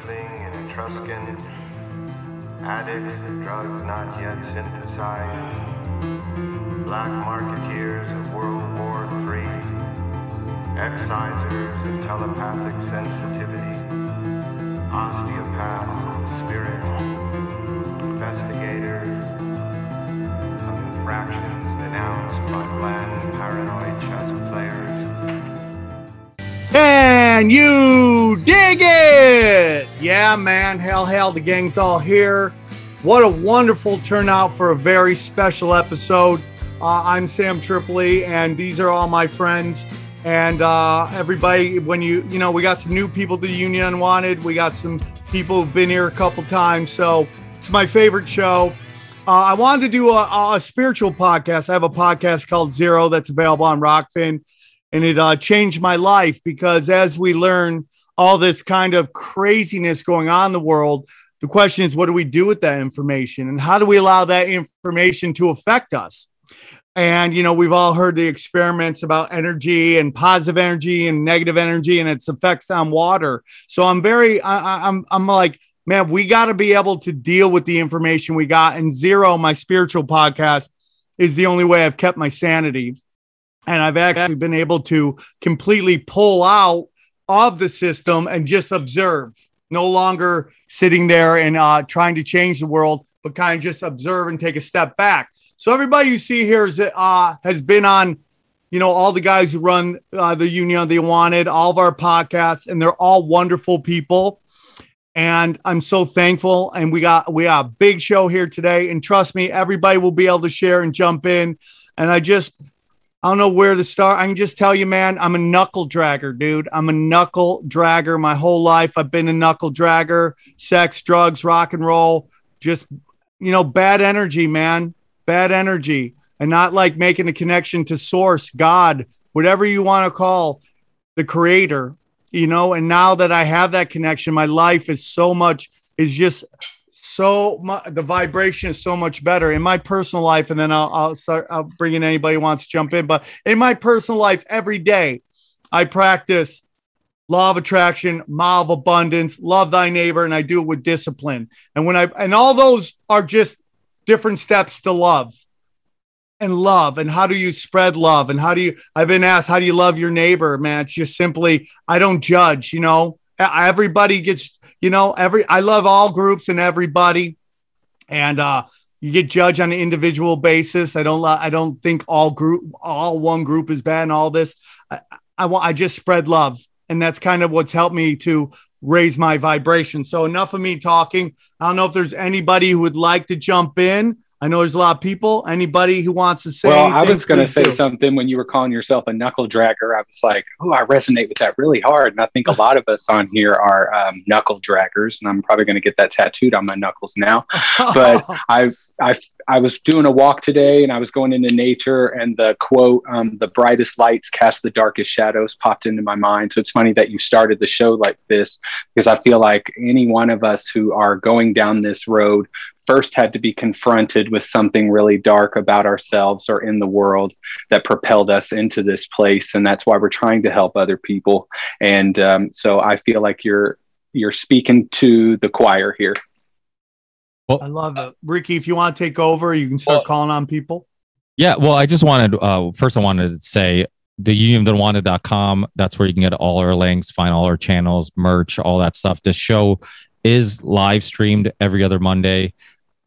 Soothing and Etruscan, addicts of drugs not yet synthesized, black marketeers of World War III, excisers of telepathic sensitivity, osteopaths of spirit, investigators of infractions denounced by bland paranoid chess players. And you? Yeah, man. Hell, hell, the gang's all here. What a wonderful turnout for a very special episode. Uh, I'm Sam Tripoli, and these are all my friends. And uh, everybody, when you, you know, we got some new people to Union Unwanted. We got some people who've been here a couple times. So it's my favorite show. Uh, I wanted to do a, a spiritual podcast. I have a podcast called Zero that's available on Rokfin and it uh, changed my life because as we learn all this kind of craziness going on in the world, the question is, what do we do with that information, and how do we allow that information to affect us? And you know, we've all heard the experiments about energy and positive energy and negative energy and its effects on water. So I'm very, I, I'm, I'm like, man, we got to be able to deal with the information we got. And Zero, my spiritual podcast, is the only way I've kept my sanity and I've actually been able to completely pull out of the system and just observe, no longer sitting there and uh, trying to change the world, but kind of just observe and take a step back. So everybody you see here is uh, has been on, you know, all the guys who run uh, the Union the Unwanted, all of our podcasts, and they're all wonderful people. And I'm so thankful. And we got we got a big show here today. And trust me, everybody will be able to share and jump in. And I just I don't know where to start. I can just tell you, man, I'm a knuckle dragger, dude. I'm a knuckle dragger my whole life. I've been a knuckle dragger, sex, drugs, rock and roll, just, you know, bad energy, man, bad energy, and not like making a connection to source, God, whatever you want to call the creator, you know. And now that I have that connection, my life is so much, is just so the vibration is so much better in my personal life and then I'll, I'll start i'll bring in anybody who wants to jump in but in my personal life every day i practice law of attraction law of abundance love thy neighbor and i do it with discipline. And when i and all those are just different steps to love and love and how do you spread love? And how do you i've been asked how do you love your neighbor man? It's just simply i don't judge you know? Everybody gets you know every i love all groups and everybody. And uh you get judged on an individual basis. I don't i don't think all group all one group is bad and all this. I i want i just spread love. And that's kind of what's helped me to raise my vibration. So enough of me talking. I don't know if there's anybody who would like to jump in I know there's a lot of people. Anybody who wants to say? Well, I was going to say do. something when you were calling yourself a knuckle dragger. I was like, oh, I resonate with that really hard, and I think a lot of us on here are um, knuckle draggers, and I'm probably going to get that tattooed on my knuckles now. but I, I, I was doing a walk today, and I was going into nature, and the quote, um, "The brightest lights cast the darkest shadows," popped into my mind. So it's funny that you started the show like this because I feel like any one of us who are going down this road first had to be confronted with something really dark about ourselves or in the world that propelled us into this place and that's why we're trying to help other people. And um, so i feel like you're you're speaking to the choir here. Well i love it. Ricky if you want to take over you can start well, calling on people. yeah well i just wanted uh, first i wanted to say the unionoftheunwanted.com that's where you can get all our links find all our channels merch all that stuff. This show is live streamed every other monday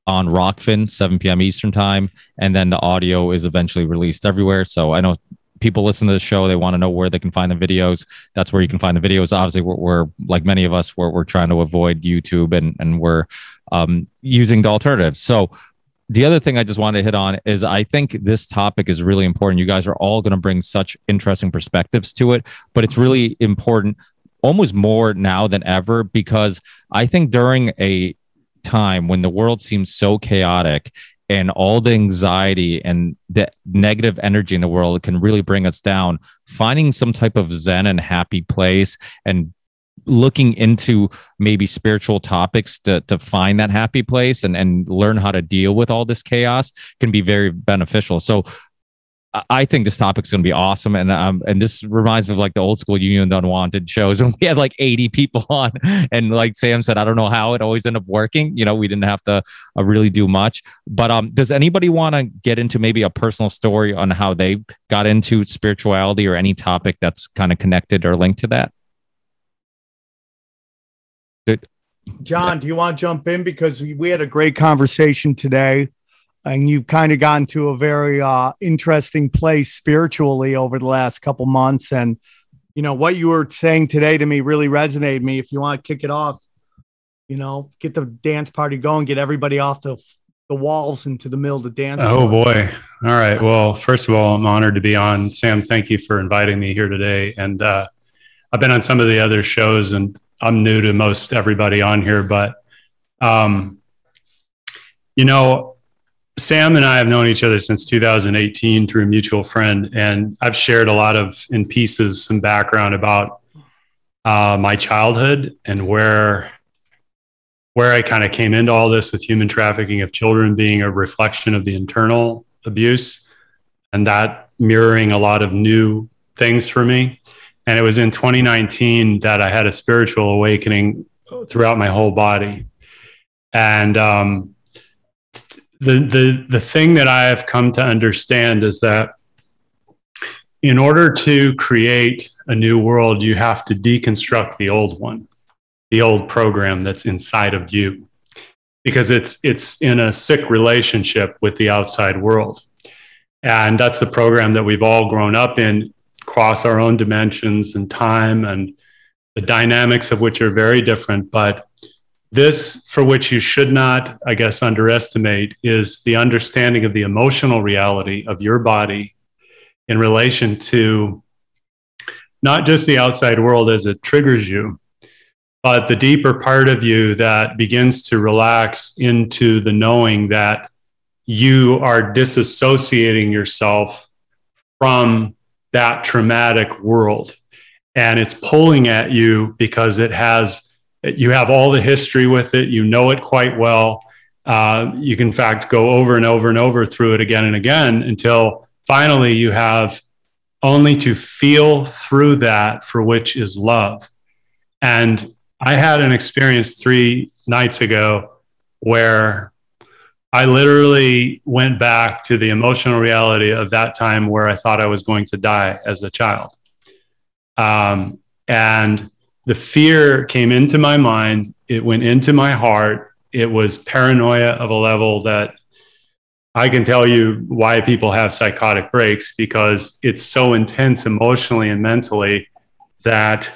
on Rokfin, 7 p.m. Eastern time, and then the audio is eventually released everywhere. So I know people listen to the show; they want to know where they can find the videos. That's where you can find the videos. Obviously, we're, we're like many of us, we're, we're trying to avoid YouTube, and and we're um, using the alternatives. So the other thing I just wanted to hit on is I think this topic is really important. You guys are all going to bring such interesting perspectives to it, but it's really important almost more now than ever because I think during a time when the world seems so chaotic and all the anxiety and the negative energy in the world can really bring us down finding some type of zen and happy place and looking into maybe spiritual topics to, to find that happy place and, and learn how to deal with all this chaos can be very beneficial. So I think this topic's going to be awesome, and um, and this reminds me of like the old school Union Unwanted shows, and we had like 80 people on, and like Sam said, I don't know how it always ended up working. You know, we didn't have to uh, really do much. But um, does anybody want to get into maybe a personal story on how they got into spirituality or any topic that's kind of connected or linked to that? John, do you want to jump in because we, we had a great conversation today and you've kind of gotten to a very uh, interesting place spiritually over the last couple months. And you know what you were saying today to me really resonated me. If you want to kick it off, you know, get the dance party going, get everybody off the the walls into the middle of the dance. Oh boy! All right. Well, first of all, I'm honored to be on. Sam, thank you for inviting me here today. And uh, I've been on some of the other shows, and I'm new to most everybody on here, but um, you know, Sam and I have known each other since 2018 through a mutual friend, and I've shared a lot of in pieces some background about uh, my childhood and where where I kind of came into all this with human trafficking of children being a reflection of the internal abuse, and that mirroring a lot of new things for me. And it was in 2019 that I had a spiritual awakening throughout my whole body, and um, the the the thing that I have come to understand is that in order to create a new world, you have to deconstruct the old one, the old program that's inside of you, because it's it's in a sick relationship with the outside world, and that's the program that we've all grown up in, across our own dimensions and time, and the dynamics of which are very different, but this, for which you should not, I guess, underestimate, is the understanding of the emotional reality of your body in relation to not just the outside world as it triggers you, but the deeper part of you that begins to relax into the knowing that you are disassociating yourself from that traumatic world. And it's pulling at you because it has you have all the history with it, you know it quite well. Uh, you can, in fact, go over and over and over through it again and again until finally you have only to feel through that for which is love. And I had an experience three nights ago where I literally went back to the emotional reality of that time where I thought I was going to die as a child. Um, and the fear came into my mind, it went into my heart. It was paranoia of a level that I can tell you why people have psychotic breaks because it's so intense emotionally and mentally that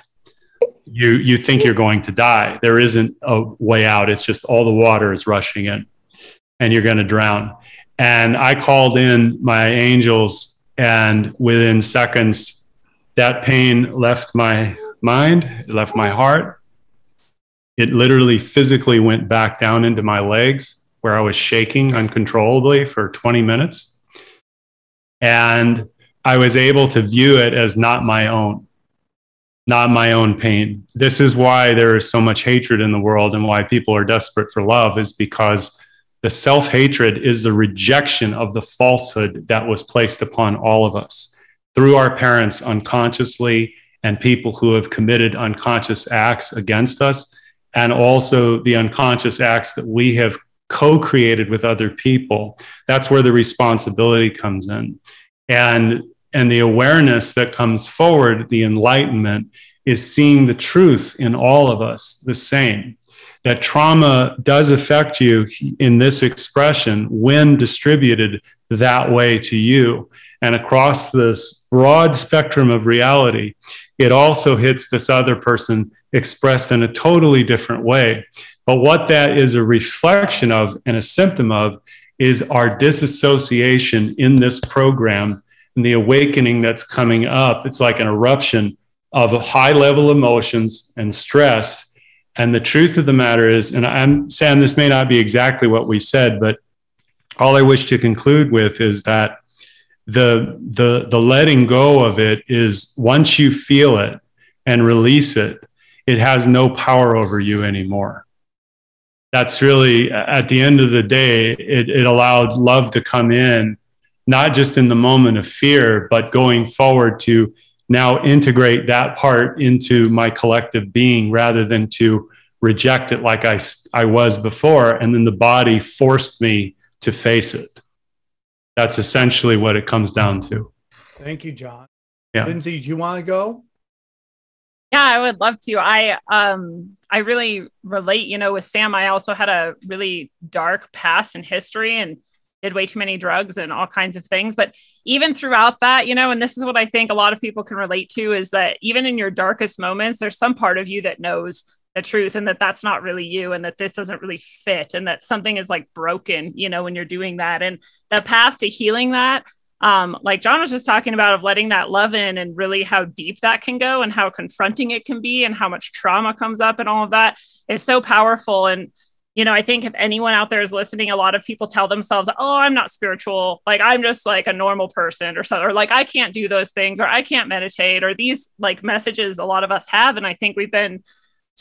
you you think you're going to die. There isn't a way out. It's just all the water is rushing in and you're going to drown. And I called in my angels and within seconds that pain left my mind, it left my heart. It literally physically went back down into my legs where I was shaking uncontrollably for 20 minutes. And I was able to view it as not my own, not my own pain. This is why there is so much hatred in the world and why people are desperate for love, is because the self hatred is the rejection of the falsehood that was placed upon all of us through our parents unconsciously and people who have committed unconscious acts against us, and also the unconscious acts that we have co created with other people. That's where the responsibility comes in. And, and the awareness that comes forward, the enlightenment, is seeing the truth in all of us the same. That trauma does affect you in this expression when distributed that way to you. And across this broad spectrum of reality, it also hits this other person expressed in a totally different way. But what that is a reflection of and a symptom of is our disassociation in this program and the awakening that's coming up. It's like an eruption of high level emotions and stress. And the truth of the matter is, and I'm Sam, this may not be exactly what we said, but all I wish to conclude with is that the the the letting go of it is once you feel it and release it it has no power over you anymore that's really at the end of the day it, it allowed love to come in not just in the moment of fear, but going forward to now integrate that part into my collective being rather than to reject it like I, I was before. And then the body forced me to face it. That's essentially what it comes down to. Thank you, John. Yeah. Lindsay, do you want to go? Yeah, I would love to. I um I really relate, you know, with Sam. I also had a really dark past and history and did way too many drugs and all kinds of things. But even throughout that, you know, and this is what I think a lot of people can relate to is that even in your darkest moments, there's some part of you that knows the truth and that that's not really you and that this doesn't really fit and that something is like broken, you know, when you're doing that. And the path to healing that um, like John was just talking about of letting that love in and really how deep that can go and how confronting it can be and how much trauma comes up and all of that is so powerful. And, you know, I think if anyone out there is listening, a lot of people tell themselves, oh, I'm not spiritual. Like I'm just like a normal person or so, or like I can't do those things or I can't meditate or these like messages a lot of us have. And I think we've been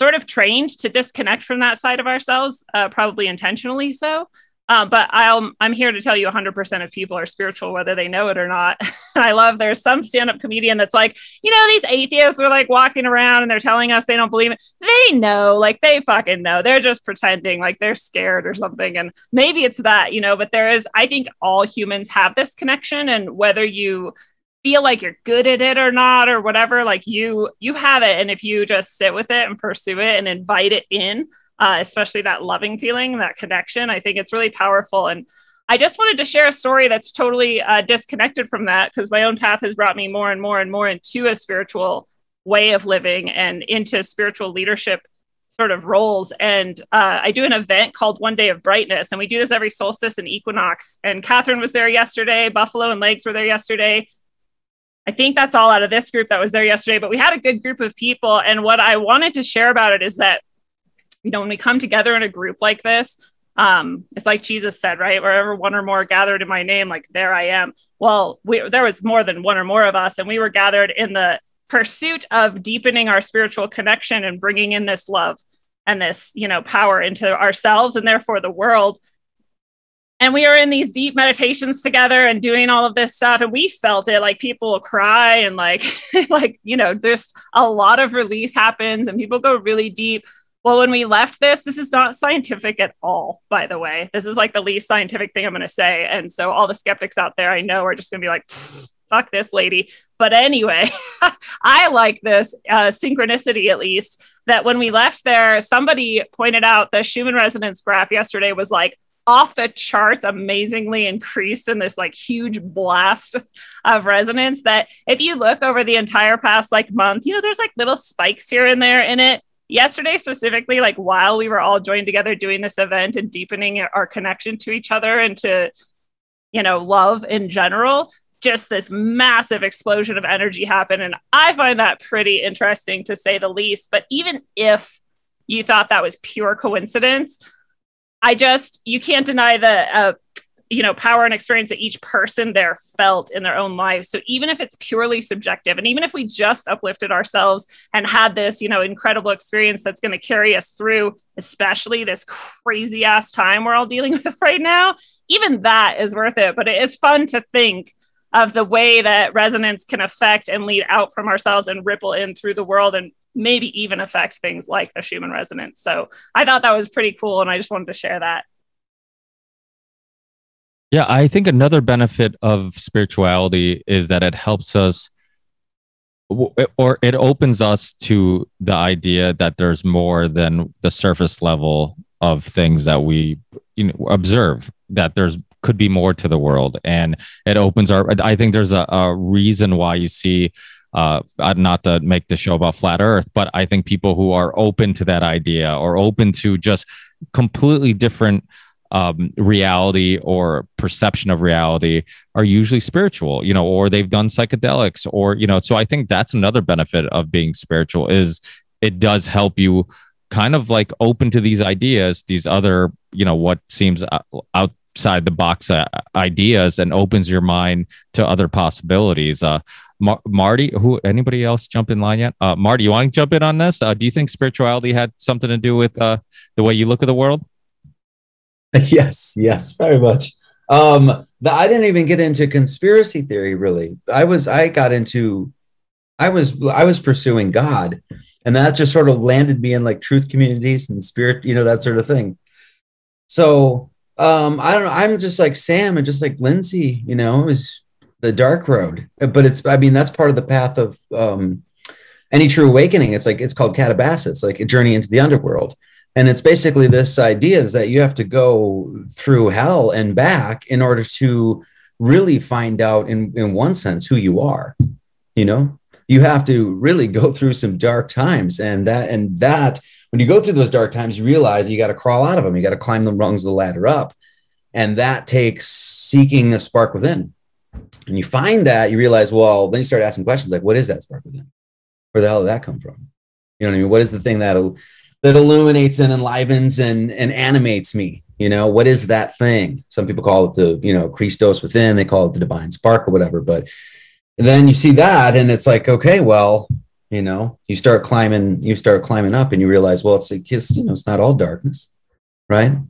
sort of trained to disconnect from that side of ourselves, uh, probably intentionally so. Uh, but I'll, I'm here to tell you 100% of people are spiritual, whether they know it or not. and I love there's some stand up comedian that's like, you know, these atheists are like walking around and they're telling us they don't believe it. They know, like they fucking know. They're just pretending like they're scared or something. And maybe it's that, you know, but there is, I think all humans have this connection. And whether you, feel like you're good at it or not or whatever like you you have it and if you just sit with it and pursue it and invite it in uh, especially that loving feeling, that connection. I think it's really powerful. And I just wanted to share a story that's totally uh, disconnected from that because my own path has brought me more and more and more into a spiritual way of living and into spiritual leadership sort of roles. And uh, I do an event called One Day of Brightness, and we do this every solstice and equinox. And Catherine was there yesterday, Buffalo and Legs were there yesterday. I think that's all out of this group that was there yesterday, but we had a good group of people. And what I wanted to share about it is that you know, when we come together in a group like this, um, it's like Jesus said, right? Wherever one or more gathered in my name, like there I am. Well, we, there was more than one or more of us, and we were gathered in the pursuit of deepening our spiritual connection and bringing in this love and this, you know, power into ourselves and therefore the world. And we were in these deep meditations together and doing all of this stuff, and we felt it. Like people cry and like, like you know, there's a lot of release happens, and people go really deep well, when we left this, this is not scientific at all, by the way. This is like the least scientific thing I'm going to say. And so all the skeptics out there I know are just going to be like, fuck this lady. But anyway, I like this uh, synchronicity, at least, that when we left there, somebody pointed out the Schumann resonance graph yesterday was like off the charts, amazingly increased in this like huge blast of resonance. That if you look over the entire past like month, you know, there's like little spikes here and there in it yesterday specifically like while we were all joined together doing this event and deepening our connection to each other and to you know love in general just this massive explosion of energy happened and i find that pretty interesting to say the least but even if you thought that was pure coincidence i just you can't deny the uh, you know power and experience that each person there felt in their own lives. So even if it's purely subjective and even if we just uplifted ourselves and had this you know incredible experience that's going to carry us through especially this crazy ass time we're all dealing with right now even that is worth it. But it is fun to think of the way that resonance can affect and lead out from ourselves and ripple in through the world and maybe even affect things like the Schumann resonance. So I thought that was pretty cool. And I just wanted to share that. Yeah, I think another benefit of spirituality is that it helps us or it opens us to the idea that there's more than the surface level of things that we you know, observe that there's could be more to the world and it opens our i think there's a, a reason why you see uh, not to make the show about flat earth but i think people who are open to that idea or open to just completely different um, reality or perception of reality are usually spiritual, you know, or they've done psychedelics, or you know. So I think that's another benefit of being spiritual is it does help you kind of like open to these ideas, these other, you know, what seems outside the box uh, ideas, and opens your mind to other possibilities. Uh, Mar- Marty, who anybody else jump in line yet? Uh, Marty, you want to jump in on this? Uh, do you think spirituality had something to do with uh, the way you look at the world? yes, yes, very much. um, the, I didn't even get into conspiracy theory really. I was I got into I was I was pursuing God, and that just sort of landed me in like truth communities and spirit, you know, that sort of thing. So um, I don't know. I'm just like Sam and just like Lindsay, you know, is the dark road. But it's I mean that's part of the path of um, any true awakening. It's like it's called Katabasis, it's like a journey into the underworld and it's basically this idea is that you have to go through hell and back in order to really find out in, in one sense who you are you know you have to really go through some dark times and that and that when you go through those dark times you realize you got to crawl out of them you got to climb the rungs of the ladder up and that takes seeking the spark within and you find that you realize well then you start asking questions like what is that spark within where the hell did that come from you know what i mean what is the thing that'll that illuminates and enlivens and, and animates me. You know, what is that thing? Some people call it the, you know, Christos within, they call it the divine spark or whatever. But then you see that and it's like, okay, well, you know, you start climbing, you start climbing up and you realize, well, it's just, you know, it's not all darkness, right? And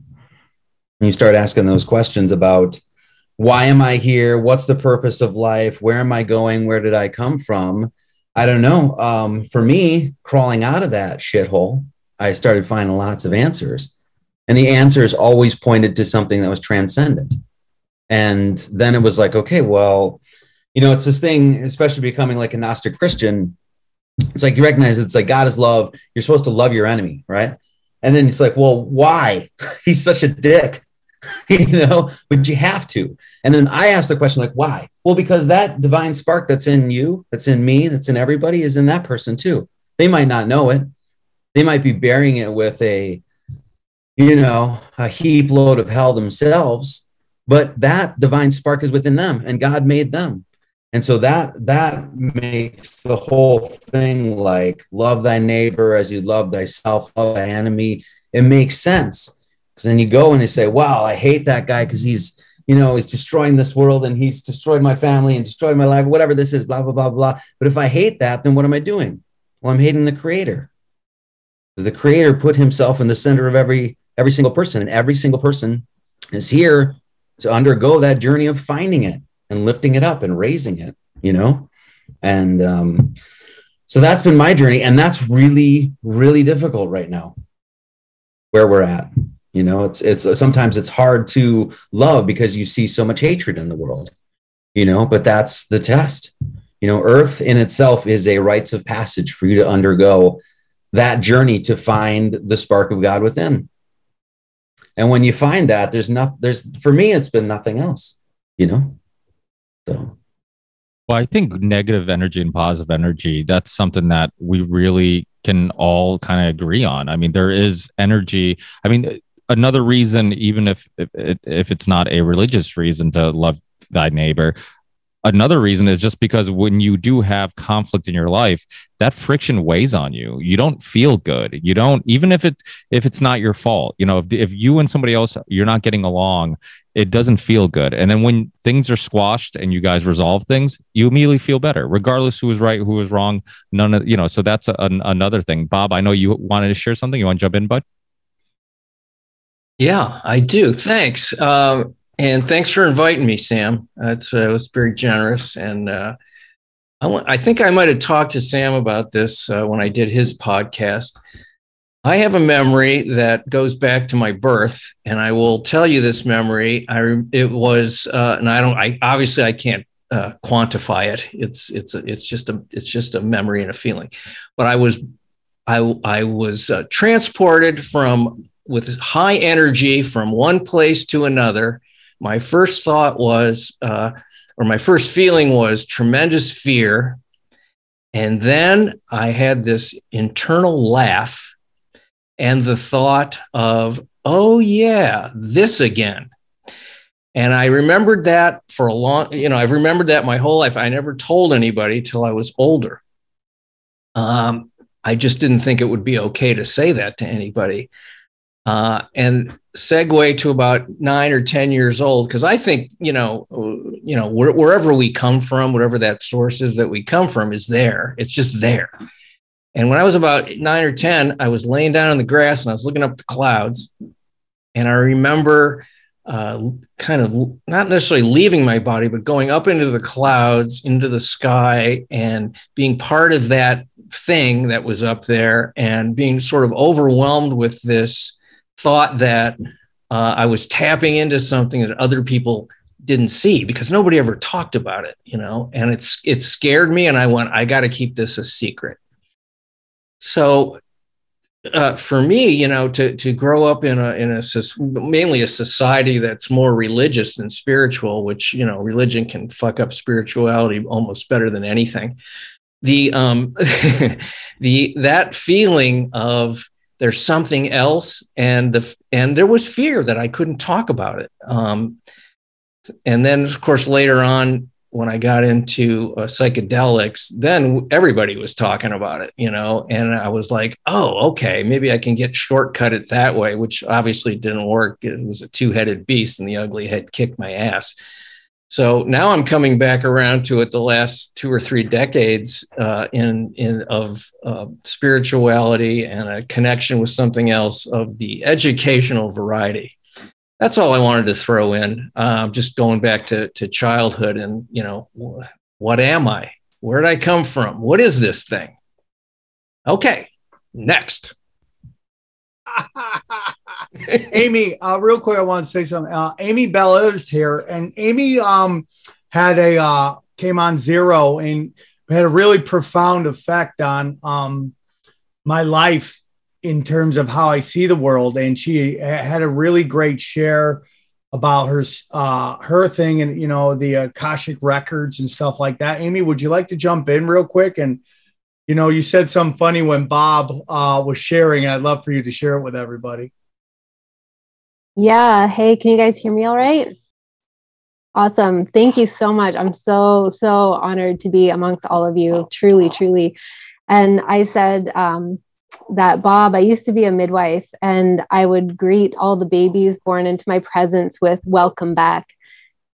you start asking those questions about why am I here? What's the purpose of life? Where am I going? Where did I come from? I don't know. Um, for me, crawling out of that shithole I started finding lots of answers. And the answers always pointed to something that was transcendent. And then it was like, okay, well, you know, it's this thing, especially becoming like a Gnostic Christian. It's like you recognize it's like God is love. You're supposed to love your enemy, right? And then it's like, well, why? He's such a dick, you know, but you have to. And then I asked the question, like, why? Well, because that divine spark that's in you, that's in me, that's in everybody is in that person too. They might not know it, they might be bearing it with a you know a heap load of hell themselves but that divine spark is within them and god made them and so that that makes the whole thing like love thy neighbor as you love thyself love thy enemy it makes sense because then you go and you say wow i hate that guy because he's you know he's destroying this world and he's destroyed my family and destroyed my life whatever this is blah blah blah blah. But if i hate that then what am i doing? Well i'm hating the creator. Because the creator put himself in the center of every every single person and every single person is here to undergo that journey of finding it and lifting it up and raising it you know? And um, so that's been my journey and that's really really difficult right now where we're at you know it's it's sometimes it's hard to love because you see so much hatred in the world you know but that's the test you know earth in itself is a rites of passage for you to undergo that journey to find the spark of God within. And when you find that, there's not there's for me, it's been nothing else, you know. So well, I think negative energy and positive energy, that's something that we really can all kind of agree on. I mean, there is energy. I mean, another reason, even if, if it's not a religious reason to love thy neighbor, another reason is just because when you do have conflict in your life that friction weighs on you. You don't feel good. You don't even if it if it's not your fault you know if, if you and somebody else you're not getting along it doesn't feel good. And then when things are squashed and you guys resolve things you immediately feel better regardless who was right who was wrong none of you know so that's a, an, another thing. Bob i know you wanted to share something. You want to jump in bud yeah i do thanks um, and thanks for inviting me, Sam. That's uh, was very generous. And uh, I think I might have talked to Sam about this uh, when I did his podcast. I have a memory that goes back to my birth, and I will tell you this memory. I it was, uh, and I don't. I obviously I can't uh, quantify it. It's it's it's just a it's just a memory and a feeling. But I was I I was uh, transported from with high energy from one place to another my first thought was, uh, or my first feeling was tremendous fear. And then I had this internal laugh and the thought of, oh, yeah, this again. And I remembered that for a long, you know, I've remembered that my whole life. I never told anybody till I was older. Um, I just didn't think it would be okay to say that to anybody. Uh, and segue to about nine or ten years old because i think you know you know wh- wherever we come from whatever that source is that we come from is there. It's just there. And when i was about nine or ten i was laying down in the grass and i was looking up the clouds. And i remember uh, kind of not necessarily leaving my body, but going up into the clouds, into the sky, and being part of that thing that was up there, and being sort of overwhelmed with this thought that uh, I was tapping into something that other people didn't see because nobody ever talked about it, you know, and it's it scared me, and I went, I got to keep this a secret. So uh, for me, you know, to to grow up in a in a mainly a society that's more religious than spiritual, which you know, religion can fuck up spirituality almost better than anything. The um, the that feeling of there's something else, and the and there was fear that I couldn't talk about it. Um, and then, of course, later on, when I got into uh, psychedelics, then everybody was talking about it, you know, and I was like, oh, okay, maybe I can get shortcut it that way, which obviously didn't work. It was a two headed beast, and the ugly head kicked my ass. So now I'm coming back around to it the last two or three decades uh, in in of uh, spirituality and a connection with something else of the educational variety that's all I wanted to throw in. Uh, just going back to to childhood and you know, what am I? Where did I come from? What is this thing? Okay, next. Amy, uh, real quick, I want to say something. Uh, Amy Bell is here, and Amy um, had a uh, came on zero and had a really profound effect on um, my life in terms of how I see the world. And she had a really great share about her uh, her thing and you know the Akashic records and stuff like that. Amy, would you like to jump in real quick? And you know, you said something funny when Bob uh, was sharing. I'd love for you to share it with everybody. Yeah. Hey, can you guys hear me all right? Awesome. Thank you so much. I'm so, so honored to be amongst all of you. Truly, truly. And I said, um, that Bob, I used to be a midwife and I would greet all the babies born into my presence with welcome back.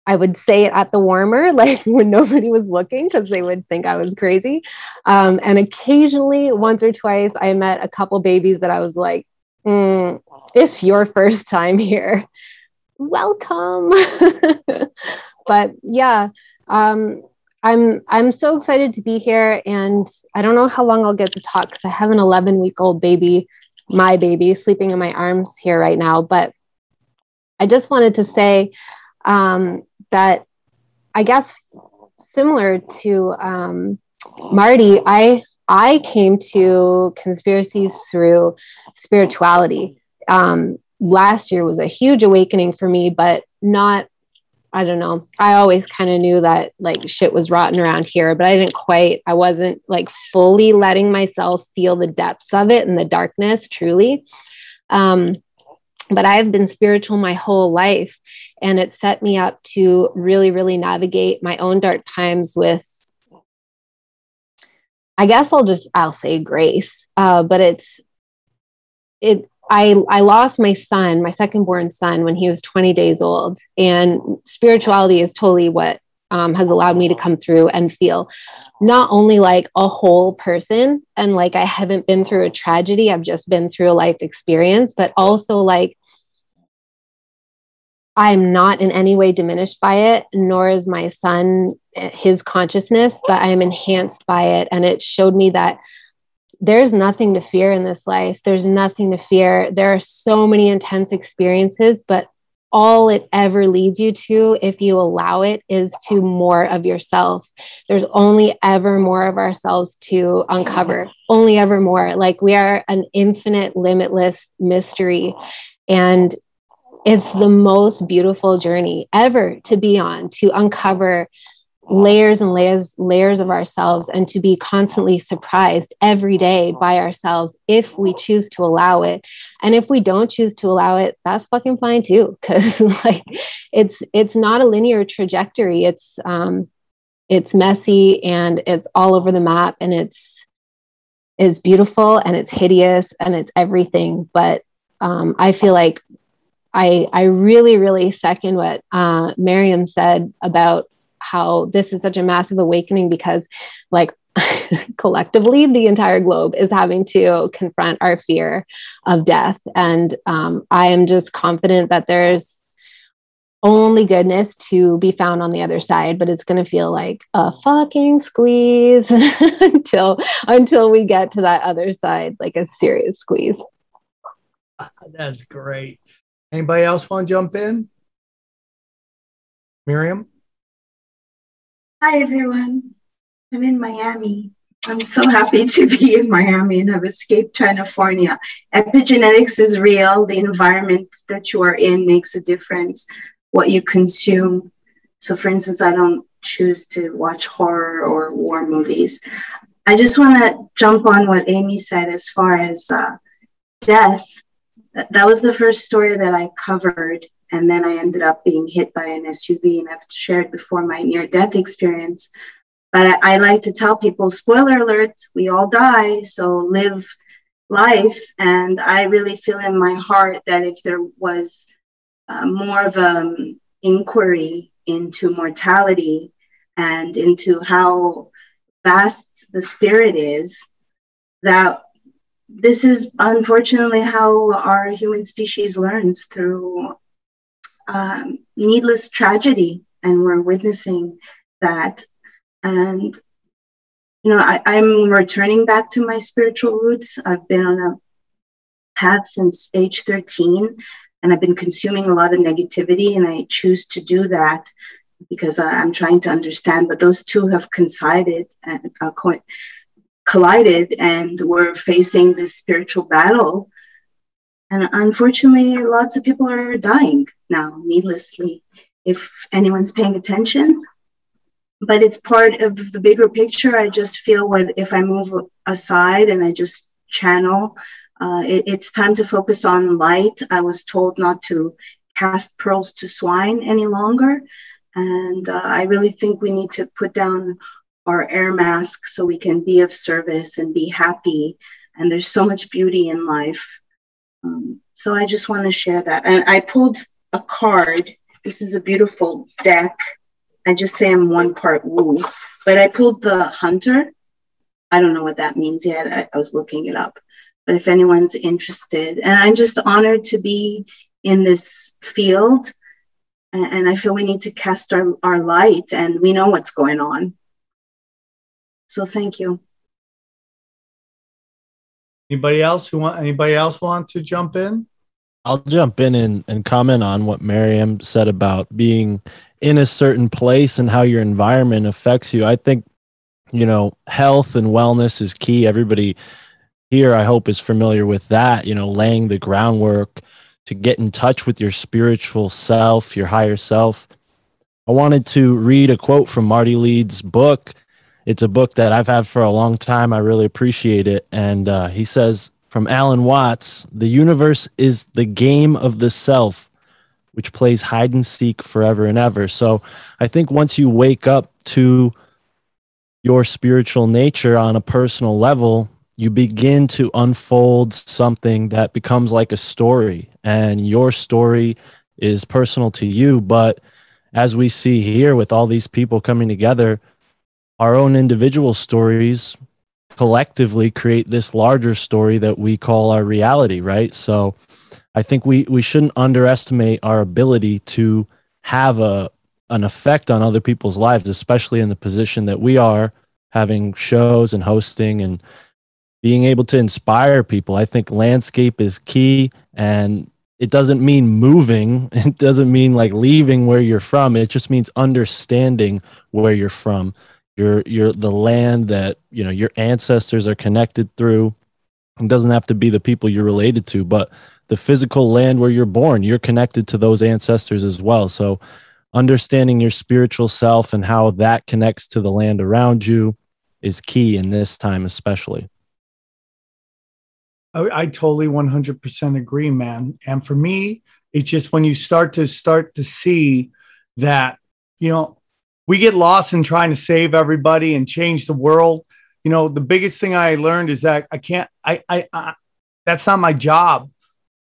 I would say it at the warmer, like when nobody was looking, because they would think I was crazy. Um, and occasionally, once or twice, I met a couple babies that I was like, mm, it's your first time here. Welcome. but yeah, um, I'm I'm so excited to be here, and I don't know how long I'll get to talk because I have an 11 week old baby, my baby, sleeping in my arms here right now. But I just wanted to say um, that I guess similar to um, Marty, I I came to conspiracies through spirituality. Um, last year was a huge awakening for me, but not I don't know. I always kind of knew that like shit was rotten around here, but I didn't quite, I wasn't like fully letting myself feel the depths of it and the darkness truly. Um, but I've been spiritual my whole life, and it set me up to really, really navigate my own dark times with, I guess I'll just, I'll say grace, uh, but it's, it I, I lost my son, my second born son, when he was 20 days old. And spirituality is totally what um, has allowed me to come through and feel not only like a whole person and like I haven't been through a tragedy, I've just been through a life experience, but also like I'm not in any way diminished by it, nor is my son, his consciousness, but I am enhanced by it. And it showed me that there's nothing to fear in this life. There's nothing to fear. There are so many intense experiences, but all it ever leads you to, if you allow it, is to more of yourself. There's only ever more of ourselves to uncover, only ever more. Like we are an infinite, limitless mystery. And it's the most beautiful journey ever to be on, to uncover layers and layers layers of ourselves and to be constantly surprised every day by ourselves if we choose to allow it. And if we don't choose to allow it that's fucking fine too because like it's it's not a linear trajectory. It's um it's messy and it's all over the map and it's it's beautiful and it's hideous and it's everything. But um i feel like I, I really, really second what uh, Miriam said about how this is such a massive awakening because, like, collectively, the entire globe is having to confront our fear of death. And um, I am just confident that there's only goodness to be found on the other side, but it's going to feel like a fucking squeeze until until we get to that other side, like a serious squeeze. That's great. Anybody else want to jump in? Miriam? Hi, everyone. I'm in Miami. I'm so happy to be in Miami and have escaped California. Epigenetics is real. The environment that you are in makes a difference what you consume. So, for instance, I don't choose to watch horror or war movies. I just want to jump on what Amy said as far as uh, death. That was the first story that I covered. And then I ended up being hit by an SUV, and I've shared before my near death experience. But I, I like to tell people spoiler alert, we all die. So live life. And I really feel in my heart that if there was uh, more of an um, inquiry into mortality and into how vast the spirit is that this is unfortunately how our human species learns through um, needless tragedy and we're witnessing that and you know I, i'm returning back to my spiritual roots i've been on a path since age 13 and I've been consuming a lot of negativity, and I choose to do that because I'm trying to understand. But those two have coincided and uh, collided, and we're facing this spiritual battle. And unfortunately, lots of people are dying now needlessly. If anyone's paying attention, but it's part of the bigger picture. I just feel what if I move aside and I just channel uh, it, it's time to focus on light. I was told not to cast pearls to swine any longer. And uh, I really think we need to put down our air mask so we can be of service and be happy. And there's so much beauty in life. Um, so I just want to share that. And I pulled a card. This is a beautiful deck. I just say I'm one part woo, but I pulled the hunter. I don't know what that means yet. I, I was looking it up but if anyone's interested. And I'm just honored to be in this field. And I feel we need to cast our, our light and we know what's going on. So thank you. Anybody else who want anybody else want to jump in? I'll jump in and, and comment on what Miriam said about being in a certain place and how your environment affects you. I think, you know, health and wellness is key. Everybody here, I hope, is familiar with that, you know, laying the groundwork to get in touch with your spiritual self, your higher self. I wanted to read a quote from Marty Leeds' book. It's a book that I've had for a long time. I really appreciate it. And uh, he says from Alan Watts the universe is the game of the self, which plays hide and seek forever and ever. So I think once you wake up to your spiritual nature on a personal level, you begin to unfold something that becomes like a story and your story is personal to you but as we see here with all these people coming together our own individual stories collectively create this larger story that we call our reality right so i think we we shouldn't underestimate our ability to have a an effect on other people's lives especially in the position that we are having shows and hosting and being able to inspire people. I think landscape is key and it doesn't mean moving. It doesn't mean like leaving where you're from. It just means understanding where you're from. Your your the land that, you know, your ancestors are connected through. It doesn't have to be the people you're related to, but the physical land where you're born, you're connected to those ancestors as well. So understanding your spiritual self and how that connects to the land around you is key in this time especially. I, I totally 100% agree, man. And for me, it's just when you start to start to see that, you know, we get lost in trying to save everybody and change the world. You know, the biggest thing I learned is that I can't, I, I, I that's not my job.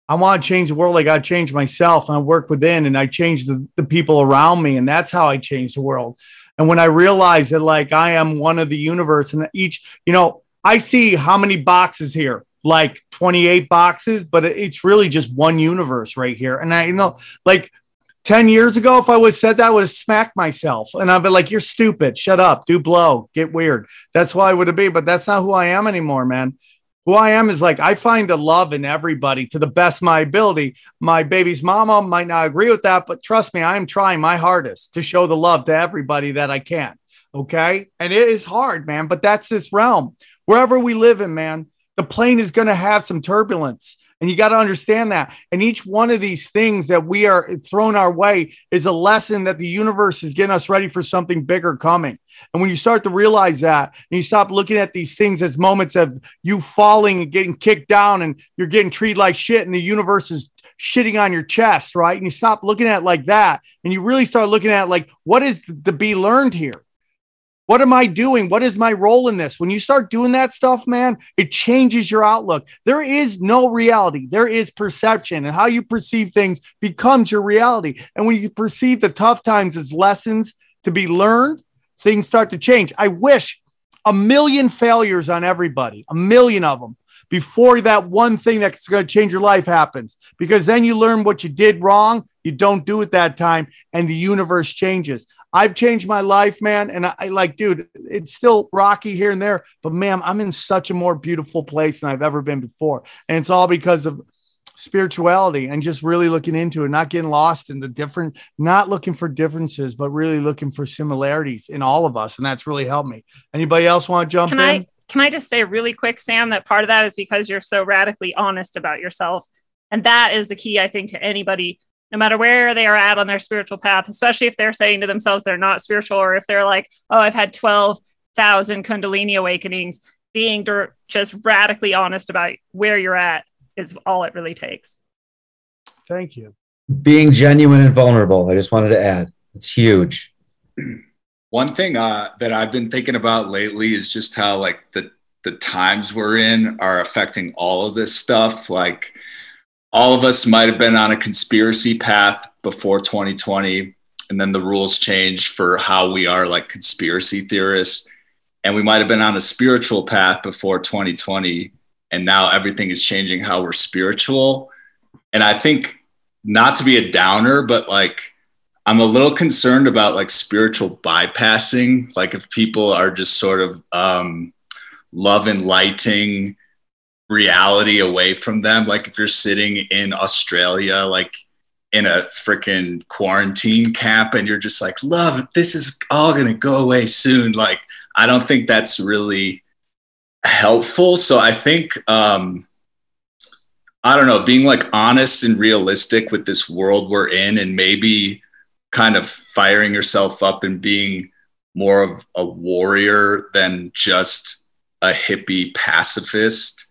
I want to change the world. I got to change myself and I work within and I change the, the people around me. And that's how I change the world. And when I realize that, like, I am one of the universe and each, you know, I see how many boxes here like 28 boxes, but it's really just one universe right here. And I you know like 10 years ago, if I would have said that, I would have smacked myself. And I'd be like, you're stupid. Shut up. Do blow. Get weird. That's why I would have been. But that's not who I am anymore, man. Who I am is like, I find the love in everybody to the best my ability. My baby's mama might not agree with that, but trust me, I am trying my hardest to show the love to everybody that I can. Okay. And it is hard, man, but that's this realm. Wherever we live in, man, the plane is going to have some turbulence. And you got to understand that. And each one of these things that we are thrown our way is a lesson that the universe is getting us ready for something bigger coming. And when you start to realize that and you stop looking at these things as moments of you falling and getting kicked down and you're getting treated like shit and the universe is shitting on your chest, right? And you stop looking at it like that and you really start looking at like, what is to be learned here? What am I doing? What is my role in this? When you start doing that stuff, man, it changes your outlook. There is no reality, there is perception, and how you perceive things becomes your reality. And when you perceive the tough times as lessons to be learned, things start to change. I wish a million failures on everybody, a million of them, before that one thing that's going to change your life happens. Because then you learn what you did wrong, you don't do it that time, and the universe changes. I've changed my life, man. And I, like, dude, it's still rocky here and there, but man, I'm in such a more beautiful place than I've ever been before. And it's all because of spirituality and just really looking into it, not getting lost in the different, not looking for differences, but really looking for similarities in all of us. And that's really helped me. Anybody else want to jump can in? I can I just say really quick, Sam, that part of that is because you're so radically honest about yourself. And that is the key, I think, to anybody no matter where they are at on their spiritual path, especially if they're saying to themselves they're not spiritual, or if they're like, oh, I've had 12,000 Kundalini awakenings, being just radically honest about where you're at is all it really takes. Thank you. Being genuine and vulnerable. I just wanted to add it's huge. One thing uh, that I've been thinking about lately is just how like the the times we're in are affecting all of this stuff. Like, all of us might have been on a conspiracy path before 2020 and then the rules changed for how we are like conspiracy theorists. And we might have been on a spiritual path before 2020 and now everything is changing how we're spiritual. And i think not to be a downer but like i'm a little concerned about like spiritual bypassing. Like if people are just sort of um, love and lighting reality away from them. Like if you're sitting in Australia, like in a freaking quarantine camp, and you're just like, love, this is all going to go away soon. Like, I don't think that's really helpful. So I think, um, I don't know, being like honest and realistic with this world we're in, and maybe kind of firing yourself up and being more of a warrior than just a hippie pacifist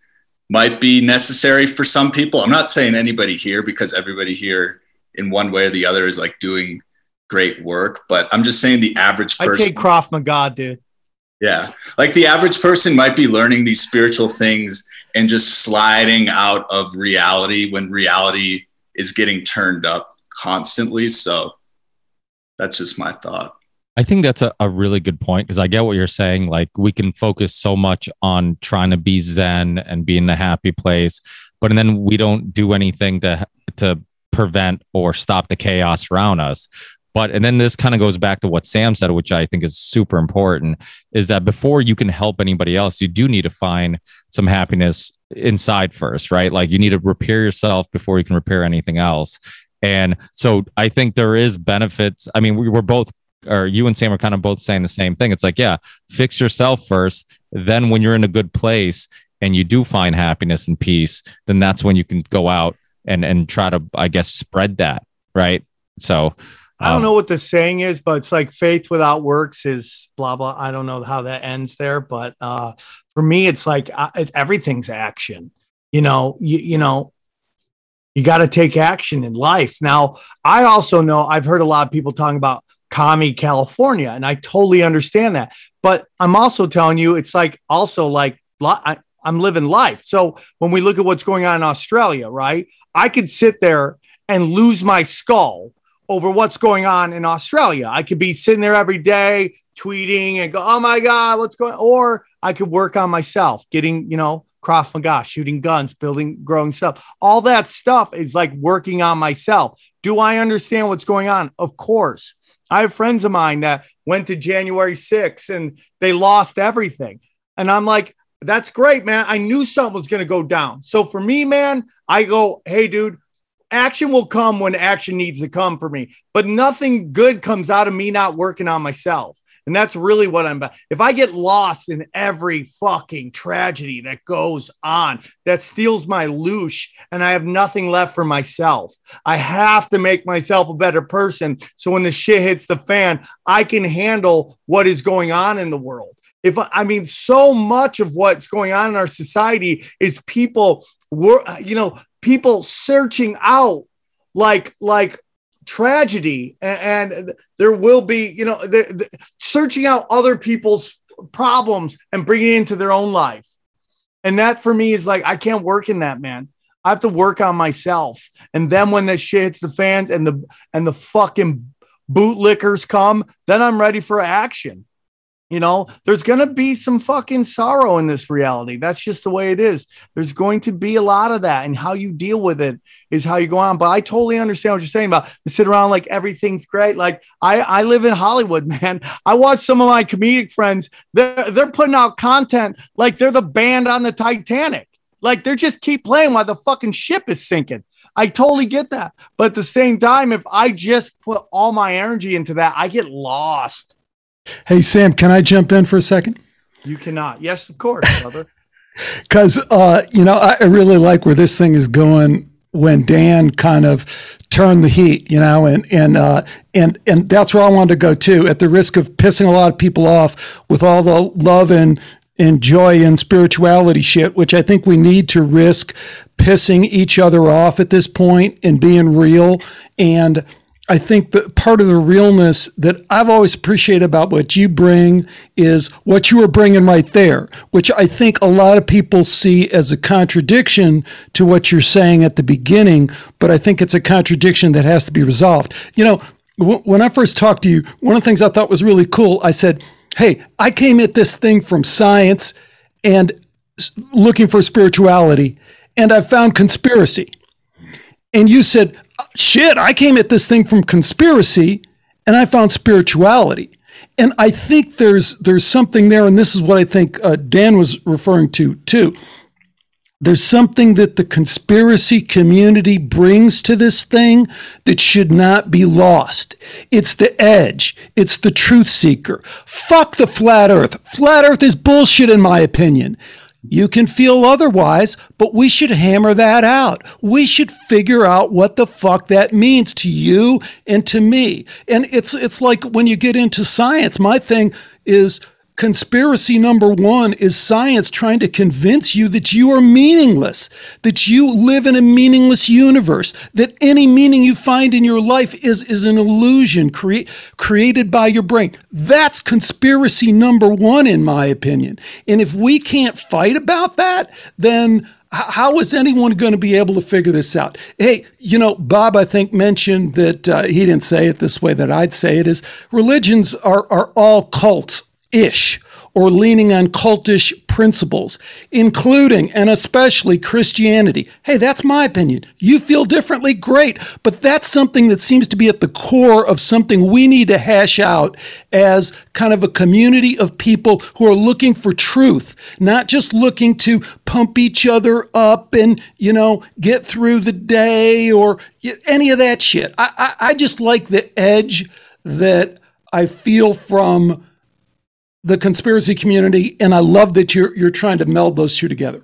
might be necessary for some people. I'm not saying anybody here because everybody here in one way or the other is like doing great work, but I'm just saying the average person. I take Krav Maga, dude. Yeah. Like the average person might be learning these spiritual things and just sliding out of reality when reality is getting turned up constantly. So that's just my thought. I think that's a, a really good point because I get what you're saying. Like we can focus so much on trying to be Zen and be in a happy place, but and then we don't do anything to to prevent or stop the chaos around us. But and then this kind of goes back to what Sam said, which I think is super important, is that before you can help anybody else, you do need to find some happiness inside first, right? Like you need to repair yourself before you can repair anything else. And so I think there is benefits. I mean, we were both or you and Sam are kind of both saying the same thing. It's like, yeah, fix yourself first. Then when you're in a good place and you do find happiness and peace, then that's when you can go out and and try to, I guess, spread that. Right. So I don't um, know what the saying is, but it's like faith without works is blah blah. I don't know how that ends there, but uh, for me, it's like uh, it, everything's action. You know, you, you know, you got to take action in life. Now, I also know I've heard a lot of people talking about commie California. And I totally understand that. But I'm also telling you, it's like also like I, I'm living life. So when we look at what's going on in Australia, right? I could sit there and lose my skull over what's going on in Australia. I could be sitting there every day tweeting and go, "Oh my god, what's going?" on? Or I could work on myself, getting you know Krav Maga, shooting guns, building, growing stuff. All that stuff is like working on myself. Do I understand what's going on? Of course. I have friends of mine that went to January 6th and they lost everything. And I'm like, that's great, man. I knew something was going to go down. So for me, man, I go, hey, dude, action will come when action needs to come for me, but nothing good comes out of me not working on myself. And that's really what I'm about. If I get lost in every fucking tragedy that goes on, that steals my loosh, and I have nothing left for myself, I have to make myself a better person. So when the shit hits the fan, I can handle what is going on in the world. If I mean, so much of what's going on in our society is people, were you know, people searching out like like tragedy and, and there will be you know the, the, searching out other people's problems and bringing it into their own life. And that for me is like i can't work in that man. I have to work on myself. And then when the shit hits the fans and the and the fucking bootlickers come then i'm ready for action you know, there's going to be some fucking sorrow in this reality. That's just the way it is. There's going to be a lot of that, and how you deal with it is how you go on. But I totally understand what you're saying about sit around like everything's great. Like I, I live in Hollywood, man. I watch some of my comedic friends. They're they're putting out content like they're the band on the Titanic. Like they're just keep playing while the fucking ship is sinking. I totally get that. But at the same time, if I just put all my energy into that, I get lost. Hey, Sam, can I jump in for a second? You cannot. Yes, of course, brother. Because, uh, you know, I really like where this thing is going when Dan kind of turned the heat, you know, and and uh, and and that's where I wanted to go too. At the risk of pissing a lot of people off with all the love and and joy and spirituality shit, which I think we need to risk pissing each other off at this point and being real and I think that part of the realness that I've always appreciated about what you bring is what you were bringing right there, which I think a lot of people see as a contradiction to what you're saying at the beginning, but I think it's a contradiction that has to be resolved. You know, w- when I first talked to you, one of the things I thought was really cool, I said, Hey, I came at this thing from science and looking for spirituality, and I found conspiracy. And you said, shit, I came at this thing from conspiracy and I found spirituality. And I think there's there's something there, and this is what I think uh, Dan was referring to too. There's something that the conspiracy community brings to this thing that should not be lost. It's the edge. It's the truth seeker. Fuck the flat earth. Flat earth is bullshit, in my opinion. You can feel otherwise, but we should hammer that out. We should figure out what the fuck that means to you and to me. And it's it's like when you get into science, my thing is Conspiracy number one is science trying to convince you that you are meaningless, that you live in a meaningless universe, that any meaning you find in your life is, is an illusion cre- created by your brain. That's conspiracy number one, in my opinion. And if we can't fight about that, then how is anyone going to be able to figure this out? Hey, you know, Bob, I think mentioned that uh, he didn't say it this way that I'd say it is religions are, are all cults ish or leaning on cultish principles, including and especially Christianity. Hey, that's my opinion. You feel differently, great. But that's something that seems to be at the core of something we need to hash out as kind of a community of people who are looking for truth, not just looking to pump each other up and, you know, get through the day or any of that shit. I, I, I just like the edge that I feel from the conspiracy community, and I love that you're you're trying to meld those two together.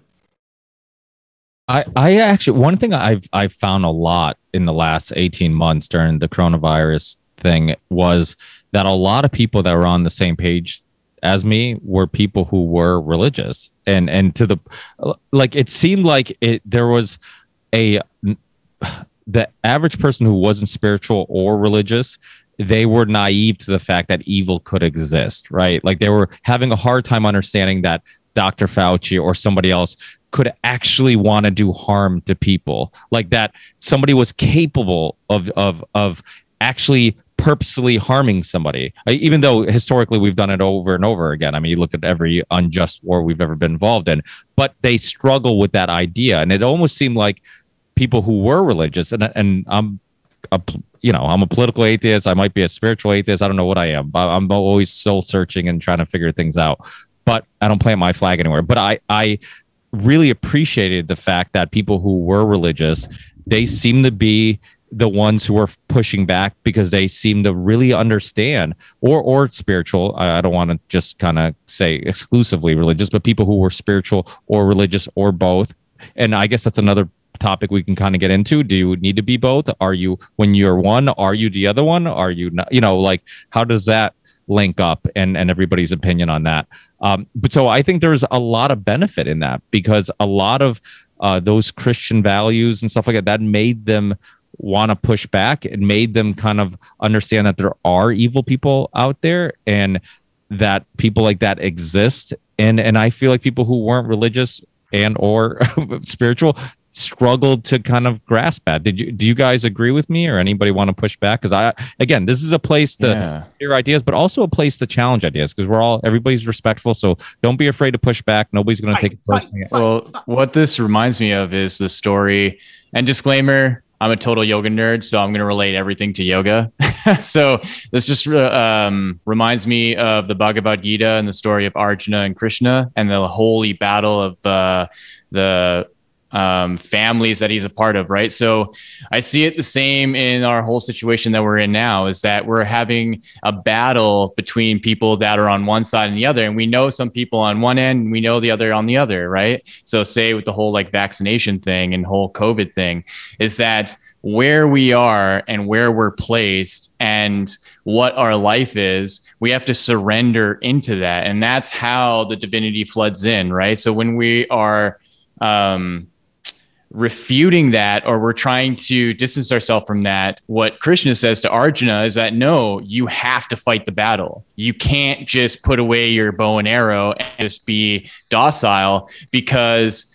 I, I actually one thing I've I've found a lot in the last 18 months during the coronavirus thing was that a lot of people that were on the same page as me were people who were religious and and to the like it seemed like it there was a the average person who wasn't spiritual or religious they were naive to the fact that evil could exist, right? Like they were having a hard time understanding that Dr. Fauci or somebody else could actually want to do harm to people, like that somebody was capable of of of actually purposely harming somebody even though historically we've done it over and over again i mean you look at every unjust war we've ever been involved in but they struggle with that idea and it almost seemed like people who were religious and, and i'm a, you know i'm a political atheist. I might be a spiritual atheist. I don't know what i am i'm always soul searching and trying to figure things out. But i don't plant my flag anywhere. But i i really appreciated the fact that people who were religious they seem to be the ones who are pushing back because they seem to really understand or or spiritual. I, I don't want to just kind of say exclusively religious but people who were spiritual or religious or both. And i guess that's another topic we can kind of get into do you need to be both are you when you're one are you the other one are you not you know like how does that link up and and everybody's opinion on that um but so i think there's a lot of benefit in that because a lot of uh, those Christian values and stuff like that, that made them want to push back. It made them kind of understand that there are evil people out there and that people like that exist. And and I feel like people who weren't religious and or spiritual struggled to kind of grasp that. Did you do you guys agree with me or anybody want to push back? Because I again, this is a place to Yeah. hear ideas, but also a place to challenge ideas because we're all everybody's respectful. So don't be afraid to push back. Nobody's going to take it personally. Well, what this reminds me of is the story. And disclaimer: I'm a total yoga nerd, so I'm going to relate everything to yoga. so this just uh, um, reminds me of the Bhagavad Gita and the story of Arjuna and Krishna and the holy battle of uh, the um, families that he's a part of, right? So I see it the same in our whole situation that we're in now is that we're having a battle between people that are on one side and the other. And we know some people on one end, and we know the other on the other, right? So, say with the whole like vaccination thing and whole COVID thing, is that where we are and where we're placed and what our life is, we have to surrender into that. And that's how the divinity floods in, right? So, when we are, um, refuting that or we're trying to distance ourselves from that what krishna says to arjuna is that no you have to fight the battle. You can't just put away your bow and arrow and just be docile because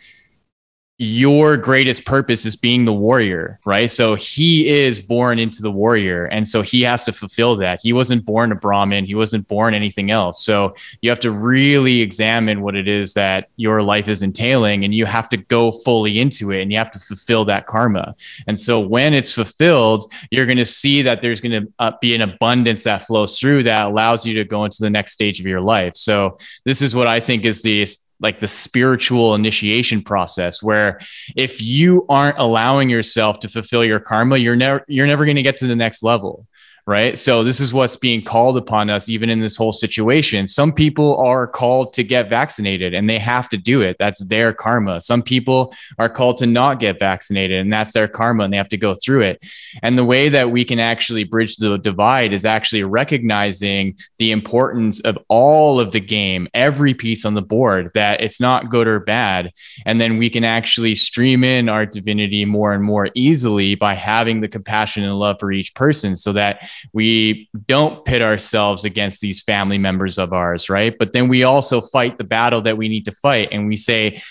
your greatest purpose is being the warrior, right? So he is born into the warrior. And so he has to fulfill that. He wasn't born a Brahmin, he wasn't born anything else. So you have to really examine what it is that your life is entailing and you have to go fully into it and you have to fulfill that karma. And so when it's fulfilled, you're going to see that there's going to uh, be an abundance that flows through that allows you to go into the next stage of your life. So this is what I think is the like the spiritual initiation process where if you aren't allowing yourself to fulfill your karma you're never you're never going to get to the next level right? So this is what's being called upon us even in this whole situation. Some people are called to get vaccinated and they have to do it. That's their karma. Some people are called to not get vaccinated and that's their karma and they have to go through it. And the way that we can actually bridge the divide is actually recognizing the importance of all of the game every piece on the board that it's not good or bad. And then we can actually stream in our divinity more and more easily by having the compassion and love for each person so that we don't pit ourselves against these family members of ours, right? But then we also fight the battle that we need to fight and we say,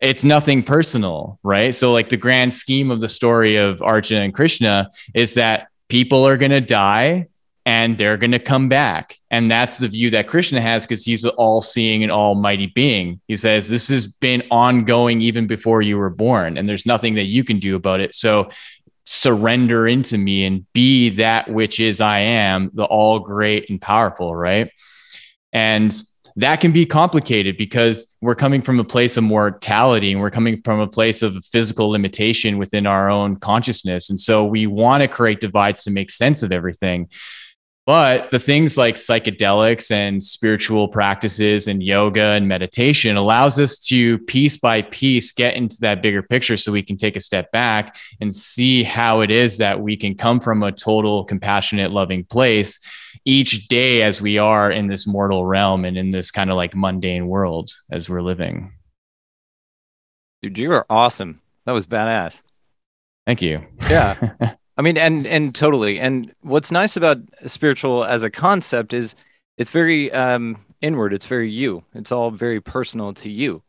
it's nothing personal, right? So, like the grand scheme of the story of Arjuna and Krishna is that people are going to die and they're going to come back. And that's the view that Krishna has because he's an all seeing and almighty being. He says, This has been ongoing even before you were born, and there's nothing that you can do about it. So, surrender into me and be that which is I am, the all great and powerful, right? And that can be complicated because we're coming from a place of mortality and we're coming from a place of physical limitation within our own consciousness. And so we want to create divides to make sense of everything. But the things like psychedelics and spiritual practices and yoga and meditation allows us to piece by piece get into that bigger picture so we can take a step back and see how it is that we can come from a total compassionate, loving place each day as we are in this mortal realm and in this kind of like mundane world as we're living. Dude, you are awesome. That was badass. Thank you. Yeah. I mean, and and totally. And what's nice about spiritual as a concept is it's very um, inward. It's very you. It's all very personal to you.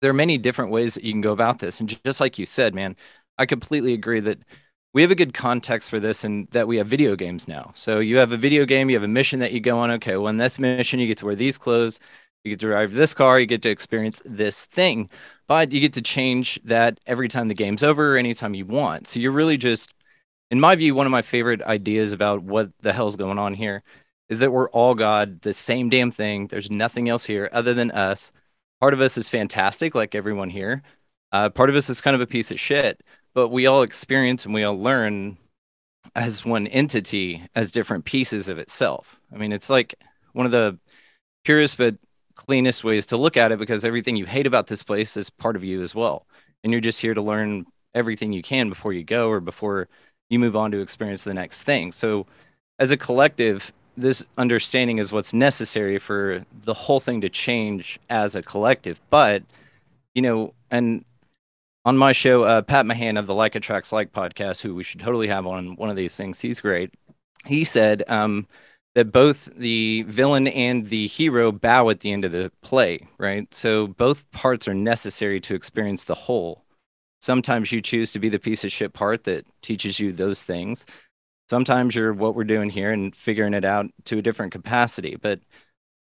There are many different ways that you can go about this. And just like you said, man, I completely agree that we have a good context for this and that we have video games now. So you have a video game, you have a mission that you go on. Okay, well, in this mission, you get to wear these clothes, you get to drive this car, you get to experience this thing, but you get to change that every time the game's over or anytime you want. So you're really just, in my view, one of my favorite ideas about what the hell's going on here is that we're all God, the same damn thing. There's nothing else here other than us. Part of us is fantastic, like everyone here. Uh, part of us is kind of a piece of shit but we all experience and we all learn as one entity as different pieces of itself. I mean, it's like one of the purest but cleanest ways to look at it because everything you hate about this place is part of you as well. And you're just here to learn everything you can before you go or before you move on to experience the next thing. So, as a collective, this understanding is what's necessary for the whole thing to change as a collective. But, you know, and on my show, uh, Pat Mahan of the Like Attracts Like podcast, who we should totally have on one of these things. He's great. He said um, that both the villain and the hero bow at the end of the play, right? So both parts are necessary to experience the whole. Sometimes you choose to be the piece of shit part that teaches you those things. Sometimes you're what we're doing here and figuring it out to a different capacity. But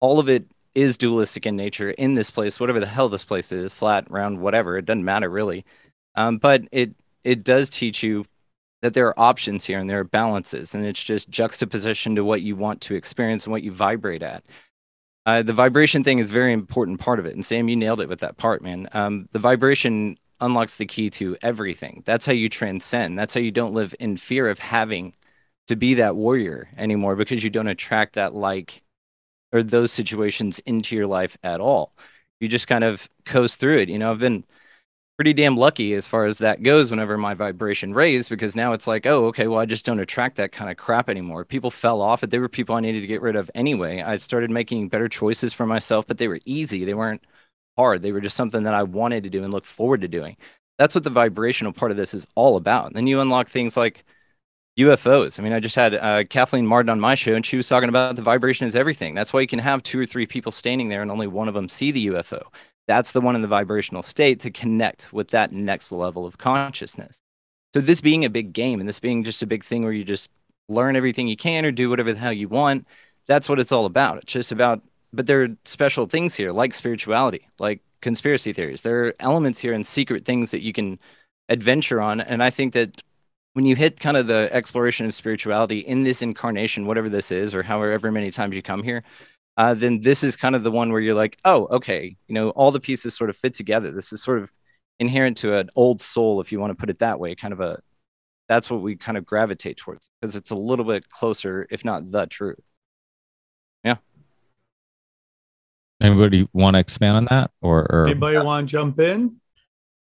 all of it is dualistic in nature in this place, whatever the hell this place is, flat, round, whatever. It doesn't matter really. Um, but it it does teach you that there are options here and there are balances, and it's just juxtaposition to what you want to experience and what you vibrate at. Uh, the vibration thing is very important part of it, and Sam, you nailed it with that part, man. Um, the vibration unlocks the key to everything. That's how you transcend. That's how you don't live in fear of having to be that warrior anymore because you don't attract that like or those situations into your life at all. You just kind of coast through it. You know, I've been pretty damn lucky as far as that goes whenever my vibration raised because now it's like, oh, okay, well, I just don't attract that kind of crap anymore. People fell off it. They were people I needed to get rid of anyway. I started making better choices for myself, but they were easy. They weren't hard. They were just something that I wanted to do and look forward to doing. That's what the vibrational part of this is all about. And then you unlock things like UFOs. I mean, I just had uh, Kathleen Martin on my show, and she was talking about the vibration is everything. That's why you can have two or three people standing there and only one of them see the UFO. That's the one in the vibrational state to connect with that next level of consciousness. So, this being a big game and this being just a big thing where you just learn everything you can or do whatever the hell you want, that's what it's all about. It's just about, but there are special things here like spirituality, like conspiracy theories. There are elements here and secret things that you can adventure on. And I think that when you hit kind of the exploration of spirituality in this incarnation, whatever this is, or however many times you come here, uh, then this is kind of the one where you're like, oh, okay, you know, all the pieces sort of fit together. This is sort of inherent to an old soul, if you want to put it that way, kind of a that's what we kind of gravitate towards because it's a little bit closer, if not the truth. Anybody want to expand on that, or, or? Anybody want to jump in?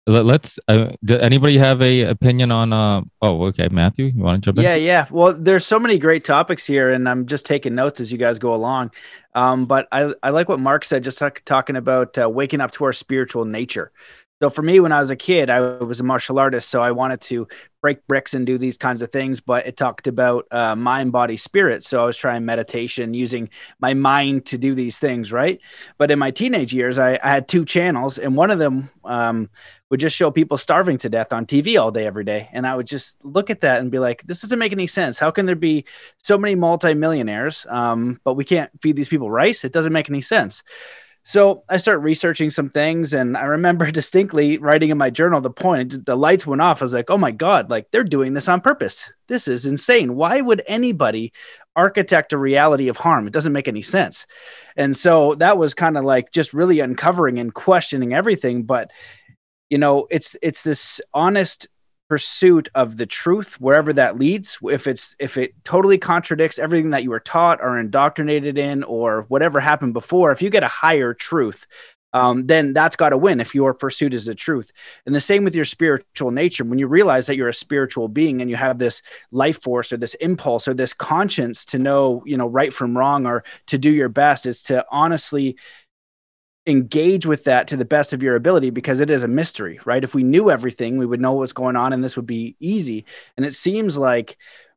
Let, us uh, does anybody have a opinion on uh oh okay matthew you want to jump in? Yeah yeah. Well there's so many great topics here and i'm just taking notes as you guys go along. Um but i i like what mark said just talk, talking about uh, waking up to our spiritual nature so for me when i was a kid i was a martial artist so i wanted to break bricks and do these kinds of things but it talked about uh, mind body spirit. So i was trying meditation using my mind to do these things right? But in my teenage years i, I had two channels and one of them um, would just show people starving to death on tv all day every day. And i would just look at that and be like this doesn't make any sense. How can there be so many multimillionaires um, but we can't feed these people rice? It doesn't make any sense so I start researching some things, and I remember distinctly writing in my journal the point the lights went off. I was like, "Oh my god! Like they're doing this on purpose. This is insane. Why would anybody architect a reality of harm? It doesn't make any sense." And so that was kind of like just really uncovering and questioning everything. But you know, it's it's this honest pursuit of the truth wherever that leads if it's if it totally contradicts everything that you were taught or indoctrinated in or whatever happened before if you get a higher truth um, then that's got to win if your pursuit is the truth. And the same with your spiritual nature. When you realize that you're a spiritual being and you have this life force or this impulse or this conscience to know you know right from wrong or to do your best is to honestly engage with that to the best of your ability because it is a mystery, right? If we knew everything, we would know what's going on and this would be easy. And it seems like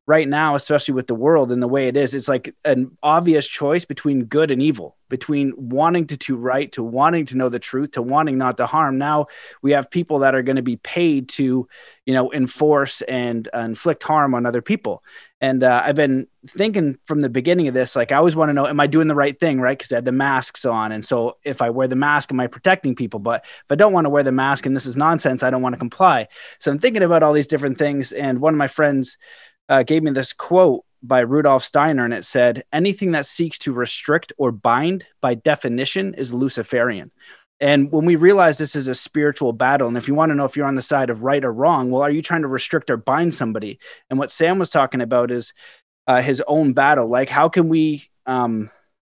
right now, especially with the world and the way it is, it's like an obvious choice between good and evil, between wanting to do right, to wanting to know the truth, to wanting not to harm. Now we have people that are going to be paid to, you know, enforce and uh, inflict harm on other people. And uh, I've been thinking from the beginning of this, like I always want to know, am I doing the right thing, right? Because I had the masks on, and so if I wear the mask, am I protecting people? But if I don't want to wear the mask and this is nonsense, I don't want to comply. So I'm thinking about all these different things. And one of my friends uh, gave me this quote by Rudolf Steiner, and it said, Anything that seeks to restrict or bind by definition is Luciferian. And when we realize this is a spiritual battle, and if you want to know if you're on the side of right or wrong, well, are you trying to restrict or bind somebody? And what Sam was talking about is uh, his own battle. Like, how can we um,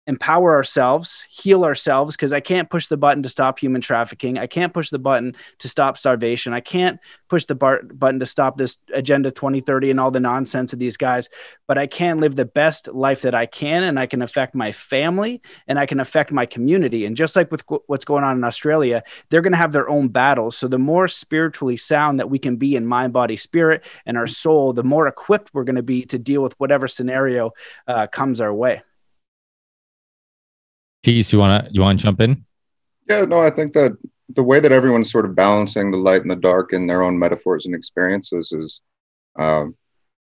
empower ourselves, heal ourselves, because I can't push the button to stop human trafficking. I can't push the button to stop starvation. I can't push the bar- button to stop this Agenda 2030 and all the nonsense of these guys, but I can live the best life that I can, and I can affect my family and I can affect my community. And just like with what's going on in Australia, they're going to have their own battles. So the more spiritually sound that we can be in mind, body, spirit, and our soul, the more equipped we're going to be to deal with whatever scenario uh, comes our way. Tease, you wanna you wanna jump in? Yeah, no, I think that the way that everyone's sort of balancing the light and the dark in their own metaphors and experiences is um,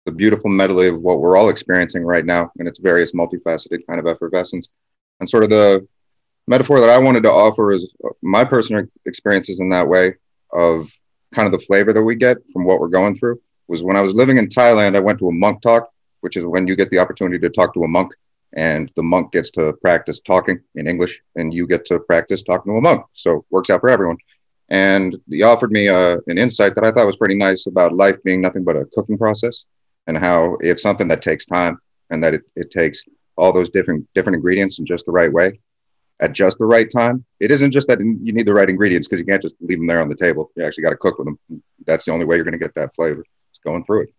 the beautiful medley of what we're all experiencing right now in its various multifaceted kind of effervescence. And sort of the metaphor that I wanted to offer is my personal experiences in that way of kind of the flavor that we get from what we're going through was when I was living in Thailand, I went to a monk talk, which is when you get the opportunity to talk to a monk and the monk gets to practice talking in English, and you get to practice talking to a monk. So it works out for everyone. And he offered me uh, an insight that I thought was pretty nice about life being nothing but a cooking process, and how it's something that takes time, and that it, it takes all those different different ingredients in just the right way, at just the right time. It isn't just that you need the right ingredients because you can't just leave them there on the table. You actually got to cook with them. That's the only way you're going to get that flavor. It's going through it.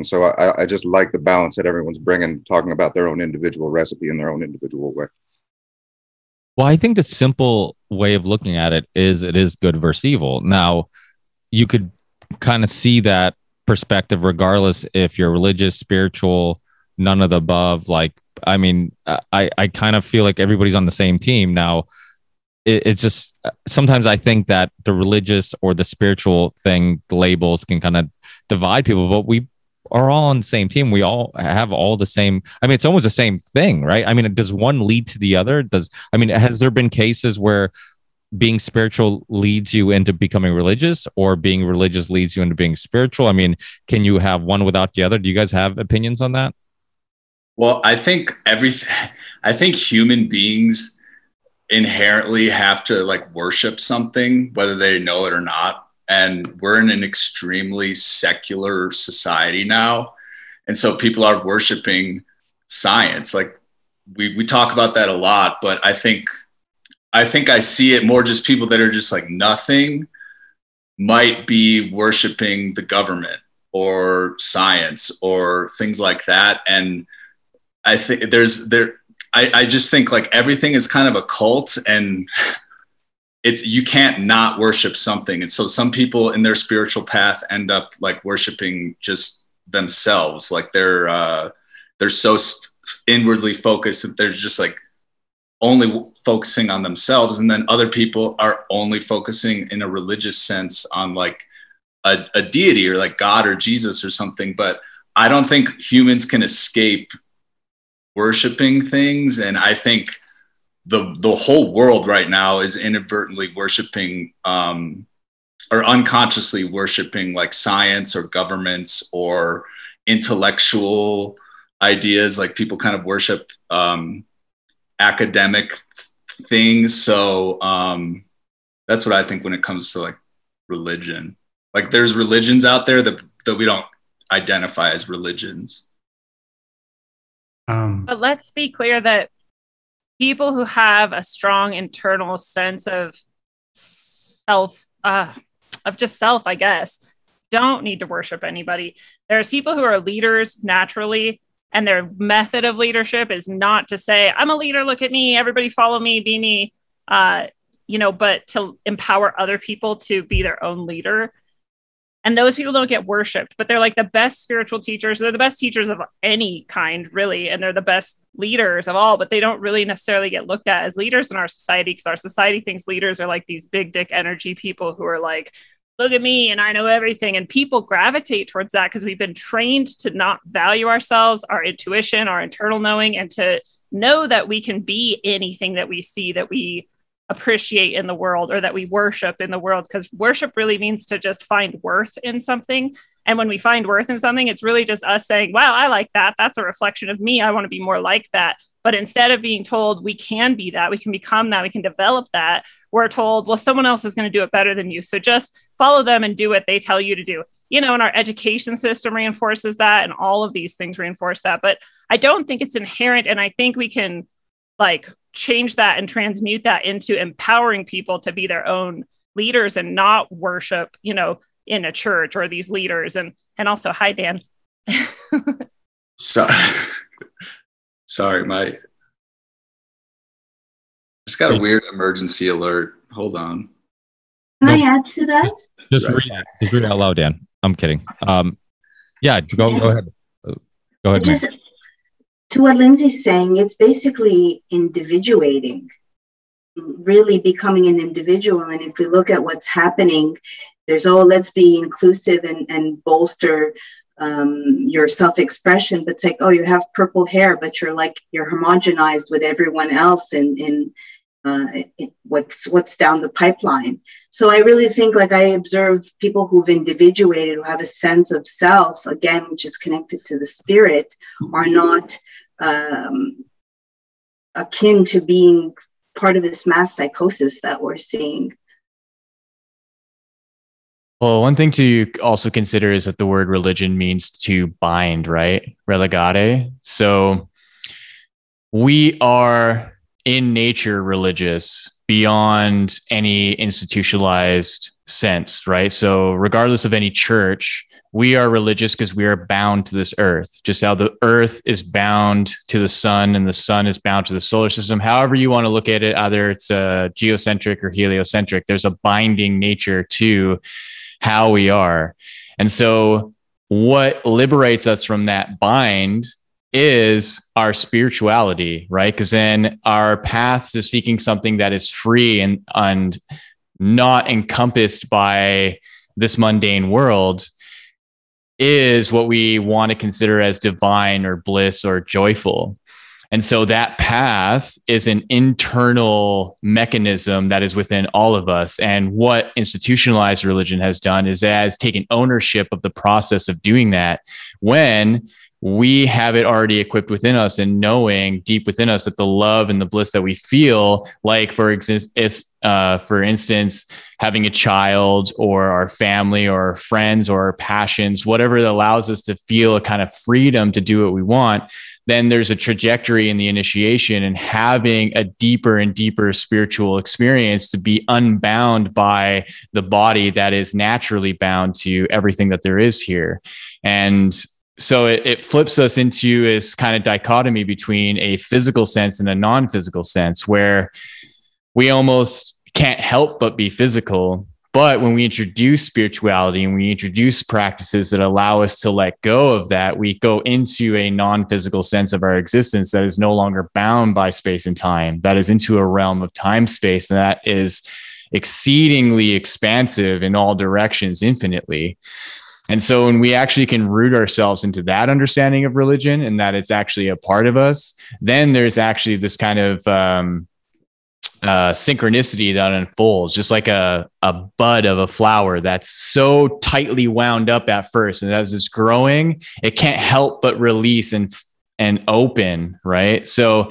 And so I, I just like the balance that everyone's bringing, talking about their own individual recipe in their own individual way. Well, I think the simple way of looking at it is it is good versus evil. Now, you could kind of see that perspective regardless if you're religious, spiritual, none of the above. Like, I mean, I, I kind of feel like everybody's on the same team. Now, it, it's just sometimes I think that the religious or the spiritual thing labels can kind of divide people, but we are all on the same team. We all have all the same. I mean, it's almost the same thing, right? I mean, does one lead to the other? Does I mean, has there been cases where being spiritual leads you into becoming religious, or being religious leads you into being spiritual? I mean, can you have one without the other? Do you guys have opinions on that? Well, I think everything. I think human beings inherently have to like worship something, whether they know it or not and we're in an extremely secular society now. And so people are worshiping science. Like we we talk about that a lot but i think i think i see it more just people that are just like nothing might be worshiping the government or science or things like that. And i think there's there I, I just think like everything is kind of a cult and it's you can't not worship something. And so some people in their spiritual path end up like worshiping just themselves. Like they're uh they're so inwardly focused that they're just like only focusing on themselves. And then other people are only focusing in a religious sense on like a, a deity or like god or jesus or something. But i don't think humans can escape worshiping things. And i think the the whole world right now is inadvertently worshiping um, or unconsciously worshiping like science or governments or intellectual ideas. Like people kind of worship um, academic things. So um, that's what i think when it comes to like religion. Like there's religions out there that that we don't identify as religions. Um, but let's be clear that people who have a strong internal sense of self uh, of just self i guess don't need to worship anybody. There's people who are leaders naturally and their method of leadership is not to say i'm a leader look at me everybody follow me be me uh, you know but to empower other people to be their own leader and those people don't get worshiped but they're like the best spiritual teachers. They're the best teachers of any kind really and they're the best leaders of all but they don't really necessarily get looked at as leaders in our society because our society thinks leaders are like these big dick energy people who are like look at me and i know everything. And people gravitate towards that because we've been trained to not value ourselves our intuition our internal knowing and to know that we can be anything that we see that we appreciate in the world or that we worship in the world because worship really means to just find worth in something. And when we find worth in something it's really just us saying wow i like that. That's a reflection of me. I want to be more like that. But instead of being told we can be that we can become that we can develop that we're told well someone else is going to do it better than you. So just follow them and do what they tell you to do. You know and our education system reinforces that and all of these things reinforce that. But i don't think it's inherent and i think we can like change that and transmute that into empowering people to be their own leaders and not worship, you know, in a church or these leaders. And and also, hi Dan. so, sorry, my just got a weird emergency alert. Hold on. Can I add to that? Just read it. Just read it out loud, Dan. I'm kidding. Um, yeah, go go ahead. Go ahead. Just Mike. To what Lindsay's saying, it's basically individuating, really becoming an individual. And if we look at what's happening, there's oh, let's be inclusive and, and bolster um, your self-expression. But it's like, oh, you have purple hair, but you're like you're homogenized with everyone else in in uh, what's what's down the pipeline. So I really think like I observe people who've individuated, who have a sense of self, again, which is connected to the spirit, are not um, akin to being part of this mass psychosis that we're seeing. Well, one thing to also consider is that the word religion means to bind, right? Relegare. So we are in nature religious beyond any institutionalized sense, right? So, regardless of any church, we are religious because we are bound to this earth, just how the earth is bound to the sun and the sun is bound to the solar system. However, you want to look at it, either it's a geocentric or heliocentric, there's a binding nature to how we are. And so, what liberates us from that bind is our spirituality, right? Because then our path to seeking something that is free and, and not encompassed by this mundane world is what we want to consider as divine or bliss or joyful. And so that path is an internal mechanism that is within all of us. And what institutionalized religion has done is has taken ownership of the process of doing that when we have it already equipped within us and knowing deep within us that the love and the bliss that we feel like for is uh, for instance having a child or our family or our friends or our passions whatever that allows us to feel a kind of freedom to do what we want then there's a trajectory in the initiation and having a deeper and deeper spiritual experience to be unbound by the body that is naturally bound to everything that there is here. And so it, it flips us into this kind of dichotomy between a physical sense and a non-physical sense where we almost can't help but be physical. But when we introduce spirituality and we introduce practices that allow us to let go of that we go into a non-physical sense of our existence that is no longer bound by space and time that is into a realm of time space and that is exceedingly expansive in all directions infinitely and so when we actually can root ourselves into that understanding of religion and that it's actually a part of us, then there's actually this kind of um, uh, synchronicity that unfolds, just like a, a bud of a flower that's so tightly wound up at first. And as it's growing, it can't help but release and, and open, right? So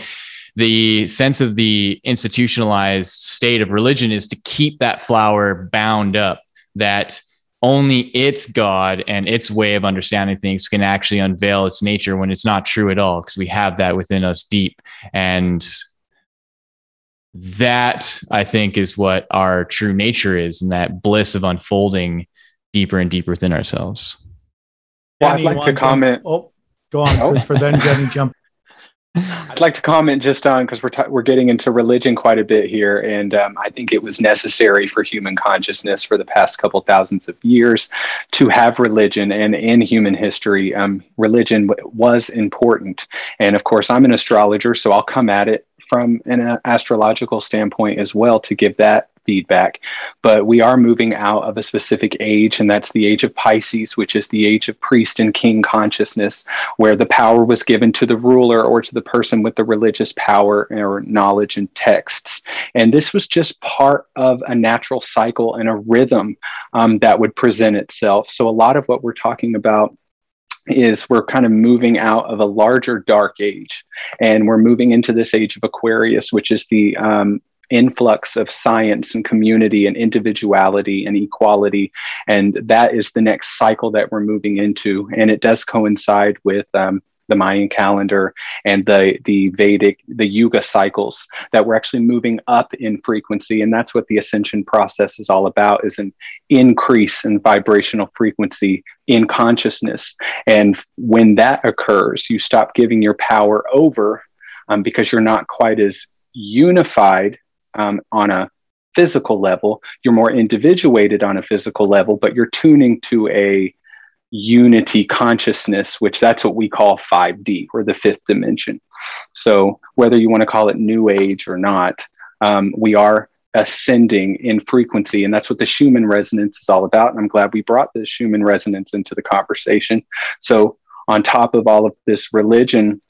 the sense of the institutionalized state of religion is to keep that flower bound up that only its God and its way of understanding things can actually unveil its nature when it's not true at all, because we have that within us deep. And that I think is what our true nature is, and that bliss of unfolding deeper and deeper within ourselves. Well, I'd Jenny, like to want comment. Oh, go on, Oh. Christopher. Then Jenny jump. I'd like to comment just on because we're t- we're getting into religion quite a bit here, and um, I think it was necessary for human consciousness for the past couple thousands of years to have religion, and in human history, um, religion w- was important. And of course, I'm an astrologer, so I'll come at it from an uh, astrological standpoint as well to give that feedback. But we are moving out of a specific age, and that's the age of Pisces, which is the age of priest and king consciousness, where the power was given to the ruler or to the person with the religious power or knowledge and texts. And this was just part of a natural cycle and a rhythm um, that would present itself. So, a lot of what we're talking about is we're kind of moving out of a larger dark age and we're moving into this age of aquarius which is the um, influx of science and community and individuality and equality. And that is the next cycle that we're moving into. And it does coincide with um, the Mayan calendar and the the Vedic the Yuga cycles that we're actually moving up in frequency and that's what the ascension process is all about is an increase in vibrational frequency in consciousness and when that occurs you stop giving your power over um, because you're not quite as unified um, on a physical level. You're more individuated on a physical level, but you're tuning to a unity consciousness, which that's what we call 5D or the fifth dimension. So, whether you want to call it new age or not, um, we are ascending in frequency. And that's what the Schumann resonance is all about. And I'm glad we brought the Schumann resonance into the conversation. So, on top of all of this religion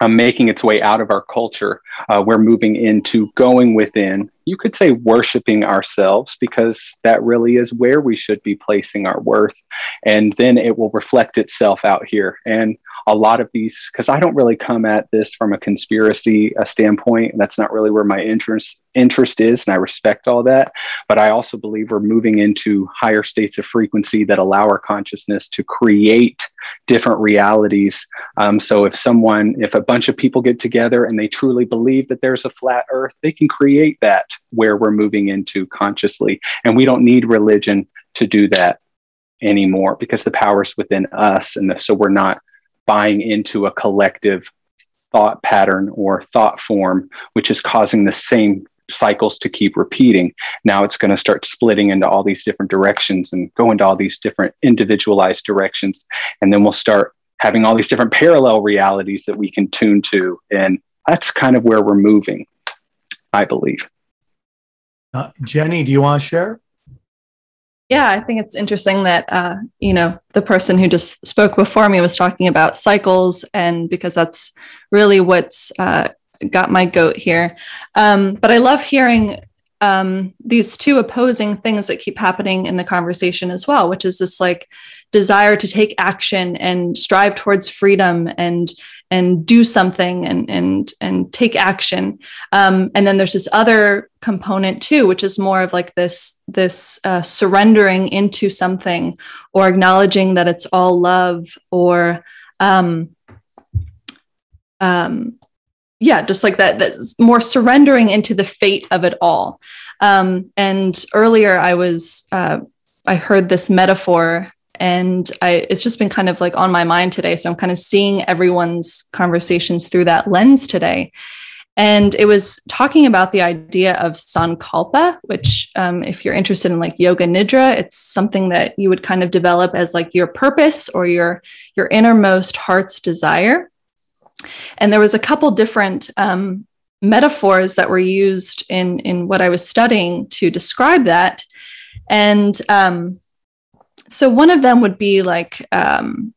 um, making its way out of our culture. Uh, we're moving into going within, you could say worshiping ourselves, because that really is where we should be placing our worth. And then it will reflect itself out here. And a lot of these, because I don't really come at this from a conspiracy uh, standpoint. That's not really where my interest interest is, and I respect all that. But I also believe we're moving into higher states of frequency that allow our consciousness to create different realities. Um, so if someone, if a bunch of people get together and they truly believe that there's a flat Earth, they can create that where we're moving into consciously, and we don't need religion to do that anymore because the power is within us, and so we're not buying into a collective thought pattern or thought form, which is causing the same cycles to keep repeating. Now it's going to start splitting into all these different directions and go into all these different individualized directions. And then we'll start having all these different parallel realities that we can tune to. And that's kind of where we're moving, I believe. Uh, Jenny, do you want to share? Yeah, I think it's interesting that uh, you know the person who just spoke before me was talking about cycles, and because that's really what's uh, got my goat here. Um, but I love hearing um, these two opposing things that keep happening in the conversation as well, which is this like desire to take action and strive towards freedom and and do something and and and take action. Um, and then there's this other component too, which is more of like this this uh, surrendering into something or acknowledging that it's all love or um, um, yeah, just like that, that's more surrendering into the fate of it all. Um, and earlier I was, uh, I heard this metaphor and I, it's just been kind of like on my mind today. So I'm kind of seeing everyone's conversations through that lens today. And it was talking about the idea of sankalpa, which, um, if you're interested in like yoga nidra, it's something that you would kind of develop as like your purpose or your your innermost heart's desire. And there was a couple different um, metaphors that were used in in what I was studying to describe that. And um, so one of them would be like, um,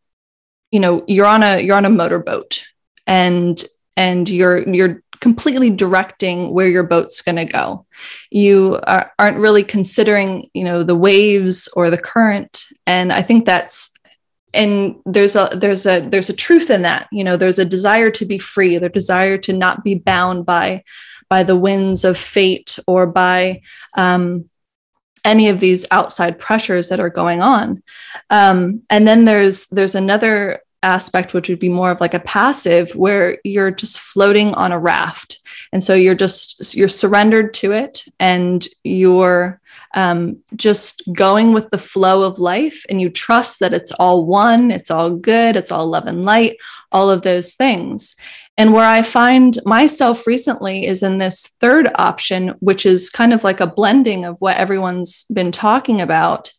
you know, you're on a you're on a motorboat, and and you're you're completely directing where your boat's going to go. You are, aren't really considering, you know, the waves or the current, and I think that's and there's a there's a there's a truth in that you know there's a desire to be free the desire to not be bound by by the winds of fate or by um, any of these outside pressures that are going on. Um, and then there's there's another aspect which would be more of like a passive where you're just floating on a raft. And so you're just you're surrendered to it and you're um, just going with the flow of life and you trust that it's all one it's all good it's all love and light all of those things And where I find myself recently is in this third option, which is kind of like a blending of what everyone's been talking about,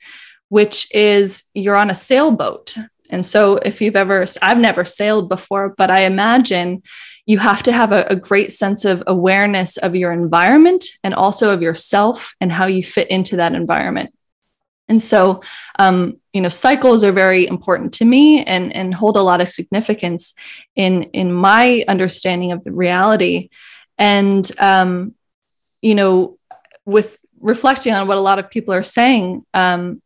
which is you're on a sailboat. And so, if you've ever, I've never sailed before, but I imagine you have to have a, a, great sense of awareness of your environment and also of yourself and how you fit into that environment. And so, um, you know, cycles are very important to me and, and hold a lot of significance in, in my understanding of the reality. And, um, you know, with reflecting on what a lot of people are saying, um,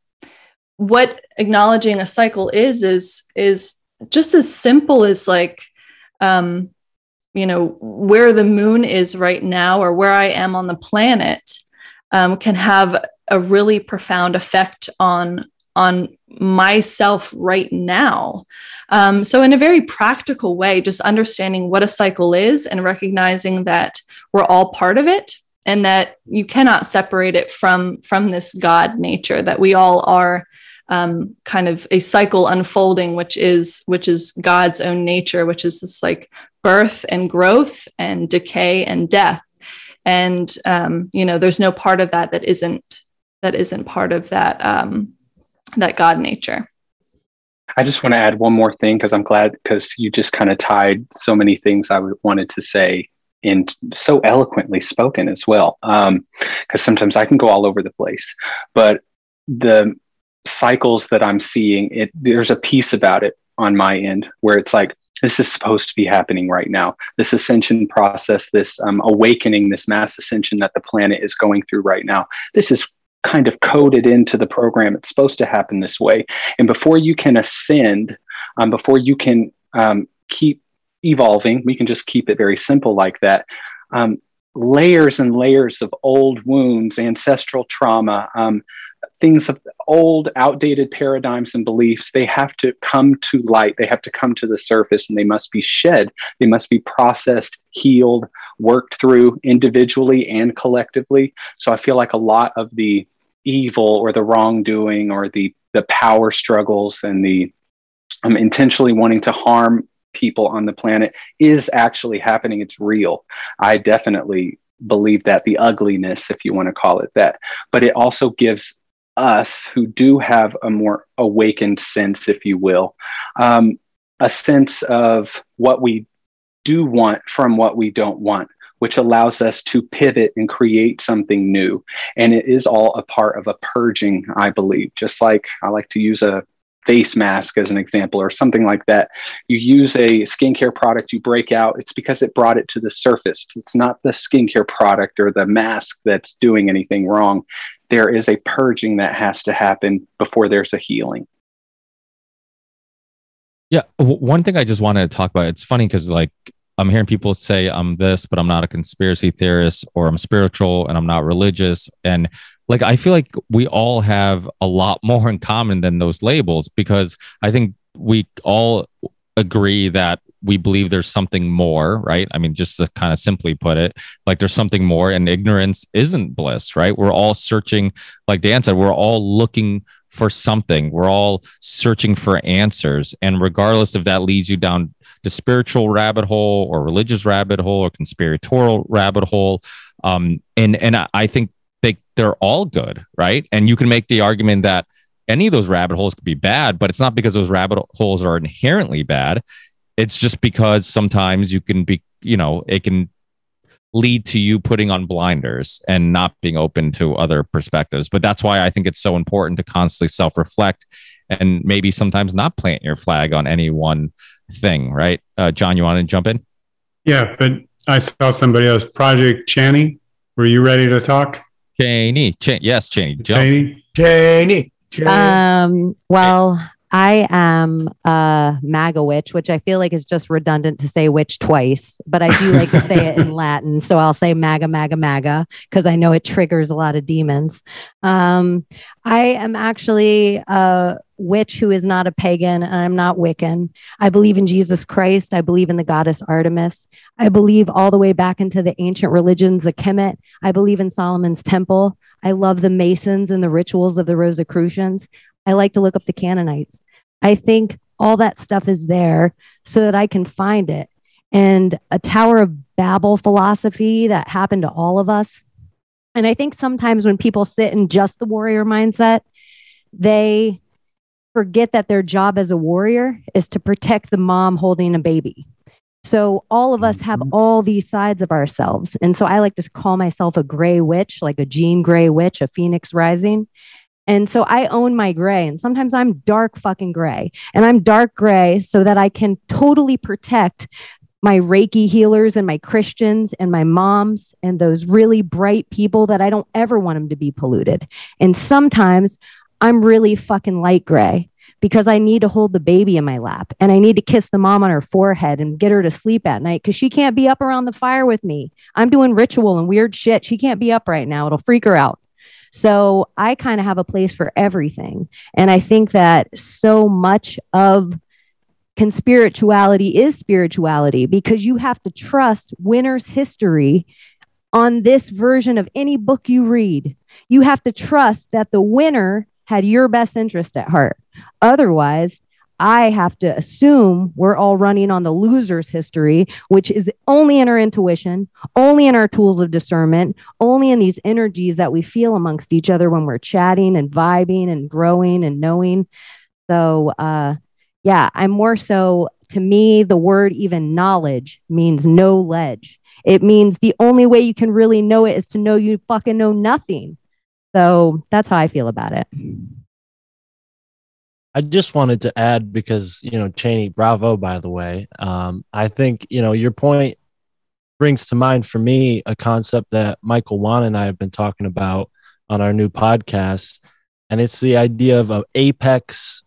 what acknowledging a cycle is, is, is just as simple as like, um, you know, where the moon is right now or where I am on the planet um, can have a really profound effect on on myself right now. Um, so, in a very practical way, just understanding what a cycle is and recognizing that we're all part of it and that you cannot separate it from from this God nature that we all are um, kind of a cycle unfolding, which is which is God's own nature, which is this like birth and growth and decay and death. And um, you know, there's no part of that that isn't that isn't part of that um, that God nature. I just want to add one more thing because I'm glad because you just kind of tied so many things I wanted to say in so eloquently spoken as well. Because um, sometimes I can go all over the place, but the cycles that I'm seeing, it there's a piece about it on my end where it's like this is supposed to be happening right now. This ascension process, this um, awakening, this mass ascension that the planet is going through right now. This is kind of coded into the program. It's supposed to happen this way. And before you can ascend, um, before you can um, keep evolving, we can just keep it very simple like that. Um, layers and layers of old wounds, ancestral trauma, um, things of old, outdated paradigms and beliefs, they have to come to light. They have to come to the surface and they must be shed. They must be processed, healed, worked through individually and collectively. So I feel like a lot of the evil or the wrongdoing or the the power struggles and the um, intentionally wanting to harm people on the planet is actually happening. It's real. I definitely believe that the ugliness, if you want to call it that, but it also gives us who do have a more awakened sense, if you will, um, a sense of what we do want from what we don't want which allows us to pivot and create something new. And it is all a part of a purging, I believe. Just like I like to use a face mask as an example or something like that. You use a skincare product, you break out, it's because it brought it to the surface. It's not the skincare product or the mask that's doing anything wrong. There is a purging that has to happen before there's a healing. Yeah, w- one thing I just wanted to talk about. It's funny because like I'm hearing people say I'm this, but I'm not a conspiracy theorist, or I'm spiritual and I'm not religious. And like, I feel like we all have a lot more in common than those labels because I think we all agree that we believe there's something more, right? I mean, just to kind of simply put it, like there's something more, and ignorance isn't bliss, right? We're all searching, like Dan said, we're all looking for something. We're all searching for answers. And regardless if that leads you down the spiritual rabbit hole or religious rabbit hole or conspiratorial rabbit hole. Um, and and I think they they're all good, right? And you can make the argument that any of those rabbit holes could be bad, but it's not because those rabbit holes are inherently bad. It's just because sometimes you can be, you know, it can lead to you putting on blinders and not being open to other perspectives. But that's why I think it's so important to constantly self reflect and maybe sometimes not plant your flag on any one thing, right? Uh, John, you want to jump in? Yeah, but I saw somebody else, Project Chaney. Were you ready to talk? Chaney, Ch- yes, Chaney, jump. Chaney, Chaney. Um, well, I am a MAGA witch, which I feel like is just redundant to say witch twice, but I do like to say it in Latin. So I'll say MAGA, MAGA, MAGA, because I know it triggers a lot of demons. Um, I am actually a witch who is not a pagan and I'm not Wiccan. I believe in Jesus Christ. I believe in the goddess Artemis. I believe all the way back into the ancient religions, the Kemet. I believe in Solomon's temple. I love the Masons and the rituals of the Rosicrucians. I like to look up the Canaanites. I think all that stuff is there so that I can find it. and a Tower of Babel philosophy that happened to all of us. And I think sometimes when people sit in just the warrior mindset, they forget that their job as a warrior is to protect the mom holding a baby. So all of us have mm-hmm. all these sides of ourselves. And so I like to call myself a gray witch, like a Jean Grey witch, a phoenix rising. And so I own my gray, and sometimes I'm dark fucking gray. And I'm dark gray so that I can totally protect my Reiki healers and my Christians and my moms and those really bright people that I don't ever want them to be polluted. And sometimes I'm really fucking light gray because I need to hold the baby in my lap and I need to kiss the mom on her forehead and get her to sleep at night because she can't be up around the fire with me. I'm doing ritual and weird shit. She can't be up right now. It'll freak her out. So I kind of have a place for everything. And I think that so much of conspirituality is spirituality because you have to trust winner's history on this version of any book you read. You have to trust that the winner had your best interest at heart. Otherwise, I have to assume we're all running on the loser's history, which is only in our intuition, only in our tools of discernment, only in these energies that we feel amongst each other when we're chatting and vibing and growing and knowing. So, uh, yeah, I'm more so to me, the word even knowledge means no ledge. It means the only way you can really know it is to know you fucking know nothing. So that's how I feel about it. I just wanted to add because you know Cheney, bravo by the way. Um, I think you know your point brings to mind for me a concept that Michael Wan and I have been talking about on our new podcast, and it's the idea of an apex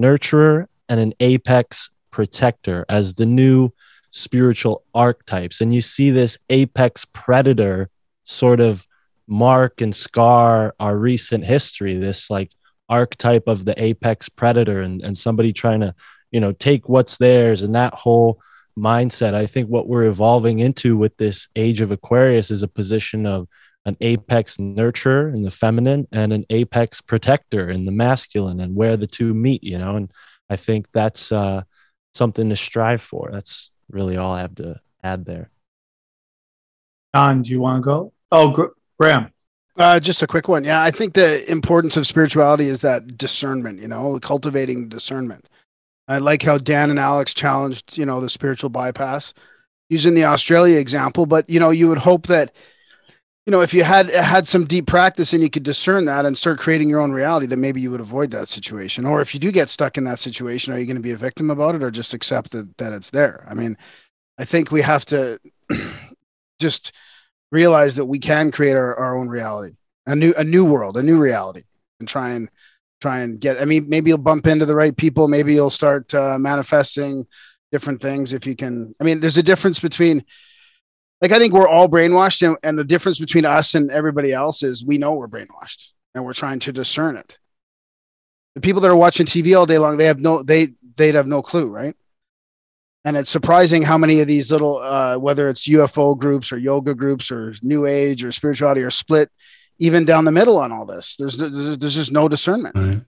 nurturer and an apex protector as the new spiritual archetypes, and you see this apex predator sort of mark and scar our recent history. This like archetype of the apex predator and, and somebody trying to you know take what's theirs and that whole mindset i think what we're evolving into with this age of aquarius is a position of an apex nurturer in the feminine and an apex protector in the masculine and where the two meet you know and i think that's uh, something to strive for that's really all i have to add there Don, do you want to go? Oh, Gr- Graham. Uh, just a quick one. Yeah, I think the importance of spirituality is that discernment, you know, cultivating discernment. I like how Dan and Alex challenged, you know, the spiritual bypass using the Australia example, but you know, you would hope that you know, if you had had some deep practice and you could discern that and start creating your own reality, then maybe you would avoid that situation. Or if you do get stuck in that situation, are you going to be a victim about it or just accept that, that it's there? I mean, I think we have to just realize that we can create our, our own reality, a new a new world, a new reality, and try and try and get. I mean, maybe you'll bump into the right people. Maybe you'll start uh, manifesting different things if you can. I mean, there's a difference between. Like I think we're all brainwashed, and, and the difference between us and everybody else is we know we're brainwashed, and we're trying to discern it. The people that are watching TV all day long, they have no they they'd have no clue, right? And it's surprising how many of these little uh, whether it's ufo groups or yoga groups or new age or spirituality are split even down the middle on all this there's there's just no discernment Right.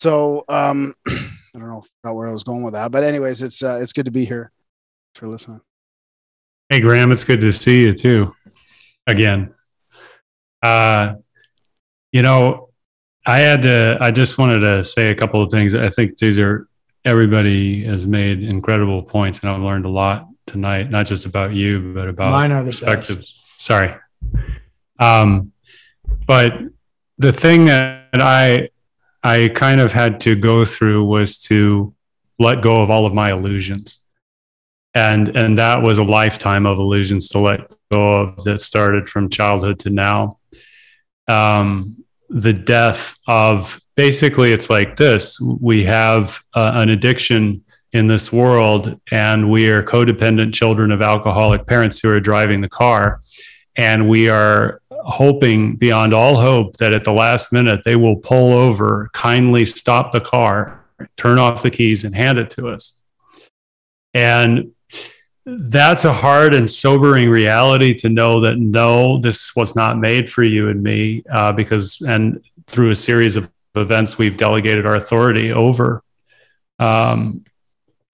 so um i don't know forgot where i was going with that but anyways it's uh, it's good to be here for listening Hey, Graham, it's good to see you too. Again. Uh, you know, I had to, I just wanted to say a couple of things. I think these are, everybody has made incredible points, and I've learned a lot tonight, not just about you, but about Mine are the perspectives. Sorry. Um, but the thing that I, I kind of had to go through was to let go of all of my illusions and and that was a lifetime of illusions to let go of that started from childhood to now um, the death of basically it's like this. We have uh, an addiction in this world and we are codependent children of alcoholic parents who are driving the car and we are hoping beyond all hope that at the last minute they will pull over kindly stop the car turn off the keys and hand it to us. And that's a hard and sobering reality to know that no, this was not made for you and me, uh, because and through a series of events, we've delegated our authority over um,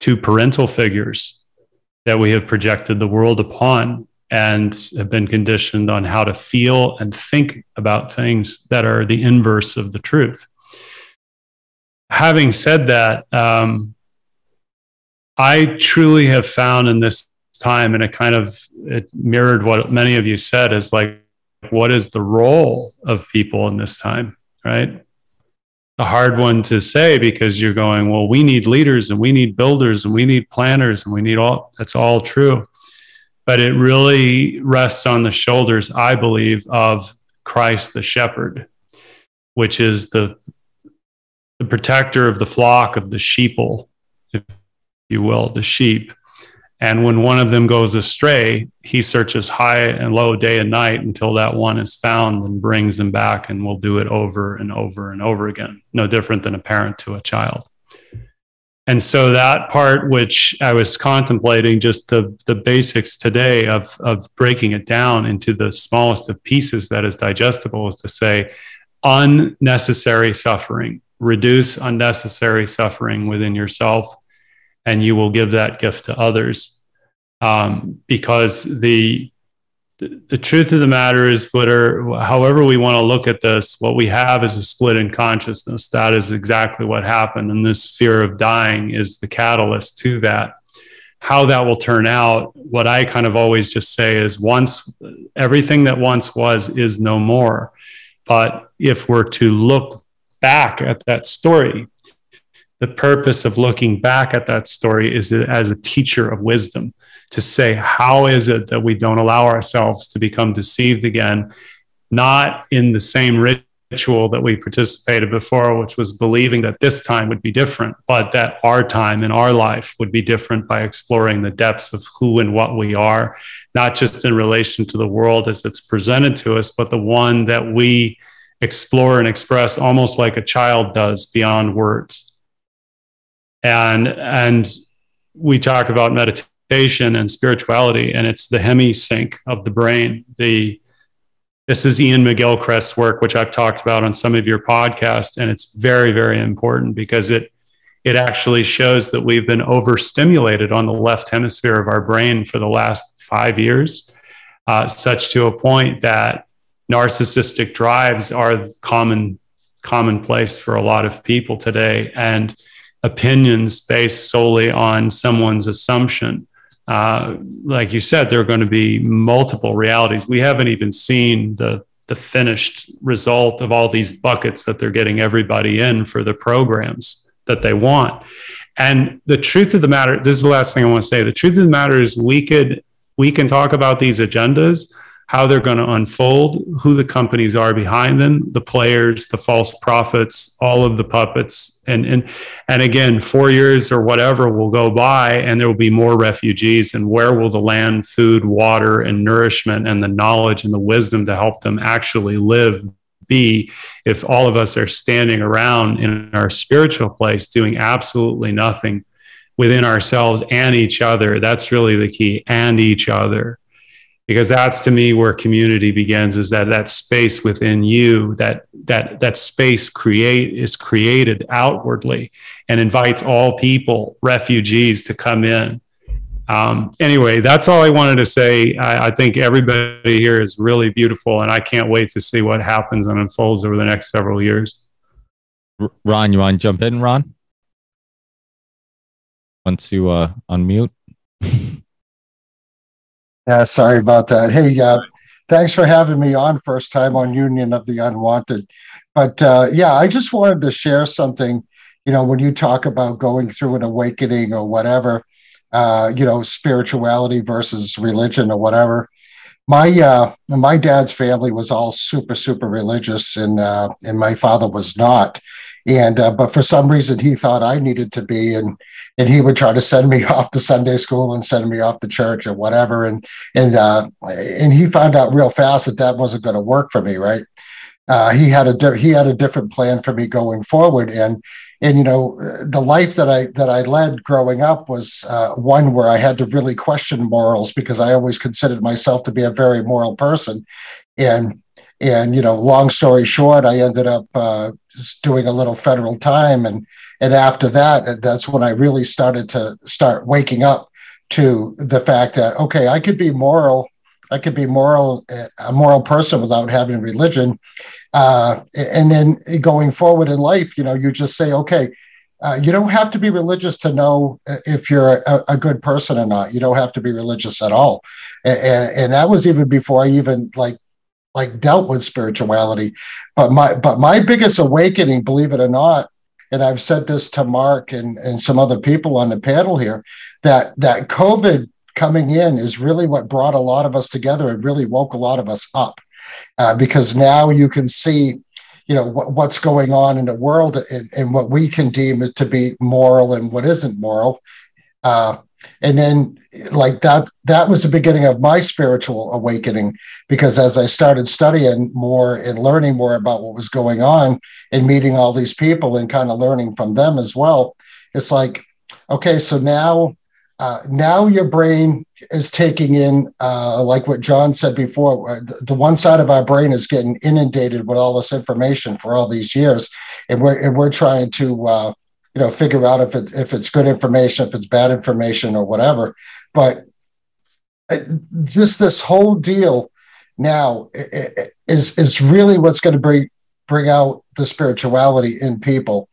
to parental figures that we have projected the world upon and have been conditioned on how to feel and think about things that are the inverse of the truth. Having said that, um, I truly have found in this time, and it kind of it mirrored what many of you said, is like, what is the role of people in this time, right? A hard one to say because you're going, well, we need leaders and we need builders and we need planners and we need all. That's all true but it really rests on the shoulders, I believe, of Christ the shepherd, which is the, the protector of the flock of the sheeple, if you will, the sheep. And when one of them goes astray, he searches high and low day and night until that one is found and brings them back and will do it over and over and over again. No different than a parent to a child and so that part which i was contemplating just the the basics today of of breaking it down into the smallest of pieces that is digestible is to say unnecessary suffering reduce unnecessary suffering within yourself and you will give that gift to others um, because the the, truth of the matter is whatever however we want to look at this what we have is a split in consciousness. That is exactly what happened. And this fear of dying is the catalyst to that. How that will turn out what i kind of always just say is once everything that once was is no more. But if we're to look back at that story the purpose of looking back at that story is as a teacher of wisdom to say, how is it that we don't allow ourselves to become deceived again, not in the same ritual that we participated before, which was believing that this time would be different, but that our time in our life would be different by exploring the depths of who and what we are, not just in relation to the world as it's presented to us, but the one that we explore and express almost like a child does beyond words. And, and we talk about meditation and spirituality, and it's the hemisync of the brain. The this is Iain McGilchrist's work, which I've talked about on some of your podcasts, and it's very, very important because it it actually shows that we've been overstimulated on the left hemisphere of our brain for the last five years, uh, such to a point that narcissistic drives are common commonplace for a lot of people today, and opinions based solely on someone's assumption uh, like you said, there are going to be multiple realities. We haven't even seen the the finished result of all these buckets that they're getting everybody in for the programs that they want. And the truth of the matter, this is the last thing I want to say. The truth of the matter is we could we can talk about these agendas, how they're going to unfold, who the companies are behind them, the players, the false prophets, all of the puppets. And, and, and again, four years or whatever will go by and there will be more refugees. And where will the land, food, water, and nourishment and the knowledge and the wisdom to help them actually live be if all of us are standing around in our spiritual place doing absolutely nothing within ourselves and each other? That's really the key, and each other because that's to me where community begins is that that space within you that that that space create is created outwardly and invites all people refugees to come in. Um, anyway that's all i wanted to say. I, I think everybody here is really beautiful and i can't wait to see what happens and unfolds over the next several years. Ron you want to jump in ron? Want to uh, unmute Yeah, sorry about that. Hey, uh, thanks for having me on first time on Union of the Unwanted. But uh, yeah, I just wanted to share something. You know, when you talk about going through an awakening or whatever, uh, you know, spirituality versus religion or whatever. My uh, my dad's family was all super super religious, and uh, and my father was not. And uh, but for some reason he thought I needed to be, and and he would try to send me off to Sunday school and send me off to church or whatever. And and uh, and he found out real fast that that wasn't going to work for me. Right? Uh, he had a di- he had a different plan for me going forward. And and you know the life that I that I led growing up was uh, one where I had to really question morals because I always considered myself to be a very moral person. And and you know, long story short, I ended up uh, doing a little federal time. And and after that that's when i really started to start waking up to the fact that okay, I could be moral, I could be moral, a moral person without having religion, uh, and then going forward in life, you know, you just say, okay, uh, you don't have to be religious to know if you're a, a, good person or not. You don't have to be religious at all, and, and that was even before I even like like dealt with spirituality. But my but my biggest awakening, believe it or not, and I've said this to Mark and and some other people on the panel here, that that COVID coming in is really what brought a lot of us together and really woke a lot of us up, uh, because now you can see you know what, what's going on in the world and, and, what we can deem to be moral and what isn't moral uh, and then like that that was the beginning of my spiritual awakening because as i started studying more and learning more about what was going on and meeting all these people and kind of learning from them as well it's like okay so now uh, now your brain is taking in, uh, like what John said before, uh, the, one side of our brain is getting inundated with all this information for all these years, and we're and we're trying to, uh, you know, figure out if it if it's good information, if it's bad information, or whatever. But uh, just this whole deal now is is really what's going to bring bring out the spirituality in people.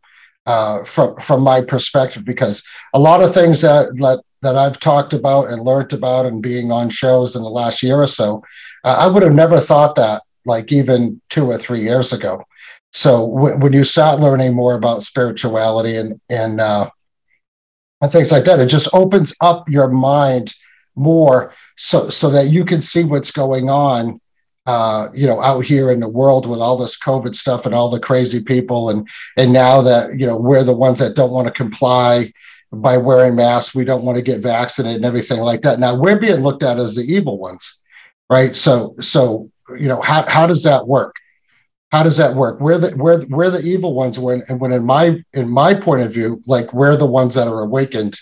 Uh, from from my perspective, because a lot of things that, that that I've talked about and learned about and being on shows in the last year or so, uh, I would have never thought that like even two or three years ago. So w- when you start learning more about spirituality and and uh, and things like that, it just opens up your mind more so so that you can see what's going on uh, you know, out here in the world with all this COVID stuff and all the crazy people, and and now that you know we're the ones that don't want to comply by wearing masks. We don't want to get vaccinated and everything like that. Now we're being looked at as the evil ones, right? So, so you know, how how does that work? How does that work? We're the we're we're the evil ones when when in my in my point of view, like we're the ones that are awakened.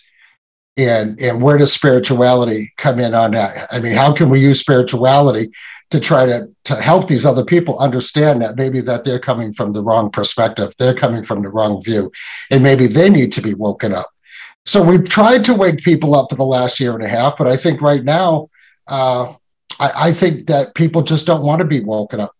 And and where does spirituality come in on that? I mean, how can we use spirituality to try to to help these other people understand that maybe that they're coming from the wrong perspective, they're coming from the wrong view, and maybe they need to be woken up so we've tried to wake people up for the last year and a half, but I think right now, uh, I, I, think that people just don't want to be woken up.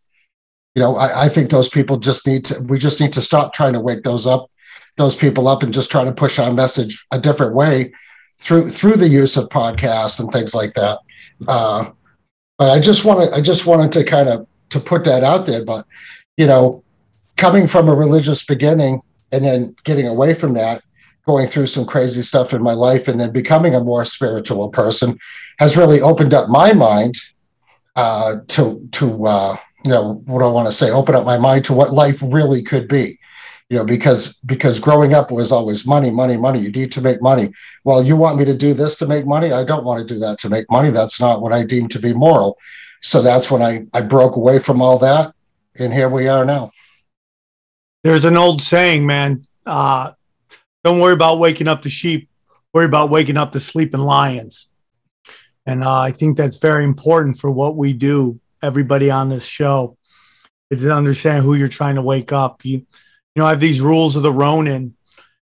You know, I, I, think those people just need to. We just need to stop trying to wake those up, those people up, and just try to push our message a different way through through the use of podcasts and things like that. Uh, but I just wanted, I just wanted to kind of to put that out there. But you know, coming from a religious beginning and then getting away from that going through some crazy stuff in my life and then becoming a more spiritual person has really opened up my mind uh, to to uh, you know what I want to say open up my mind to what life really could be you know because because growing up was always money money money you need to make money well you want me to do this to make money i don't want to do that to make money that's not what i deem to be moral so that's when i i broke away from all that and here we are now there's an old saying man uh don't worry about waking up the sheep. Worry about waking up the sleeping lions. And uh, I think that's very important for what we do. Everybody on this show is to understand who you're trying to wake up. You, you know, I have these rules of the Ronin,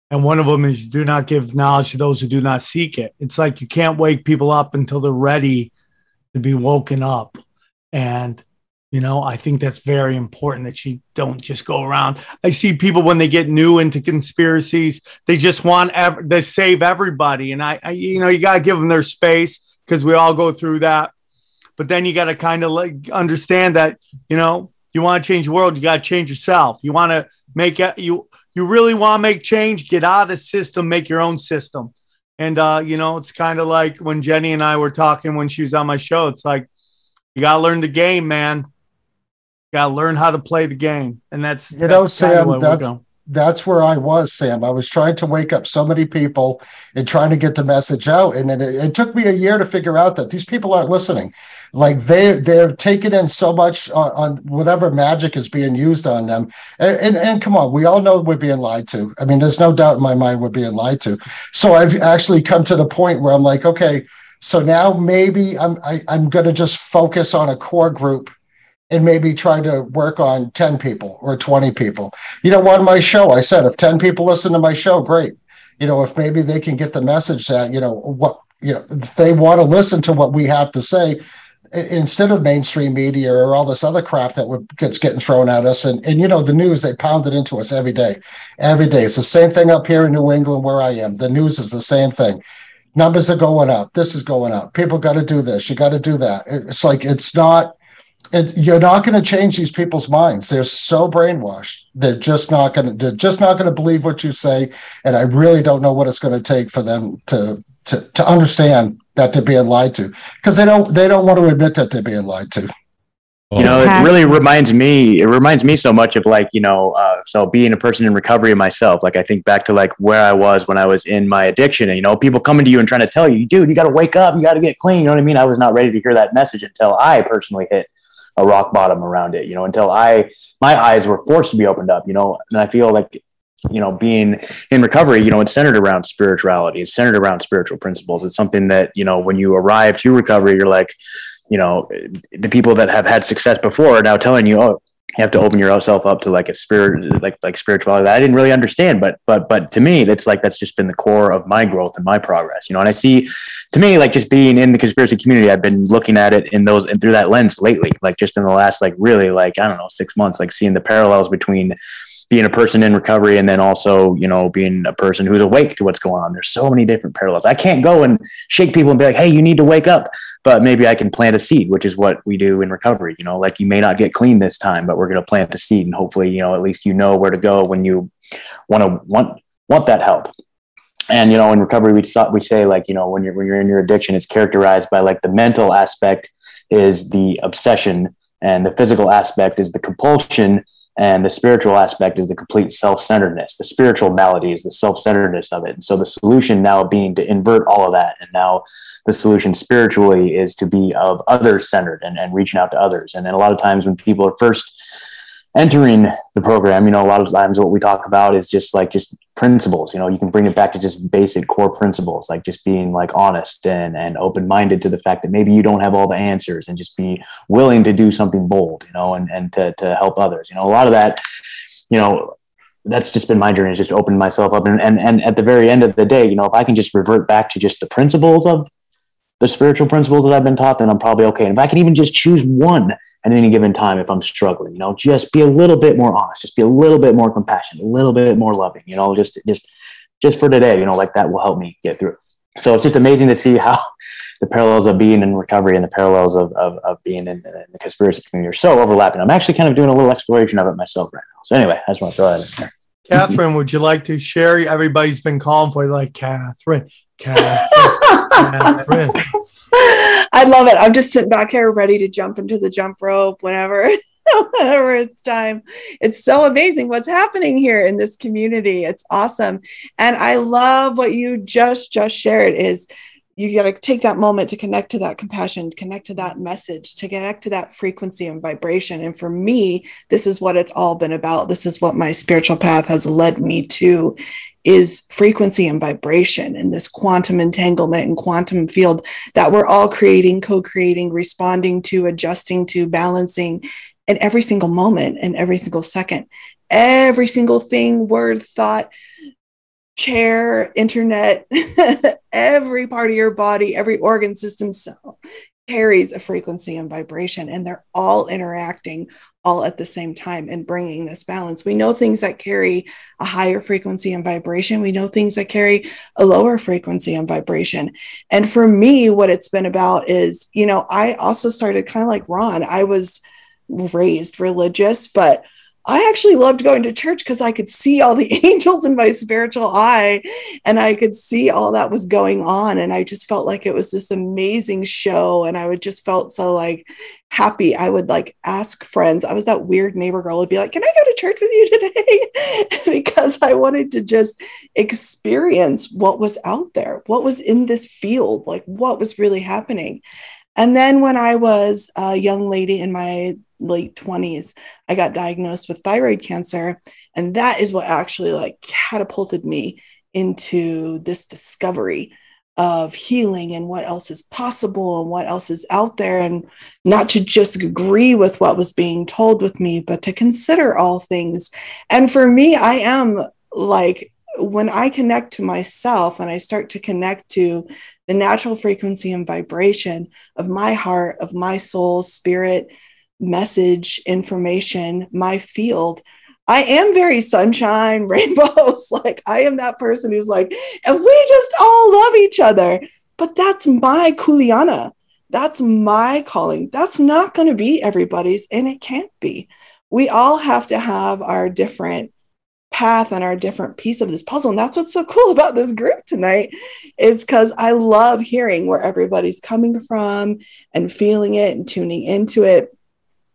and one of them is do not give knowledge to those who do not seek it. It's like you can't wake people up until they're ready to be woken up. And you know, I think that's very important that you don't just go around. I see people when they get new into conspiracies, they just want ev- they save everybody, and I, I you know, you got to give them their space because we all go through that. But then you got to kind of like understand that you know you want to change the world, you got to change yourself. You want to make it you you really want to make change, get out of the system, make your own system. And uh, you know, it's kind of like when Jenny and I were talking when she was on my show. It's like you got to learn the game, man You got to learn how to play the game, and that's you know, Sam. That's that's where I was, Sam. I was trying to wake up so many people and trying to get the message out, and it, it took me a year to figure out that these people aren't listening. Like they they're taking in so much on, on whatever magic is being used on them, and, and and come on, we all know we're being lied to. I mean, there's no doubt in my mind we're being lied to. So I've actually come to the point where I'm like, okay, so now maybe I'm I, am i am going to just focus on a core group and maybe try to work on 10 people or 20 people. You know, on my show, I said if 10 people listen to my show, great. You know, if maybe they can get the message that, you know, what you know they want to listen to what we have to say instead of mainstream media or all this other crap that would, gets getting thrown at us. And, and, you know, the news, they pound it into us every day. Every day. It's the same thing up here in New England where I am. The news is the same thing. Numbers are going up. This is going up. People got to do this. You got to do that. It's like, it's not, it, you're not going to change these people's minds. They're so brainwashed. They're just not going to, they're just not going to believe what you say. And I really don't know what it's going to take for them to, to, to understand that they're being lied to because they don't they don't want to admit that they're being lied to. You know it really reminds me it reminds me so much of like you know uh, so being a person in recovery myself like i think back to like where i was when i was in my addiction and you know people coming to you and trying to tell you dude you got to wake up you got to get clean you know what i mean? I was not ready to hear that message until i personally hit a rock bottom around it you know until i my eyes were forced to be opened up you know and i feel like you know being in recovery you know it's centered around spirituality it's centered around spiritual principles. It's something that you know when you arrive to recovery you're like you know the people that have had success before are now telling you oh you have to open yourself up to like a spirit like like spirituality. That i didn't really understand but but but to me that's like that's just been the core of my growth and my progress you know and i see to me like just being in the conspiracy community i've been looking at it in those and through that lens lately like just in the last like really like i don't know six months like seeing the parallels between being a person in recovery and then also you know being a person who's awake to what's going on. There's so many different parallels. I can't go and shake people and be like hey you need to wake up. But maybe i can plant a seed which is what we do in recovery you know like you may not get clean this time but we're going to plant a seed and hopefully you know at least you know where to go when you want to want want that help. And you know in recovery we we say like you know when you're when you're in your addiction it's characterized by like the mental aspect is the obsession and the physical aspect is the compulsion and the spiritual aspect is the complete self-centeredness. The spiritual malady is the self-centeredness of it. And so the solution now being to invert all of that and now the solution spiritually is to be of others centered and, and reaching out to others. And then a lot of times when people are first entering the program you know a lot of times what we talk about is just like just principles you know you can bring it back to just basic core principles like just being like honest and and open-minded to the fact that maybe you don't have all the answers and just be willing to do something bold you know and and to, to help others you know a lot of that you know that's just been my journey is just opening myself up and, and and at the very end of the day you know if i can just revert back to just the principles of the spiritual principles that i've been taught then i'm probably okay. And if i can even just choose one at any given time if I'm struggling. You know, just be a little bit more honest, just be a little bit more compassionate, a little bit more loving. You know, just just just for today. You know, like that will help me get through. So it's just amazing to see how the parallels of being in recovery and the parallels of, of, of being in, in, the conspiracy community are so overlapping. I'm actually kind of doing a little exploration of it myself right now. So anyway, I just want to throw that in there. Catherine, would you like to share? Everybody's been calling for you, like Catherine, Catherine. I love it. I'm just sitting back here ready to jump into the jump rope whenever. whenever it's time. It's so amazing what's happening here in this community. It's awesome. And I love what you just just shared is you got to take that moment to connect to that compassion, connect to that message, to connect to that frequency and vibration. And for me, this is what it's all been about. This is what my spiritual path has led me to is frequency and vibration and this quantum entanglement and quantum field that we're all creating, co-creating, responding to, adjusting to, balancing in every single moment and every single second. Every single thing, word, thought, chair, internet, every part of your body, every organ system cell carries a frequency and vibration, and they're all interacting all at the same time and bringing this balance. We know things that carry a higher frequency and vibration. We know things that carry a lower frequency and vibration. And for me, what it's been about is, you know, I also started kind of like Ron. I was raised religious, but I actually loved going to church because I could see all the angels in my spiritual eye and I could see all that was going on. And I just felt like it was this amazing show. And I would just felt so like happy. I would like ask friends. I was that weird neighbor girl would be like, Can I go to church with you today? because I wanted to just experience what was out there, what was in this field, like what was really happening. And then when I was a young lady in my late 20s, I got diagnosed with thyroid cancer. And that is what actually like catapulted me into this discovery of healing and what else is possible and what else is out there and not to just agree with what was being told with me but to consider all things and for me i am like when i connect to myself and i start to connect to the natural frequency and vibration of my heart, of my soul, spirit, message, information, my field. I am very sunshine, rainbows. like I am that person who's like, and we just all love each other. But that's my kuleana. That's my calling. That's not going to be everybody's, and it can't be. We all have to have our different path and our different piece of this puzzle. And that's what's so cool about this group tonight is because I love hearing where everybody's coming from and feeling it and tuning into it.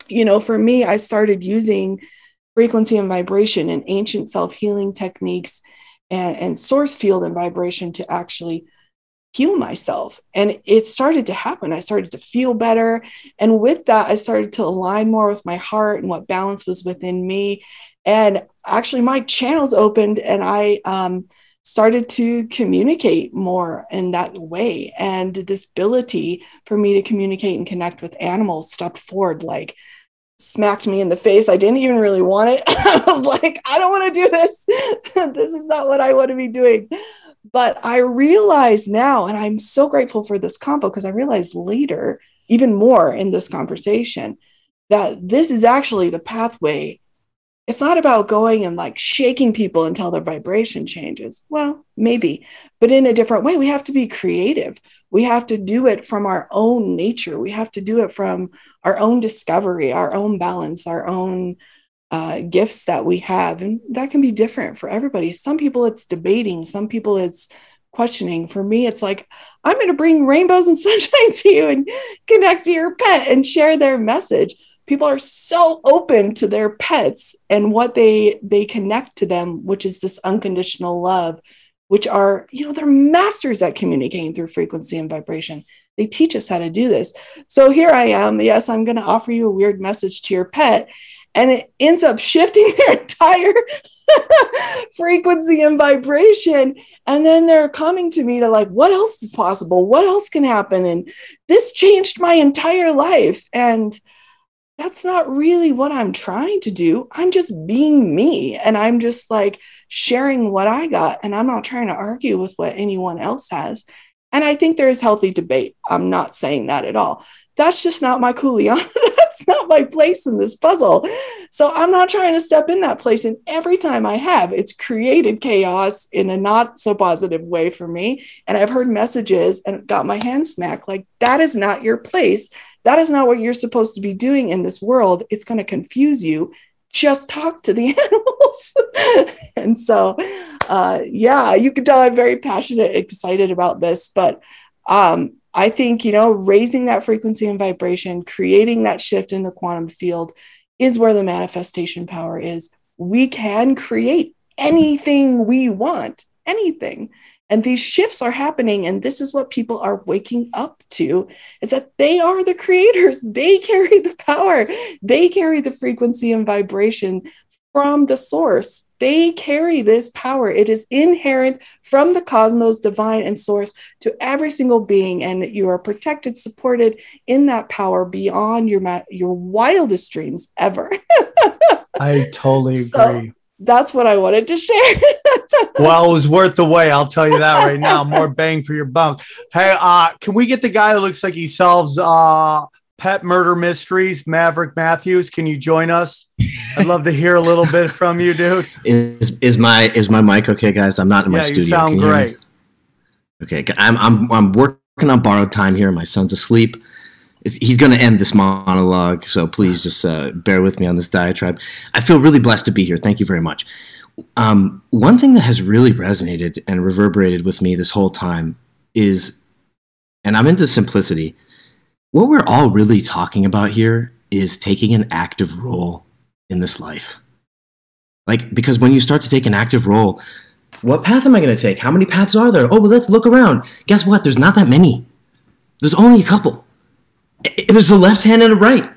You know, for me, I started using frequency and vibration and ancient self healing techniques and, and source field and vibration to actually heal myself. And it started to happen. I started to feel better. And with that, I started to align more with my heart and what balance was within me. And actually, my channels opened and I um, started to communicate more in that way. And this ability for me to communicate and connect with animals stepped forward like, smacked me in the face. I didn't even really want it. I was like, I don't want to do this. this is not what I want to be doing. But I realize now, and I'm so grateful for this combo because I realized later, even more in this conversation, that this is actually the pathway. It's not about going and like shaking people until their vibration changes. Well, maybe, but in a different way. We have to be creative. We have to do it from our own nature. We have to do it from our own discovery, our own balance, our own uh, gifts that we have. And that can be different for everybody. Some people it's debating, some people it's questioning. For me, it's like, I'm going to bring rainbows and sunshine to you and connect to your pet and share their message. People are so open to their pets and what they they connect to them, which is this unconditional love, which are, you know, they're masters at communicating through frequency and vibration. They teach us how to do this. So here I am. Yes, I'm going to offer you a weird message to your pet and it ends up shifting their entire frequency and vibration. And then they're coming to me to like what else is possible? What else can happen? And this changed my entire life. And that's not really what i'm trying to do. I'm just being me and i'm just like sharing what i got and i'm not trying to argue with what anyone else has and i think there is healthy debate i'm not saying that at all that's just not my kuleana. that's not my place in this puzzle. So I'm not trying to step in that place. And every time I have, it's created chaos in a not so positive way for me. And I've heard messages and got my hand smacked like, that is not your place. That is not what you're supposed to be doing in this world. It's going to confuse you. Just talk to the animals. and so, uh, yeah, you can tell I'm very passionate, excited about this. But um, I think, you know, raising that frequency and vibration, creating that shift in the quantum field is where the manifestation power is. We can create anything we want, anything. And these shifts are happening. And this is what people are waking up to is that they are the creators. They carry the power. They carry the frequency and vibration from the source. They carry this power. It is inherent from the cosmos, divine, and source to every single being, and you are protected, supported in that power beyond your your wildest dreams ever. I totally agree. So, that's what I wanted to share. well, it was worth the wait. I'll tell you that right now. More bang for your buck. Hey, uh, can we get the guy who looks like he solves uh, pet murder mysteries, Maverick Matthews. Can you join us? I'd love to hear a little bit from you, dude. Is is my is my mic okay, guys? I'm not in my yeah, studio. You sound Can great. okay, I'm I'm I'm working on borrowed time here. My son's asleep. He's going to end this monologue, so please just uh, bear with me on this diatribe. I feel really blessed to be here. Thank you very much. Um, one thing that has really resonated and reverberated with me this whole time is, and I'm into simplicity what we're all really talking about here is taking an active role in this life. Like, because when you start to take an active role, what path am I going to take? How many paths are there? Oh, well, let's look around. Guess what? There's not that many. There's only a couple. There's a left hand and a right.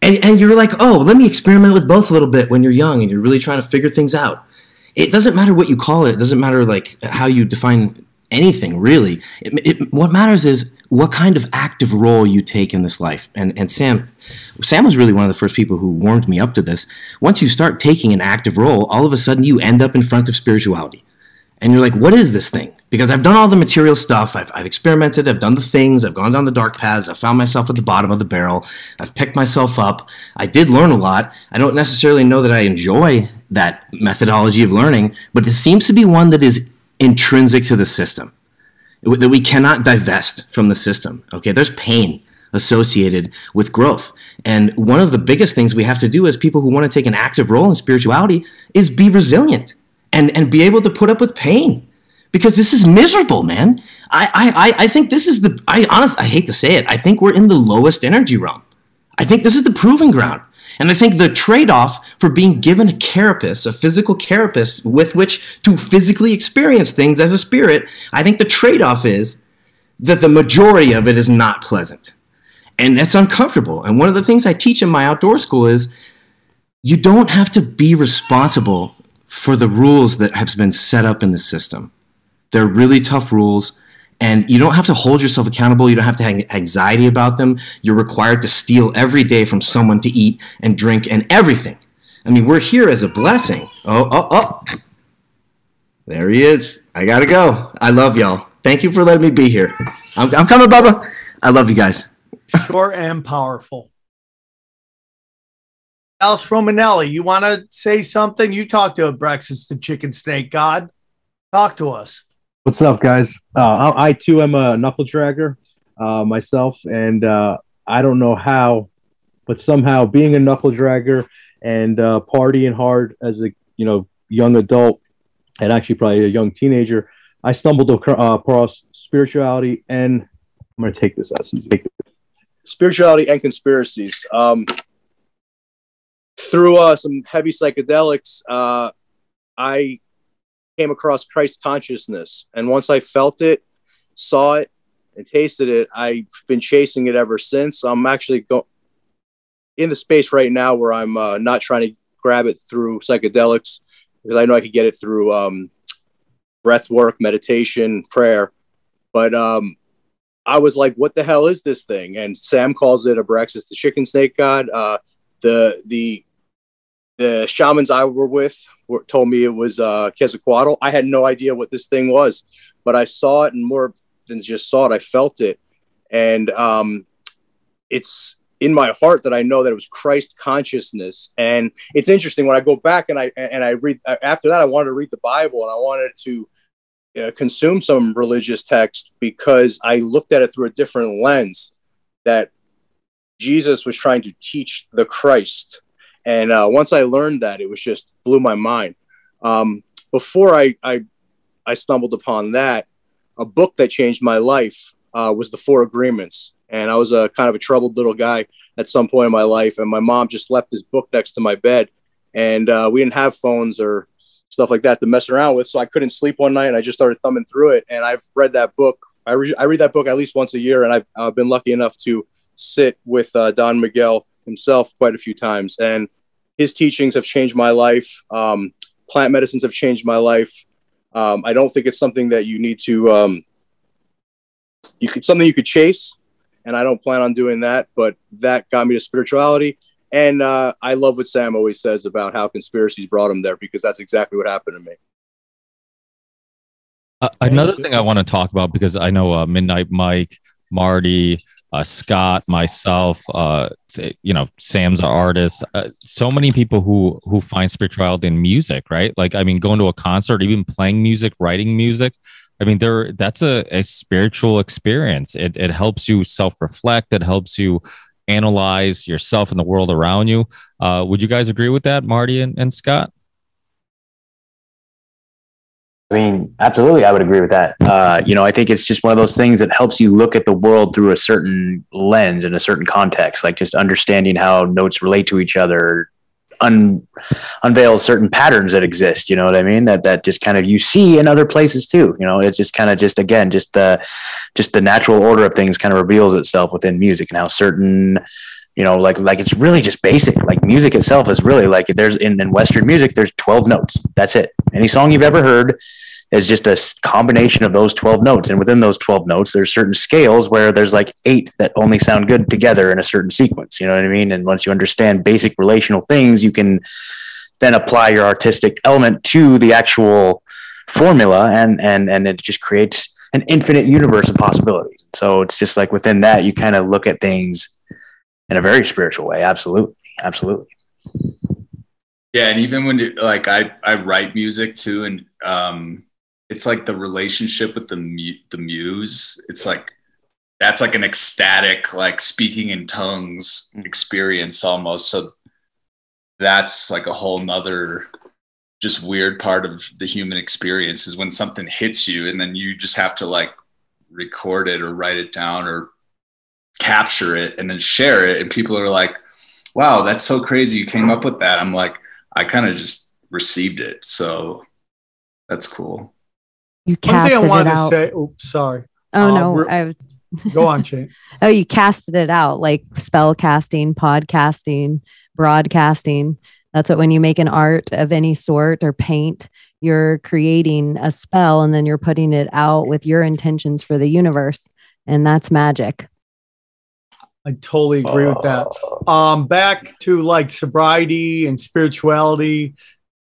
And, and you're like, oh, let me experiment with both a little bit when you're young and you're really trying to figure things out. It doesn't matter what you call it. It doesn't matter like how you define anything really. It, it, what matters is what kind of active role you take in this life. And and Sam, Sam was really one of the first people who warmed me up to this. Once you start taking an active role, all of a sudden you end up in front of spirituality, and you're like, what is this thing? Because I've done all the material stuff. I've, I've experimented. I've done the things. I've gone down the dark paths. I've found myself at the bottom of the barrel. I've picked myself up. I did learn a lot. I don't necessarily know that I enjoy that methodology of learning, but it seems to be one that is intrinsic to the system, that we cannot divest from the system. Okay, there's pain associated with growth. And one of the biggest things we have to do as people who want to take an active role in spirituality is be resilient and, and be able to put up with pain because this is miserable, man. I, I, I think this is the, I honestly, I hate to say it, I think we're in the lowest energy realm. I think this is the proving ground. And I think the trade off for being given a carapace, a physical carapace with which to physically experience things as a spirit, I think the trade off is that the majority of it is not pleasant. And that's uncomfortable. And one of the things I teach in my outdoor school is you don't have to be responsible for the rules that have been set up in the system. They're really tough rules. And you don't have to hold yourself accountable. You don't have to have anxiety about them. You're required to steal every day from someone to eat and drink and everything. I mean, we're here as a blessing. Oh, oh, oh. There he is. I got to go. I love y'all. Thank you for letting me be here. I'm, I'm coming, Bubba. I love you guys. Short and powerful. Alice Romanelli, you want to say something? You talked to Abraxas and chicken snake god. Talk to us. What's up, guys? Uh, I, too am a knuckle dragger uh, myself, and uh, I don't know how, but somehow being a knuckle dragger and uh, partying hard as a you know young adult and actually probably a young teenager, I stumbled uh, across spirituality, and I'm going to take this as spirituality and conspiracies. Um, through uh, some heavy psychedelics, I came across Christ consciousness. And once I felt it, saw it, and tasted it, I've been chasing it ever since. I'm actually go- in the space right now where I'm uh, not trying to grab it through psychedelics because I know I could get it through um, breath work, meditation, prayer. But um, I was like, what the hell is this thing? And Sam calls it a Abraxas, the chicken snake god. Uh, the the the shamans I were with told me it was uh, Quetzalcoatl. I had no idea what this thing was, but I saw it, and more than just saw it, I felt it, and um, it's in my heart that I know that it was Christ consciousness. And it's interesting when I go back and I and I read after that, I wanted to read the Bible and I wanted to uh, consume some religious text because I looked at it through a different lens that Jesus was trying to teach the Christ and uh, once I learned that, it was just blew my mind. Um, before I, I, I stumbled upon that, a book that changed my life uh, was The Four Agreements, and I was a kind of a troubled little guy at some point in my life, and my mom just left this book next to my bed, and uh, we didn't have phones or stuff like that to mess around with, so I couldn't sleep one night, and I just started thumbing through it, and I've read that book. I, re- I read that book at least once a year, and I've, I've been lucky enough to sit with uh, Don Miguel himself quite a few times, and his teachings have changed my life. Um, plant medicines have changed my life. Um, I don't think it's something that you need to, um, you could, something you could chase. And I don't plan on doing that, but that got me to spirituality. And uh, I love what Sam always says about how conspiracies brought him there because that's exactly what happened to me. Uh, another thing I want to talk about because I know uh, Midnight Mike, Marty, uh, Scott, myself, uh, you know, Sam's an artist. Uh, so many people who who find spirituality in music, right? Like, I mean, going to a concert, even playing music, writing music. I mean, there that's a, a spiritual experience. It it helps you self reflect. It helps you analyze yourself and the world around you. Uh, would you guys agree with that, Marty and, and Scott? I mean, absolutely, I would agree with that. Uh, you know, I think it's just one of those things that helps you look at the world through a certain lens in a certain context, like just understanding how notes relate to each other, un- unveils certain patterns that exist. You know what I mean? That that just kind of you see in other places too. You know, it's just kind of just again just the just the natural order of things kind of reveals itself within music and how certain you know like like it's really just basic like music itself is really like there's in, in western music there's 12 notes. That's it. Any song you've ever heard is just a combination of those 12 notes. And within those 12 notes there's certain scales where there's like eight that only sound good together in a certain sequence. You know what i mean? And once you understand basic relational things you can then apply your artistic element to the actual formula and and and it just creates an infinite universe of possibilities. So it's just like within that, you kind of look at things in a very spiritual way. Absolutely. Absolutely. Yeah. And even when you, like I, I write music too, and um, it's like the relationship with the, mu- the muse. It's like, that's like an ecstatic, like speaking in tongues experience almost. So that's like a whole nother just weird part of the human experience is when something hits you and then you just have to like record it or write it down or capture it and then share it and people are like wow that's so crazy you came up with that i'm like i kind of just received it so that's cool You One thing I casted it wanted to out. say. Oops, sorry. Oh Uh, no, re- I Go on, Shane. oh, you casted it out like spell casting, podcasting, broadcasting. That's what when you make an art of any sort or paint, you're creating a spell and then you're putting it out with your intentions for the universe. And that's magic. I totally agree with that. Um, back to like sobriety and spirituality.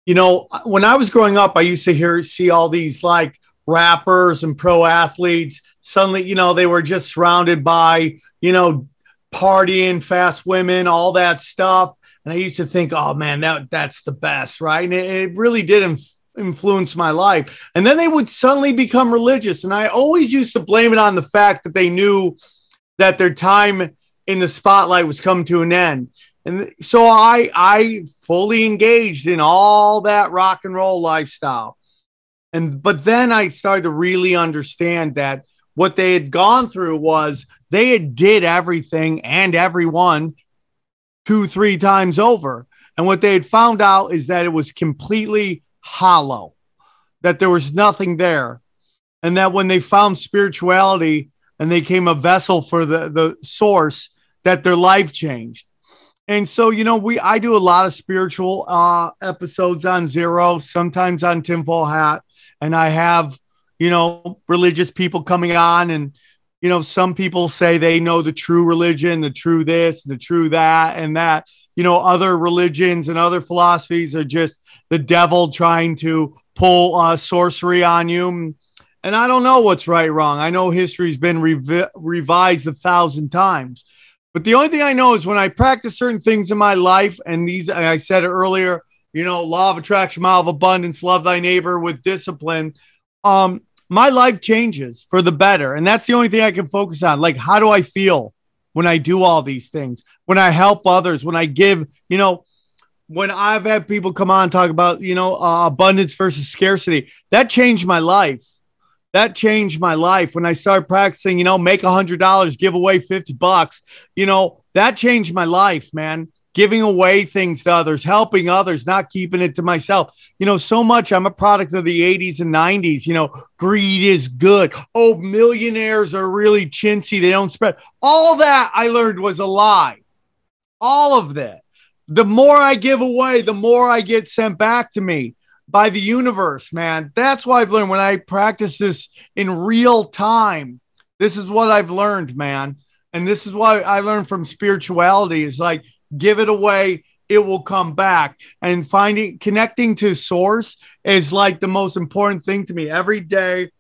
You know, when I was growing up, I used to hear see all these like rappers and pro athletes. Suddenly, you know, they were just surrounded by, you know, partying, fast women, all that stuff. And I used to think, oh man, that that's the best, right? And it, it really did inf- influence my life. And then they would suddenly become religious. And I always used to blame it on the fact that they knew that their time in the spotlight was coming to an end. And so I I fully engaged in all that rock and roll lifestyle. And but then I started to really understand that what they had gone through was they had did everything and everyone two, three times over. And what they had found out is that it was completely hollow, that there was nothing there. And that when they found spirituality and they came a vessel for the, the source, that their life changed. And so, you know, we I do a lot of spiritual uh episodes on zero, sometimes on tinfoil hat, and I have, you know, religious people coming on and you know, some people say they know the true religion, the true this, the true that, and that. You know, other religions and other philosophies are just the devil trying to pull uh, sorcery on you. And I don't know what's right, wrong. I know history's been revi- revised a thousand times. But the only thing I know is when I practice certain things in my life, and these, I said earlier, you know, law of attraction, law of abundance, love thy neighbor with discipline. Um, my life changes for the better. And that's the only thing I can focus on. Like, how do I feel when I do all these things? When I help others, when I give, you know, when I've had people come on talk about, you know, uh, abundance versus scarcity, that changed my life. That changed my life when I started practicing, you know, make a hundred dollars, give away 50 bucks. You know, that changed my life, man giving away things to others, helping others, not keeping it to myself. You know, so much I'm a product of the 80s and 90s. You know, greed is good. Oh, millionaires are really chintzy. They don't spread. All that I learned was a lie. All of that. The more I give away, the more I get sent back to me by the universe, man. That's why I've learned when I practice this in real time. This is what I've learned, man. And this is what I learned from spirituality is like, give it away it will come back and finding connecting to source is like the most important thing to me every day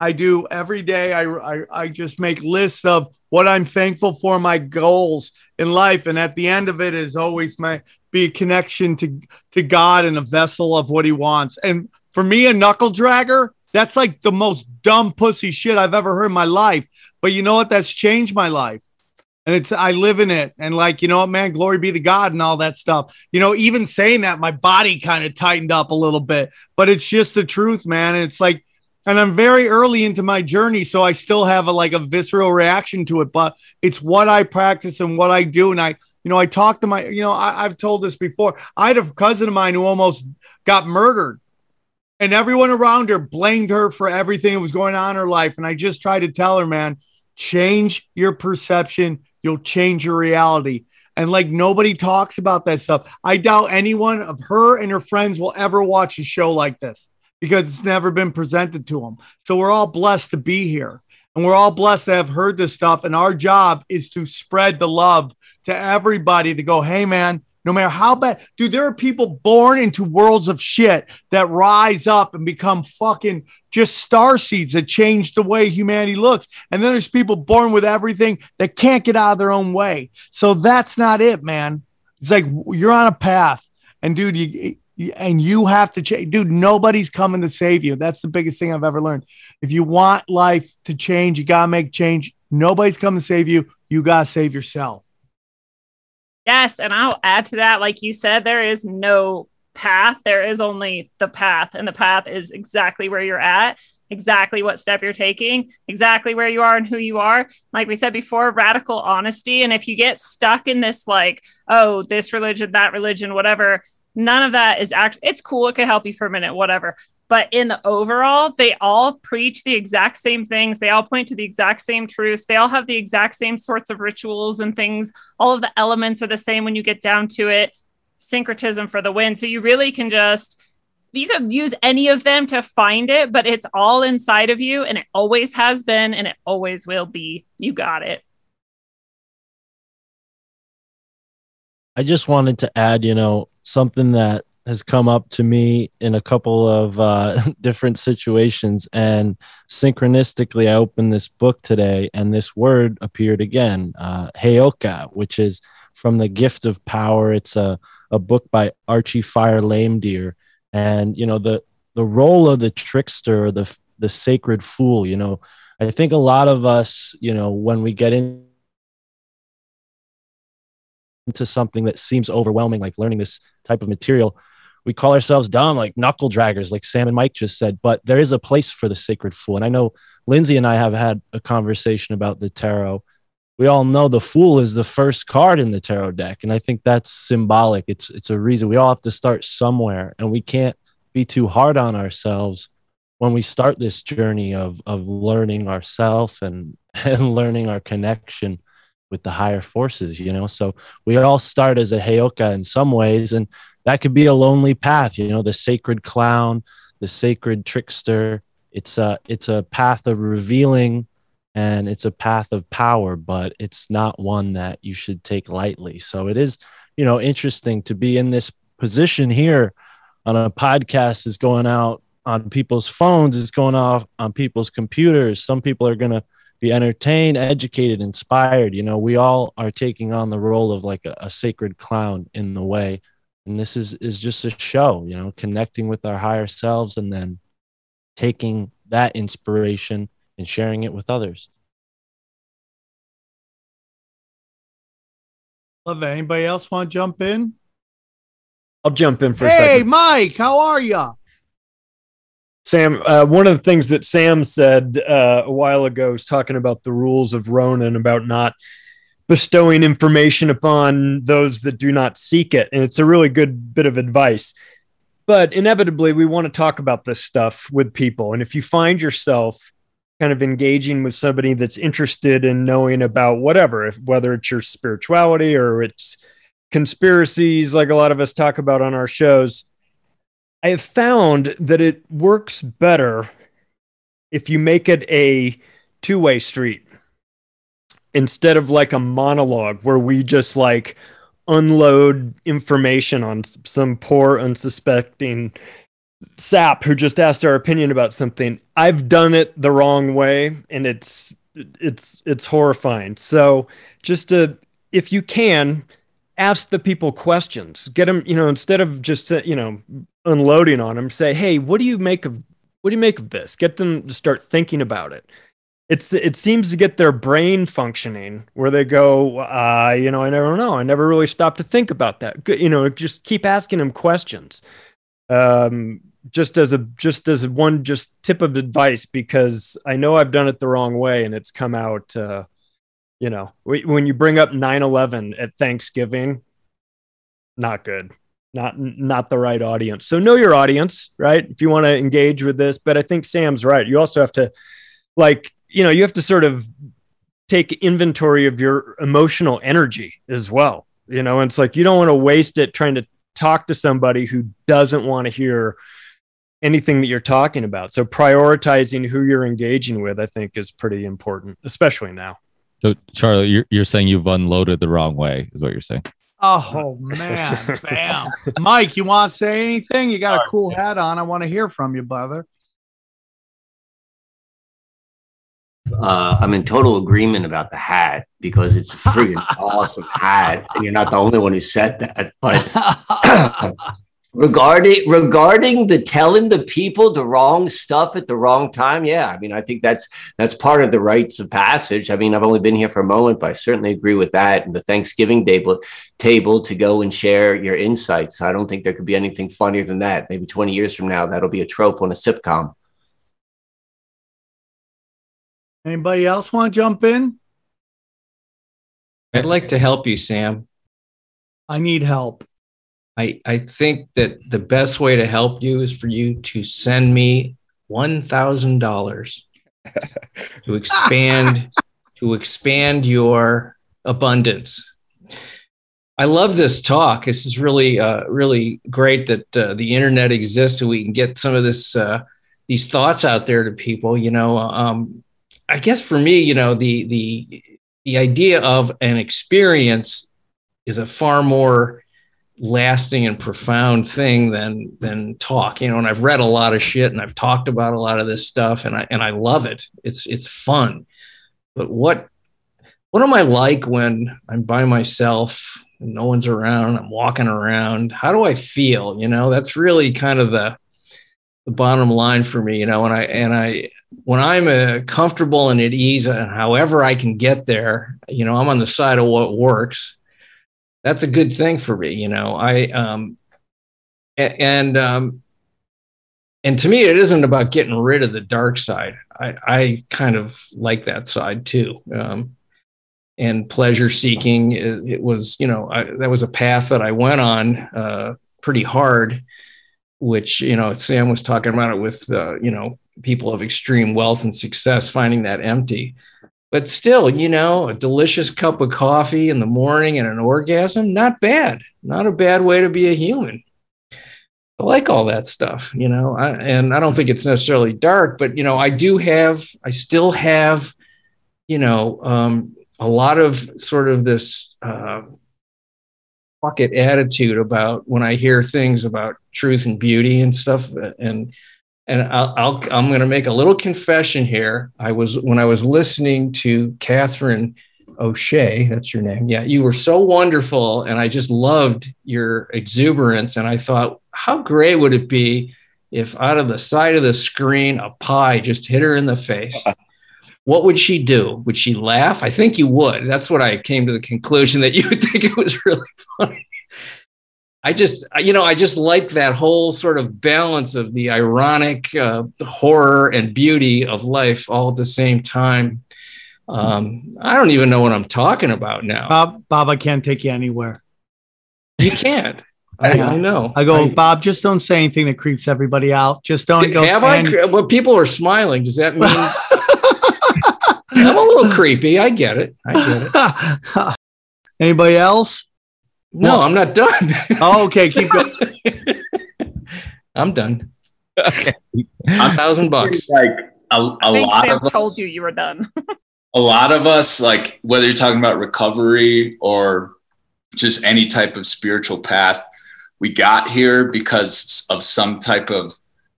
i do every day. I i, I just make lists of what i'm thankful for my goals in life. And at the end of it is always my be a connection to to god and a vessel of what he wants. And for me a knuckle dragger that's like the most dumb pussy shit i've ever heard in my life. But you know what? That's changed my life. And it's I live in it. And like you know what man? Glory be to God and all that stuff. You know even saying that my body kind of tightened up a little bit. But it's just the truth man. And it's like and I'm very early into my journey so I still have a like a visceral reaction to it but it's what I practice and what I do. And I you know I talk to my you know I, I've told this before. I had a cousin of mine who almost got murdered and everyone around her blamed her for everything that was going on in her life. And I just tried to tell her man change your perception. You'll change your reality. And like nobody talks about that stuff. I doubt anyone of her and her friends will ever watch a show like this because it's never been presented to them. So we're all blessed to be here. And we're all blessed to have heard this stuff. And our job is to spread the love to everybody to go, hey, man, No matter how bad, dude, there are people born into worlds of shit that rise up and become fucking just star seeds that change the way humanity looks. And then there's people born with everything that can't get out of their own way. So that's not it, man. It's like you're on a path, and dude, you and you have to change, dude. Nobody's coming to save you. That's the biggest thing I've ever learned. If you want life to change, you gotta make change. Nobody's coming to save you. You gotta save yourself. Yes, and I'll add to that, like you said, there is no path. There is only the path, and the path is exactly where you're at, exactly what step you're taking, exactly where you are and who you are. Like we said before, radical honesty. And if you get stuck in this, like, oh, this religion, that religion, whatever, none of that is act. It's cool. It could help you for a minute, whatever. But in the overall, they all preach the exact same things. They all point to the exact same truths. They all have the exact same sorts of rituals and things. All of the elements are the same when you get down to it. Syncretism for the win. So you really can just you can use any of them to find it, but it's all inside of you and it always has been and it always will be. You got it. I just wanted to add, you know, something that has come up to me in a couple of uh, different situations. And synchronistically, I opened this book today and this word appeared again, uh, Heyoka, which is from The Gift of Power. It's a, a book by Archie Fire Lame Deer. And, you know, the, the role of the trickster, the, the sacred fool, you know, I think a lot of us, you know, when we get in, into something that seems overwhelming, like learning this type of material, we call ourselves dumb, like knuckle draggers, like Sam and Mike just said. But there is a place for the sacred fool. And I know Lindsay and I have had a conversation about the tarot. We all know the fool is the first card in the tarot deck. And I think that's symbolic. It's it's a reason we all have to start somewhere and we can't be too hard on ourselves when we start this journey of of learning ourselves and and learning our connection with the higher forces you know? So we all start as a heyoka in some ways and that could be a lonely path you know the sacred clown the sacred trickster. It's a it's a path of revealing and it's a path of power but it's not one that you should take lightly. So it is you know interesting to be in this position here on a podcast is going out on people's phones is going off on people's computers. Some people are to be entertained educated inspired. You know we all are taking on the role of like a, a sacred clown in the way. And this is is just a show you know connecting with our higher selves and then taking that inspiration and sharing it with others. Love it anybody else want to jump in? I'll jump in for hey, a second. Hey, mike how are you Sam, uh, one of the things that Sam said uh, a while ago was talking about the rules of Ronin about not bestowing information upon those that do not seek it. And it's a really good bit of advice. But inevitably, we want to talk about this stuff with people. And if you find yourself kind of engaging with somebody that's interested in knowing about whatever, if, whether it's your spirituality or it's conspiracies, like a lot of us talk about on our shows, I have found that it works better if you make it a two way street instead of like a monologue where we just like unload information on some poor unsuspecting sap who just asked our opinion about something. I've done it the wrong way and it's it's it's horrifying. So just to if you can ask the people questions. Get them you know instead of just you know unloading on them say hey what do you make of what do you make of this? Get them to start thinking about it. It's it seems to get their brain functioning where they go uh, you know i never know. I never really stopped to think about that. You know just keep asking them questions. Um, just as a just as one just tip of advice because i know i've done it the wrong way and it's come out uh, you know when you bring up 9-11 at thanksgiving not good not not the right audience. So know your audience right? If you want to engage with this but i think sam's right. You also have to like you know you have to sort of take inventory of your emotional energy as well you know? And it's like you don't want to waste it trying to talk to somebody who doesn't want to hear anything that you're talking about. So prioritizing who you're engaging with i think is pretty important especially now. So charlie you're, you're saying you've unloaded the wrong way is what you're saying Oh man, bam. Mike, you want to say anything? You got a cool hat on. I want to hear from you, brother. uh, I'm in total agreement about the hat because it's a freaking awesome hat, and you're not the only one who said that. But regarding regarding the telling the people the wrong stuff at the wrong time, yeah, I mean, I think that's that's part of the rites of passage. I mean, I've only been here for a moment, but I certainly agree with that. And the Thanksgiving table table to go and share your insights. I don't think there could be anything funnier than that. Maybe 20 years from now, that'll be a trope on a sitcom. Anybody else want to jump in? I'd like to help you, Sam. I need help. I, I think that the best way to help you is for you to send me one thousand dollars to expand to expand your abundance. I love this talk. This is really uh, really great that uh, the internet exists so we can get some of this uh, these thoughts out there to people. You know, um, I guess for me, you know, the the the idea of an experience is a far more lasting and profound thing than than talk. You know, and I've read a lot of shit and I've talked about a lot of this stuff and I and I love it. It's it's fun. But what what am I like when I'm by myself and no one's around, I'm walking around? How do I feel? You know, that's really kind of the the bottom line for me, you know, and I and I when I'm uh, comfortable and at ease, and however I can get there, you know, I'm on the side of what works. That's a good thing for me, you know. I um, and um, and to me, it isn't about getting rid of the dark side. I I kind of like that side too. Um, and pleasure seeking, it, it was, you know, I, that was a path that I went on uh, pretty hard which you know sam was talking about it with uh, you know people of extreme wealth and success finding that empty. But still, you know, a delicious cup of coffee in the morning and an orgasm, not bad. Not a bad way to be a human. I like all that stuff, you know, I, and I don't think it's necessarily dark, but, you know, I do have, I still have, you know, um, a lot of sort of this uh, bucket attitude about when I hear things about truth and beauty and stuff. And, and I'll, I'll I'm going to make a little confession here. I was when I was listening to Catherine O'Shea, that's your name. Yeah, you were so wonderful, and I just loved your exuberance. And I thought, how great would it be if out of the side of the screen a pie just hit her in the face? what would she do? Would she laugh? I think you would. That's what I came to the conclusion that you would think it was really funny. I just, you know, I just like that whole sort of balance of the ironic uh, horror and beauty of life all at the same time. Um, I don't even know what I'm talking about now. Bob, Bob, I can't take you anywhere. You can't. I, I know. I go, I- Bob. Just don't say anything that creeps everybody out. Just don't go. Have I? Well, people are smiling. Does that mean I'm a little creepy? I get it. I get it. Anybody else? No, I'm not done. Oh, okay, keep going. I'm done. Okay. A thousand bucks. Like a, a I think lot Sam of us, told you you were done. a lot of us, like whether you're talking about recovery or just any type of spiritual path, we got here because of some type of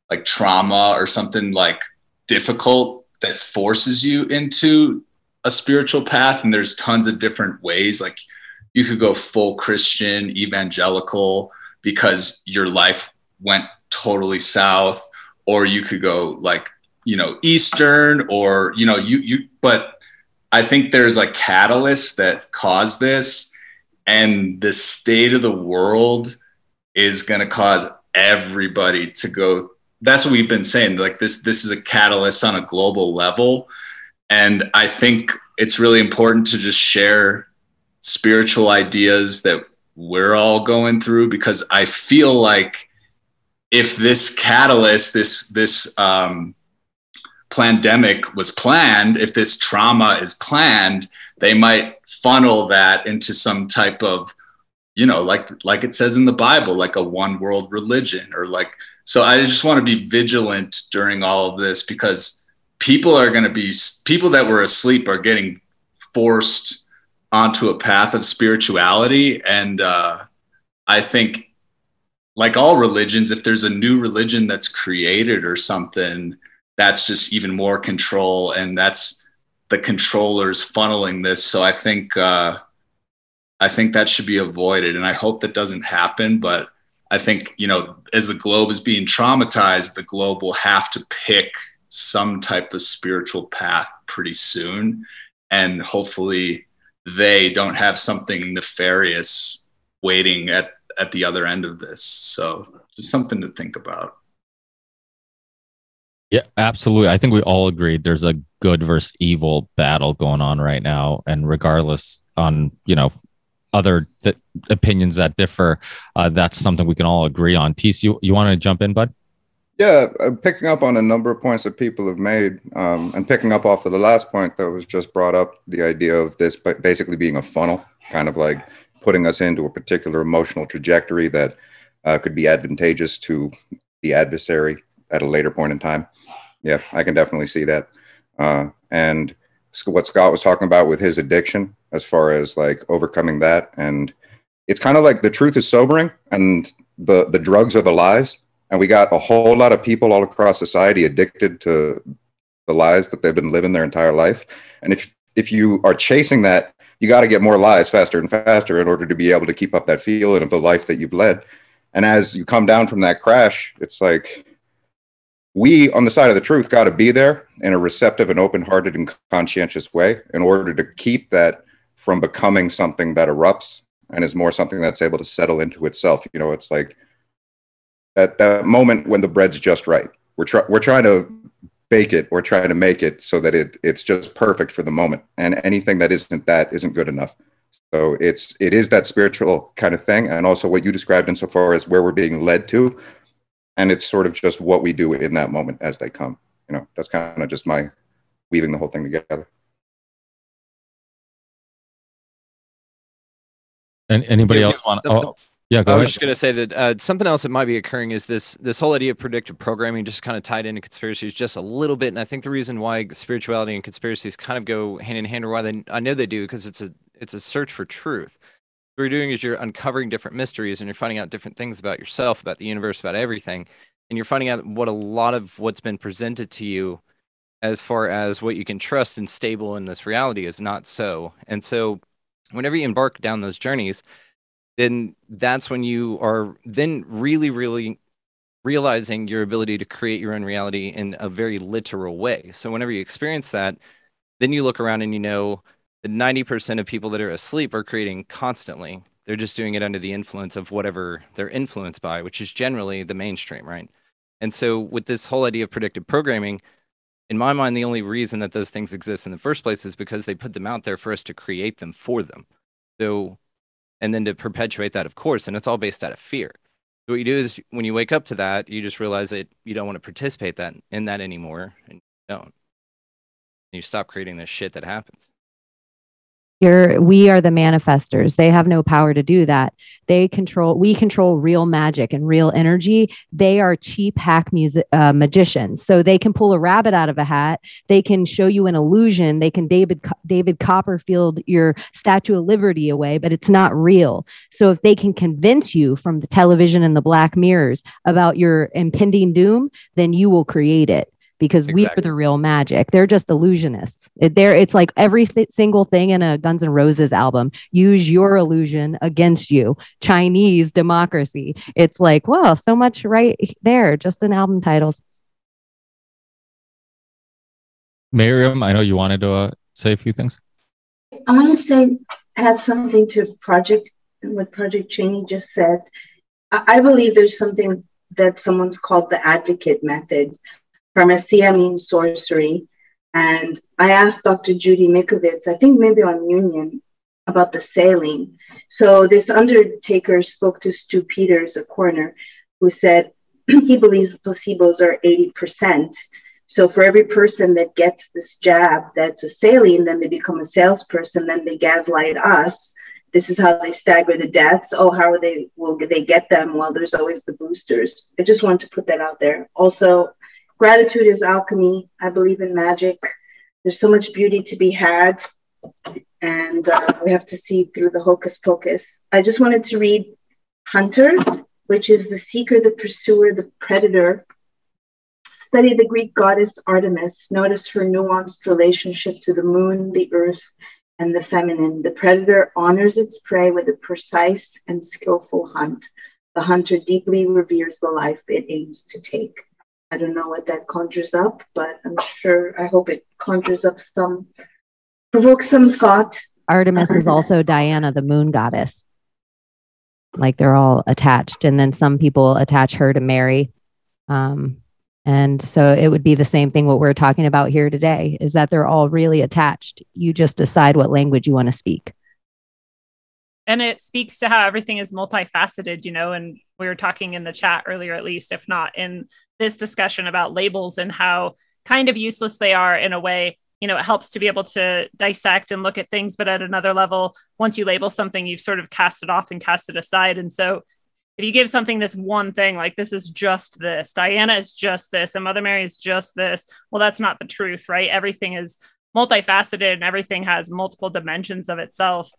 like trauma or something like difficult that forces you into a spiritual path. And there's tons of different ways. Like you could go full Christian, evangelical, because your life went totally south, or you could go like, you know, Eastern, or, you know, you, you, but I think there's a catalyst that caused this, and the state of the world is going to cause everybody to go. That's what we've been saying. Like this, this is a catalyst on a global level, and I think it's really important to just share spiritual ideas that we're all going through because I feel like if this catalyst, this this um, pandemic was planned, if this trauma is planned, they might funnel that into some type of, you know, like like it says in the Bible, like a one world religion or like. So I just want to be vigilant during all of this because people are going to be people that were asleep are getting forced onto a path of spirituality. And uh, I think, like all religions, if there's a new religion that's created or something, that's just even more control. And that's the controllers funneling this. So I think, uh, I think that should be avoided. And I hope that doesn't happen. But I think, you know, as the globe is being traumatized, the globe will have to pick some type of spiritual path pretty soon. And hopefully they don't have something nefarious waiting at, at the other end of this. So just something to think about. Yeah, absolutely. I think we all agree there's a good versus evil battle going on right now. And regardless on, you know, other th- opinions that differ, uh, that's something we can all agree on. TC, you, you want to jump in, bud? Yeah, uh, picking up on a number of points that people have made, um, and picking up off of the last point that was just brought up, the idea of this basically being a funnel, kind of like putting us into a particular emotional trajectory that uh, could be advantageous to the adversary at a later point in time. Yeah, I can definitely see that. Uh, and what Scott was talking about with his addiction, as far as like overcoming that, and it's kind of like the truth is sobering, and the the drugs are the lies and we got a whole lot of people all across society addicted to the lies that they've been living their entire life. And if if you are chasing that you got to get more lies faster and faster in order to be able to keep up that feeling of the life that you've led. And as you come down from that crash it's like we on the side of the truth got to be there in a receptive and open-hearted and conscientious way in order to keep that from becoming something that erupts and is more something that's able to settle into itself. You know it's like at that moment when the bread's just right. We're trying we're trying to bake it or trying to make it so that it it's just perfect for the moment. And anything that isn't that isn't good enough. So it's it is that spiritual kind of thing, and also what you described insofar as where we're being led to, and it's sort of just what we do in that moment as they come. You know, that's kind of just my weaving the whole thing together. And anybody else want? Oh, yeah, I ahead. was just going to say that uh, something else that might be occurring is this this whole idea of predictive programming just kind of tied into conspiracies just a little bit, and I think the reason why spirituality and conspiracies kind of go hand in hand, or why they I know they do, because it's a it's a search for truth. What you're doing is you're uncovering different mysteries, and you're finding out different things about yourself, about the universe, about everything, and you're finding out what a lot of what's been presented to you, as far as what you can trust and stable in this reality, is not so. And so, whenever you embark down those journeys then that's when you are then really, really realizing your ability to create your own reality in a very literal way. So whenever you experience that, then you look around and you know that 90% of people that are asleep are creating constantly. They're just doing it under the influence of whatever they're influenced by, which is generally the mainstream, right? And so with this whole idea of predictive programming, in my mind, the only reason that those things exist in the first place is because they put them out there for us to create them for them. So and then to perpetuate that, of course, and it's all based out of fear. So what you do is when you wake up to that, you just realize that you don't want to participate that in that anymore, and you don't. And you stop creating this shit that happens. You're, we are the manifestors. They have no power to do that. They control, we control real magic and real energy. They are cheap hack music, uh, magicians. So they can pull a rabbit out of a hat. They can show you an illusion. They can David, David Copperfield your Statue of Liberty away, but it's not real. So if they can convince you from the television and the black mirrors about your impending doom, then you will create it because we are the real magic. They're just illusionists. It, they're, it's like every th- single thing in a Guns N' Roses album. Use your illusion against you. Chinese democracy. It's like, wow, so much right there, just in album titles. Miriam, I know you wanted to uh, say a few things. I want to say, add something to Project, what Project Cheney just said. I, I believe there's something that someone's called the advocate method, Pharmacia means sorcery. And I asked Dr. Judy Mikovits, I think maybe on Union, about the saline. So this undertaker spoke to Stu Peters, a coroner, who said he believes the placebos are 80%. So for every person that gets this jab that's a saline, then they become a salesperson, then they gaslight us. This is how they stagger the deaths. Oh, how are they will they get them? Well, there's always the boosters. I just wanted to put that out there. Also, gratitude is alchemy. I believe in magic. There's so much beauty to be had. and uh, we have to see through the hocus pocus. I just wanted to read Hunter, which is the seeker, the pursuer, the predator. Study the Greek goddess Artemis. Notice her nuanced relationship to the moon, the earth, and the feminine. The predator honors its prey with a precise and skillful hunt. The hunter deeply reveres the life it aims to take. I don't know what that conjures up, but I'm sure, I hope it conjures up some, provokes some thought. Artemis is also Diana, the moon goddess. Like they're all attached. And then some people attach her to Mary. Um, and so it would be the same thing what we're talking about here today is that they're all really attached. You just decide what language you want to speak. And it speaks to how everything is multifaceted, you know, and we were talking in the chat earlier, at least, if not in this discussion about labels and how kind of useless they are in a way. You know, it helps to be able to dissect and look at things, but at another level, once you label something, you've sort of cast it off and cast it aside. And so if you give something this one thing, like this is just this, Diana is just this, and Mother Mary is just this, well, that's not the truth, right? Everything is multifaceted and everything has multiple dimensions of itself,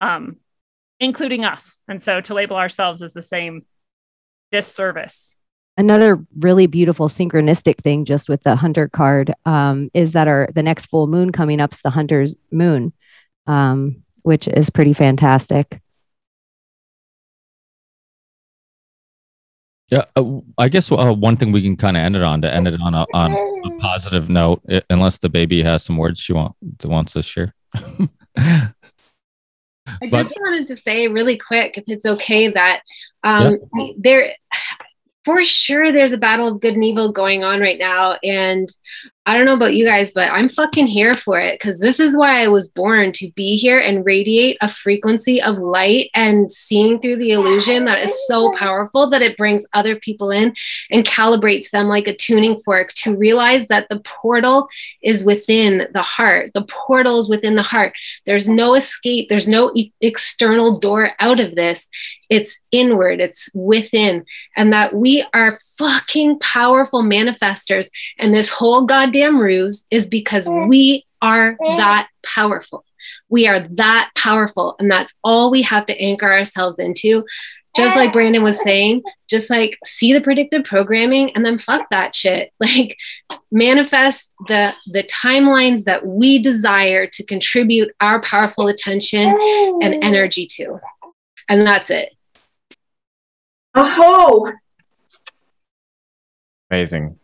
um, including us. And so to label ourselves as the same disservice. Another really beautiful synchronistic thing just with the hunter card um, is that our the next full moon coming up is the hunter's moon, um, which is pretty fantastic. Yeah, uh, I guess uh, one thing we can kind of end it on to end it on a, on a positive note, i- unless the baby has some words she want, wants to share. I But- just wanted to say really quick, if it's okay, that um, there, for sure, there's a battle of good and evil going on right now, and I don't know about you guys, but I'm fucking here for it because this is why I was born to be here and radiate a frequency of light and seeing through the illusion that is so powerful that it brings other people in and calibrates them like a tuning fork to realize that the portal is within the heart. The portal is within the heart. There's no escape, there's no e- external door out of this. It's inward, it's within, and that we are fucking powerful manifestors. And this whole goddamn ruse is because we are that powerful. We are that powerful. And that's all we have to anchor ourselves into. Just like Brandon was saying, just like see the predictive programming and then fuck that shit. Like manifest the the timelines that we desire to contribute our powerful attention and energy to. And that's it. Oh, Amazing.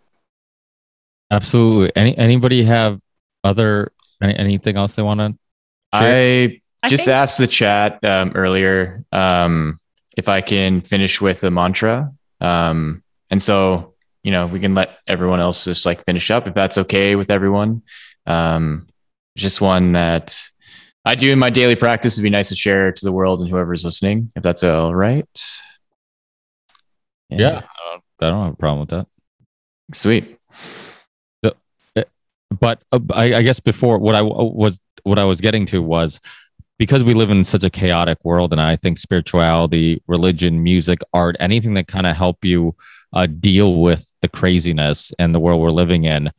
Absolutely. Any anybody have other any, anything else they want to? I I just think- asked the chat um, earlier um, if I can finish with a mantra. Um, and so, you know, we can let everyone else just like finish up if that's okay with everyone. Um, just one that I do in my daily practice. It'd be nice to share to the world and whoever's listening, if that's all right. Yeah, I don't, I don't have a problem with that. Sweet. The- uh, but uh, I, I guess before what I w- was what I was getting to was because we live in such a chaotic world, and I think spirituality, religion, music, art, anything that kind of help you uh, deal with the craziness and the world we're living in,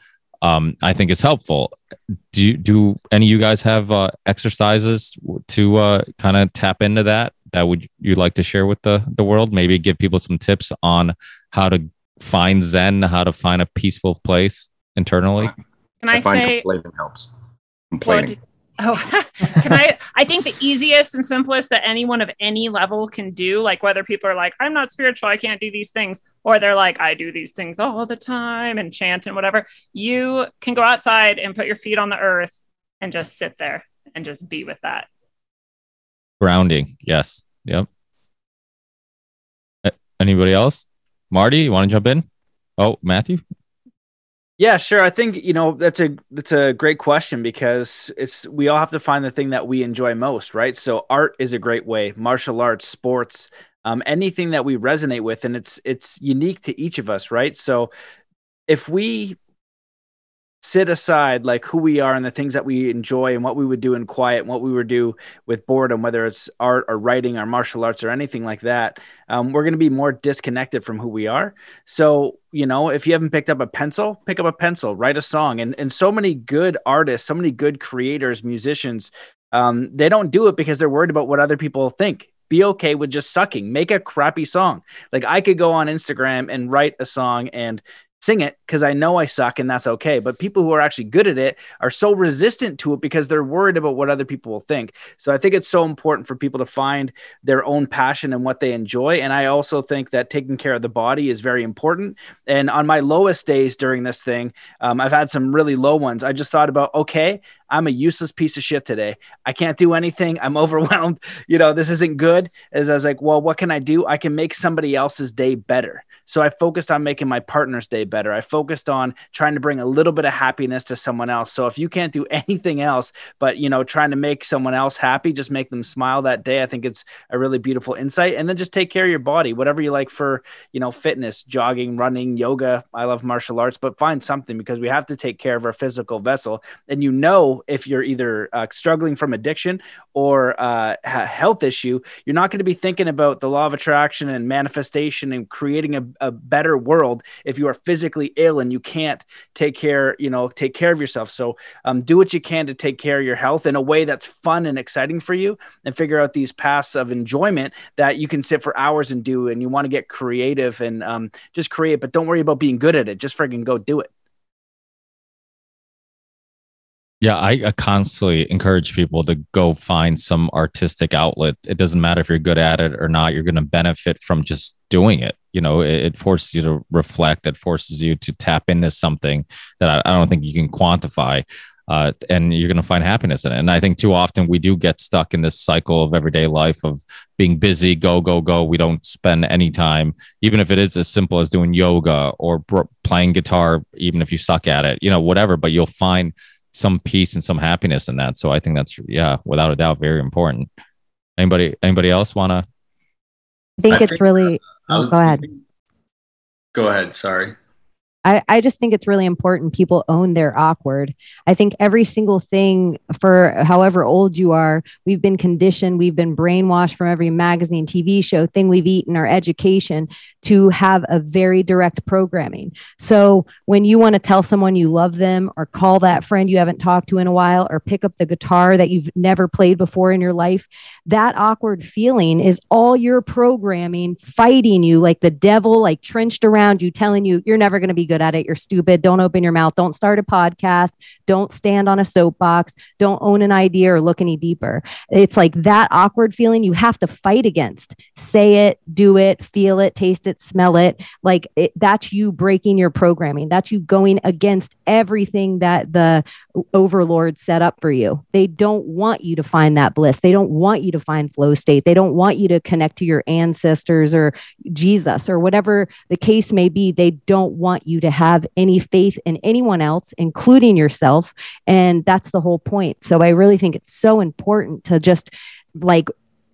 um, I think is helpful. Do do any of you guys have uh, exercises to uh, kind of tap into that? That would you like to share with the the world? Maybe give people some tips on how to find Zen, how to find a peaceful place internally. Can I, find say? complaining helps. Well, Complaining. d- oh, can I? I think the easiest and simplest that anyone of any level can do, like whether people are like, I'm not spiritual, I can't do these things, or they're like, I do these things all the time and chant and whatever, you can go outside and put your feet on the earth and just sit there and just be with that. Grounding, yes, yep. Anybody else? Marty, you want to jump in? Oh, Matthew. Yeah, sure. I think you know that's a that's a great question because it's we all have to find the thing that we enjoy most, right? So art is a great way, martial arts, sports, um, anything that we resonate with, and it's it's unique to each of us, right? So if we sit aside like who we are and the things that we enjoy and what we would do in quiet and what we would do with boredom, whether it's art or writing or martial arts or anything like that, um, we're going to be more disconnected from who we are. So, you know, if you haven't picked up a pencil, pick up a pencil, write a song. And, and so many good artists, so many good creators, musicians, um, they don't do it because they're worried about what other people think be okay with just sucking make a crappy song like i could go on instagram and write a song and sing it because I know I suck and that's okay. But people who are actually good at it are so resistant to it because they're worried about what other people will think. So I think it's so important for people to find their own passion and what they enjoy. And I also think that taking care of the body is very important. And on my lowest days during this thing, um, I've had some really low ones. I just thought about, okay, I'm a useless piece of shit today. I can't do anything. I'm overwhelmed. You know, this isn't good. As I was like, well, what can I do? I can make somebody else's day better. So I focused on making my partner's day better. I focused on trying to bring a little bit of happiness to someone else. So if you can't do anything else, but you know, trying to make someone else happy, just make them smile that day. I think it's a really beautiful insight. And then just take care of your body, whatever you like for, you know, fitness, jogging, running, yoga. I love martial arts, but find something because we have to take care of our physical vessel. And you know, if you're either uh, struggling from addiction or uh, health issue, you're not going to be thinking about the law of attraction and manifestation and creating a, a better world if you are physically ill and you can't take care, you know, take care of yourself. So um, do what you can to take care of your health in a way that's fun and exciting for you and figure out these paths of enjoyment that you can sit for hours and do. And you want to get creative and um, just create, but don't worry about being good at it. Just friggin' go do it. Yeah, I, I, constantly encourage people to go find some artistic outlet. It doesn't matter if you're good at it or not. You're going to benefit from just doing it. You know, it, it, forces you to reflect. It forces you to tap into something that I, I don't think you can quantify. Uh, and you're going to find happiness in it. And I think too often we do get stuck in this cycle of everyday life of being busy, go, go, go. We don't spend any time, even if it is as simple as doing yoga or playing guitar, even if you suck at it, you know, whatever. But you'll find some peace and some happiness in that. So I think that's yeah, without a doubt, very important. Anybody anybody else want to? I think I it's think, really. Uh, oh, go ahead. Go ahead. Sorry. I, I just think it's really important people own their awkward. I think every single thing for however old you are, we've been conditioned, we've been brainwashed from every magazine, TV show, thing we've eaten, our education to have a very direct programming. So when you want to tell someone you love them or call that friend you haven't talked to in a while or pick up the guitar that you've never played before in your life, that awkward feeling is all your programming fighting you like the devil, like trenched around you, telling you you're never going to be good good at it. You're stupid. Don't open your mouth. Don't start a podcast. Don't stand on a soapbox. Don't own an idea or look any deeper. It's like that awkward feeling you have to fight against. Say it, do it, feel it, taste it, smell it. Like it, that's you breaking your programming. That's you going against everything that the overlord set up for you. They don't want you to find that bliss. They don't want you to find flow state. They don't want you to connect to your ancestors or Jesus or whatever the case may be. They don't want you to have any faith in anyone else, including yourself. And that's the whole point. So I really think it's so important to just like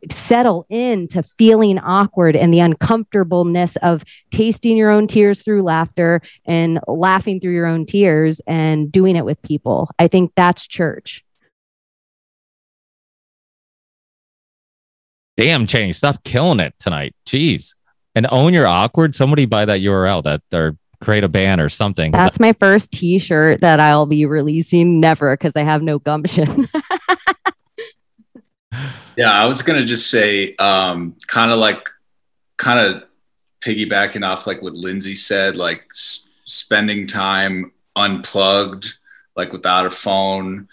settle into feeling awkward and the uncomfortableness of tasting your own tears through laughter and laughing through your own tears and doing it with people. I think that's church. Damn, Cheney, stop killing it tonight. Jeez. And own your awkward. Somebody buy that URL that or create a band or something. That's my first t-shirt that I'll be releasing never because I have no gumption. yeah, I was gonna just say, um, kind of like, kind of piggybacking off like what Lindsay said, like s- spending time unplugged, like without a phone.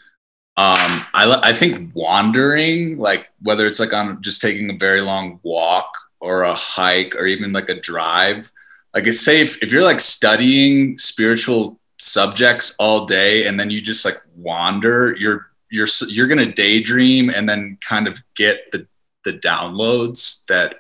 Um, I I think wandering, like whether it's like on just taking a very long walk or a hike or even like a drive, like it's safe if you're like studying spiritual subjects all day and then you just like wander, you're you're you're going to daydream and then kind of get the the downloads that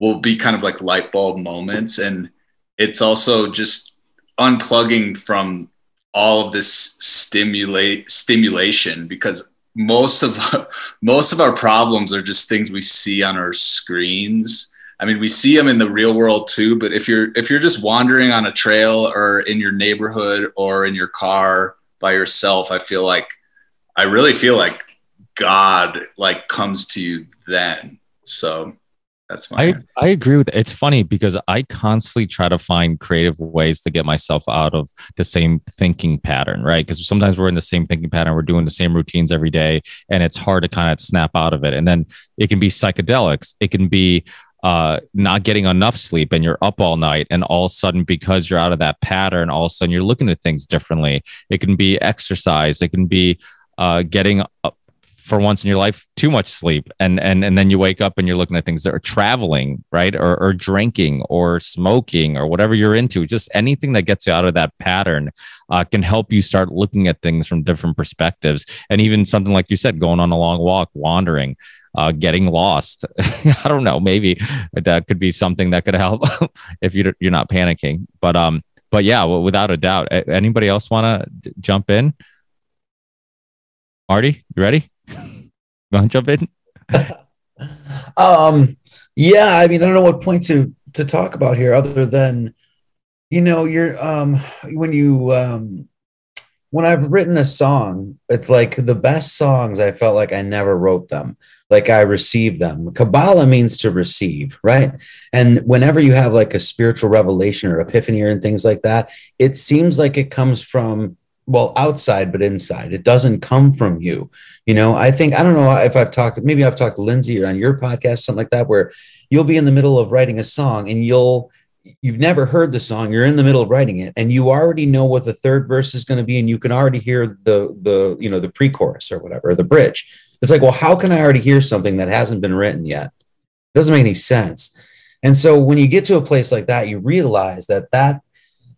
will be kind of like light bulb moments and it's also just unplugging from all of this stimulate stimulation because most of most of our problems are just things we see on our screens I mean, we see them in the real world too. But if you're if you're just wandering on a trail or in your neighborhood or in your car by yourself, I feel like I really feel like God like comes to you then. So that's my I, I agree with it's funny because I constantly try to find creative ways to get myself out of the same thinking pattern, right? Because sometimes we're in the same thinking pattern, we're doing the same routines every day, and it's hard to kind of snap out of it. And then it can be psychedelics, it can be uh, not getting enough sleep and you're up all night and all of a sudden because you're out of that pattern all of a sudden you're looking at things differently it can be exercise it can be uh, getting up for once in your life too much sleep. And and and then you wake up and you're looking at things that are traveling right? Or, or drinking or smoking or whatever you're into. Just anything that gets you out of that pattern uh, can help you start looking at things from different perspectives. And even something like you said going on a long walk wandering uh, getting lost. I don't know. Maybe that could be something that could help if you're, you're not panicking. But um but yeah well, without a doubt anybody else want to jump in Marty, you ready? You Want to jump in? um, yeah. I mean, I don't know what point to to talk about here, other than you know, you're um when you um when I've written a song, it's like the best songs. I felt like I never wrote them, like I received them. Kabbalah means to receive, right? And whenever you have like a spiritual revelation or epiphany or things like that, it seems like it comes from well outside but inside. It doesn't come from you you know? I think i don't know if i've talked maybe i've talked to lindsay or on your podcast something like that where you'll be in the middle of writing a song and you'll you've never heard the song you're in the middle of writing it and you already know what the third verse is going to be and you can already hear the the you know the pre-chorus or whatever or the bridge. It's like well how can i already hear something that hasn't been written yet? It doesn't make any sense. And so when you get to a place like that you realize that that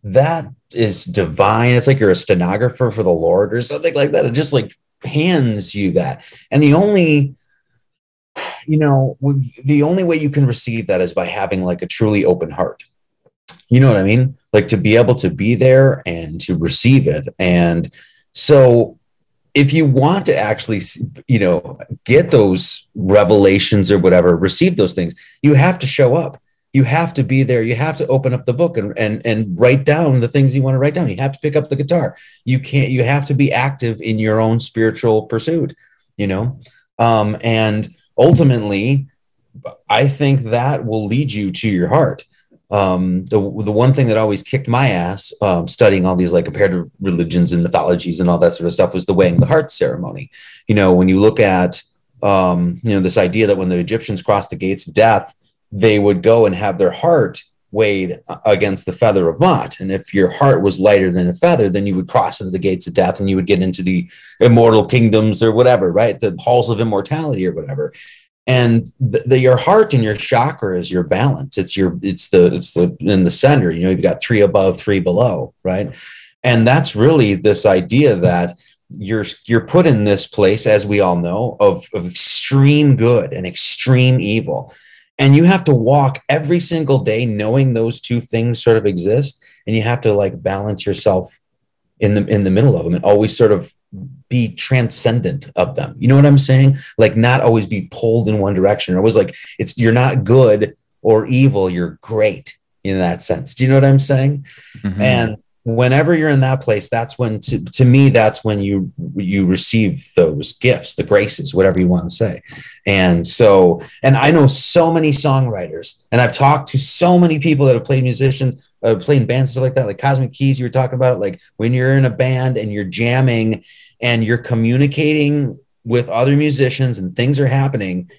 that is divine. It's like you're a stenographer for the Lord or something like that. It just like hands you that. And the only, you know, the only way you can receive that is by having like a truly open heart. You know what I mean? Like to be able to be there and to receive it. And so if you want to actually, you know, get those revelations or whatever, receive those things, you have to show up you have to be there. You have to open up the book and, and, and write down the things you want to write down. You have to pick up the guitar. You can't, you have to be active in your own spiritual pursuit, you know? Um, and ultimately, I think that will lead you to your heart. Um, the, the one thing that always kicked my ass um, studying all these like comparative religions and mythologies and all that sort of stuff was the weighing the heart ceremony. You know, when you look at, um, you know, this idea that when the Egyptians crossed the gates of death, they would go and have their heart weighed against the feather of Ma'at. And if your heart was lighter than a feather, then you would cross into the gates of death and you would get into the immortal kingdoms or whatever, right? The halls of immortality or whatever. And the, the, your heart and your chakra is your balance. It's your it's the it's the in the center. You know, you've got three above, three below, right? And that's really this idea that you're you're put in this place, as we all know, of, of extreme good and extreme evil and you have to walk every single day knowing those two things sort of exist. And you have to like balance yourself in the in the middle of them and always sort of be transcendent of them. You know what i'm saying? Like not always be pulled in one direction. Or was like it's you're not good or evil you're great in that sense. Do you know what i'm saying? Mm-hmm. and whenever you're in that place that's when to, to me that's when you you receive those gifts the graces whatever you want to say. And so and i know so many songwriters and i've talked to so many people that have played musicians uh, playing bands stuff like that like cosmic keys you were talking about like when you're in a band and you're jamming and you're communicating with other musicians and things are happening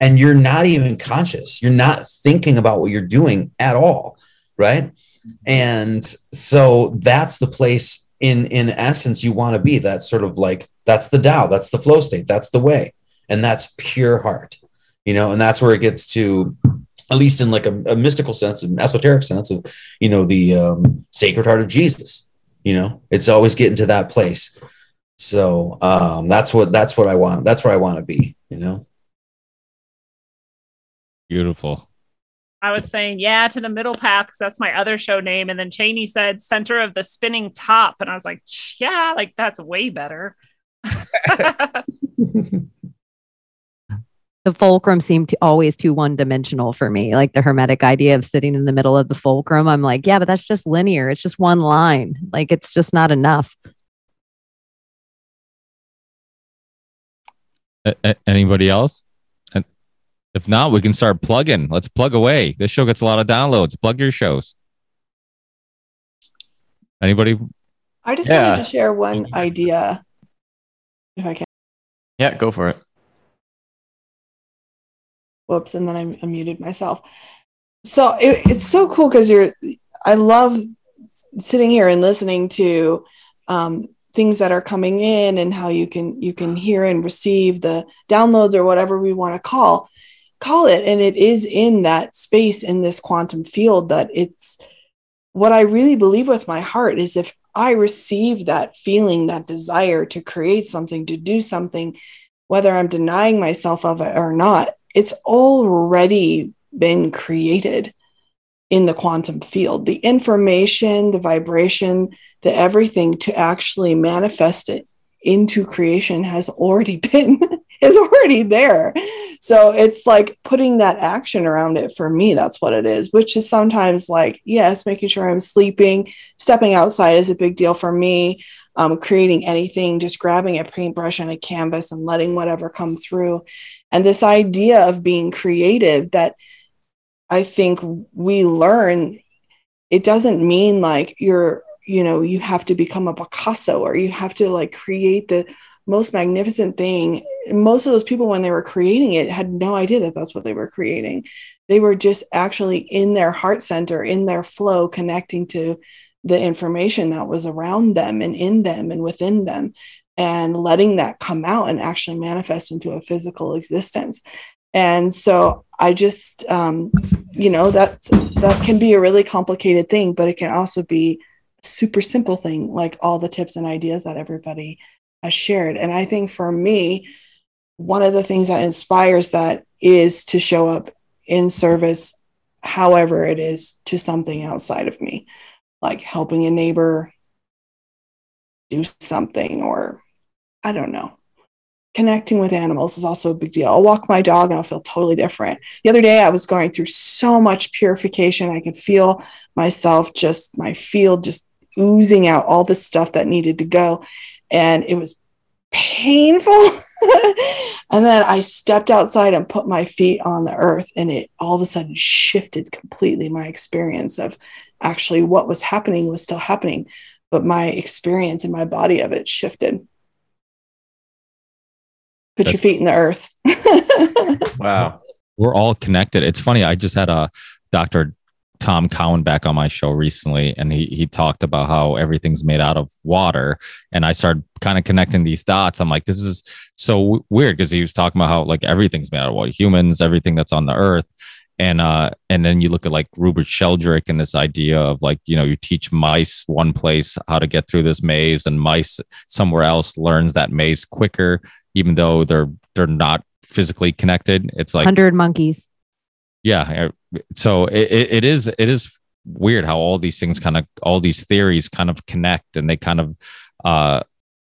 and you're not even conscious you're not thinking about what you're doing at all right and so that's the place in in essence you want to be that's sort of like that's the Tao that's the flow state that's the way. And that's pure heart you know and that's where it gets to at least in like a, a mystical sense an esoteric sense of you know the um, sacred heart of jesus you know? It's always getting to that place. So um that's what that's what i want that's where i want to be you know? Beautiful I was saying, yeah, to the middle path because that's my other show name. And then Cheney said center of the spinning top. And I was like, yeah, like that's way better. the fulcrum seemed to always too one dimensional for me. Like the hermetic idea of sitting in the middle of the fulcrum. I'm like, yeah, but that's just linear. It's just one line. Like it's just not enough. A- a- anybody else? And if not, we can start plugging. Let's plug away. This show gets a lot of downloads. Plug your shows. Anybody? I just Yeah. wanted to share one idea, if I can. Yeah, go for it. Whoops, and then I, I muted myself. So it, it's so cool because you're. I love sitting here and listening to um, things that are coming in and how you can you can hear and receive the downloads or whatever we want to call call it and it is in that space in this quantum field that it's what i really believe with my heart is if i receive that feeling that desire to create something to do something whether i'm denying myself of it or not it's already been created in the quantum field. The information the vibration the everything to actually manifest it into creation has already been is already there. So it's like putting that action around it for me that's what it is which is sometimes like yes making sure i'm sleeping stepping outside is a big deal for me um, creating anything just grabbing a paintbrush and a canvas and letting whatever come through. And this idea of being creative that I think we learn it doesn't mean like you're, you know, you have to become a Picasso or you have to like create the most magnificent thing. Most of those people, when they were creating it, had no idea that that's what they were creating. They were just actually in their heart center, in their flow, connecting to the information that was around them and in them and within them and letting that come out and actually manifest into a physical existence and so i just um, you know that that can be a really complicated thing but it can also be super simple thing like all the tips and ideas that everybody shared and i think for me one of the things that inspires that is to show up in service however it is to something outside of me like helping a neighbor do something or i don't know connecting with animals is also a big deal. I'll walk my dog and I'll feel totally different. The other day, I was going through so much purification. I could feel myself just, my field just oozing out all the stuff that needed to go. And it was painful. and then I stepped outside and put my feet on the earth, and it all of a sudden shifted completely my experience of actually what was happening was still happening. But my experience and my body of it shifted. Put your feet in the earth. Wow. We're all connected. It's funny. I just had a Dr. Tom Cowan back on my show recently, and he he talked about how everything's made out of water. And I started kind of connecting these dots. I'm like, this is so w- weird because he was talking about how like everything's made out of water, humans, everything that's on the earth. And uh, and then you look at like Rupert Sheldrake and this idea of like, you know, you teach mice one place how to get through this maze, and mice somewhere else learns that maze quicker, even though they're they're not physically connected. It's like 100 monkeys. yeah so it, it, is it is weird how all these things kind of all these theories kind of connect and they kind of uh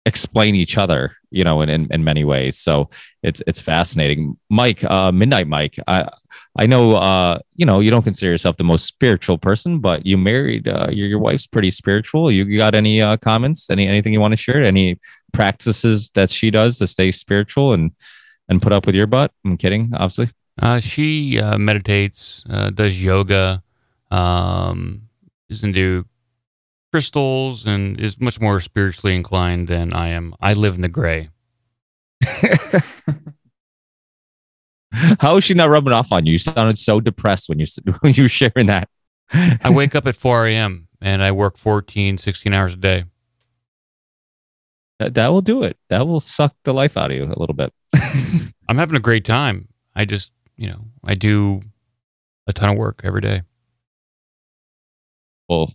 explain each other you know in, in, in many ways. So it's it's fascinating. Mike uh midnight mike i i know uh you know you don't consider yourself the most spiritual person but you married uh your, your wife's pretty spiritual. You, you got any uh comments? Any anything you want to share? Any practices that she does to stay spiritual and and put up with your butt? I'm kidding obviously Uh, she uh, meditates, uh, does yoga, um, is into crystals, and is much more spiritually inclined than I am. I live in the gray. How is she not rubbing off on you? You sounded so depressed when you when you were sharing that. I wake up at 4 a.m. and I work 14, 16 hours a day. That, that will do it. That will suck the life out of you a little bit. I'm having a great time. I just, you know, I do a ton of work every day. Well,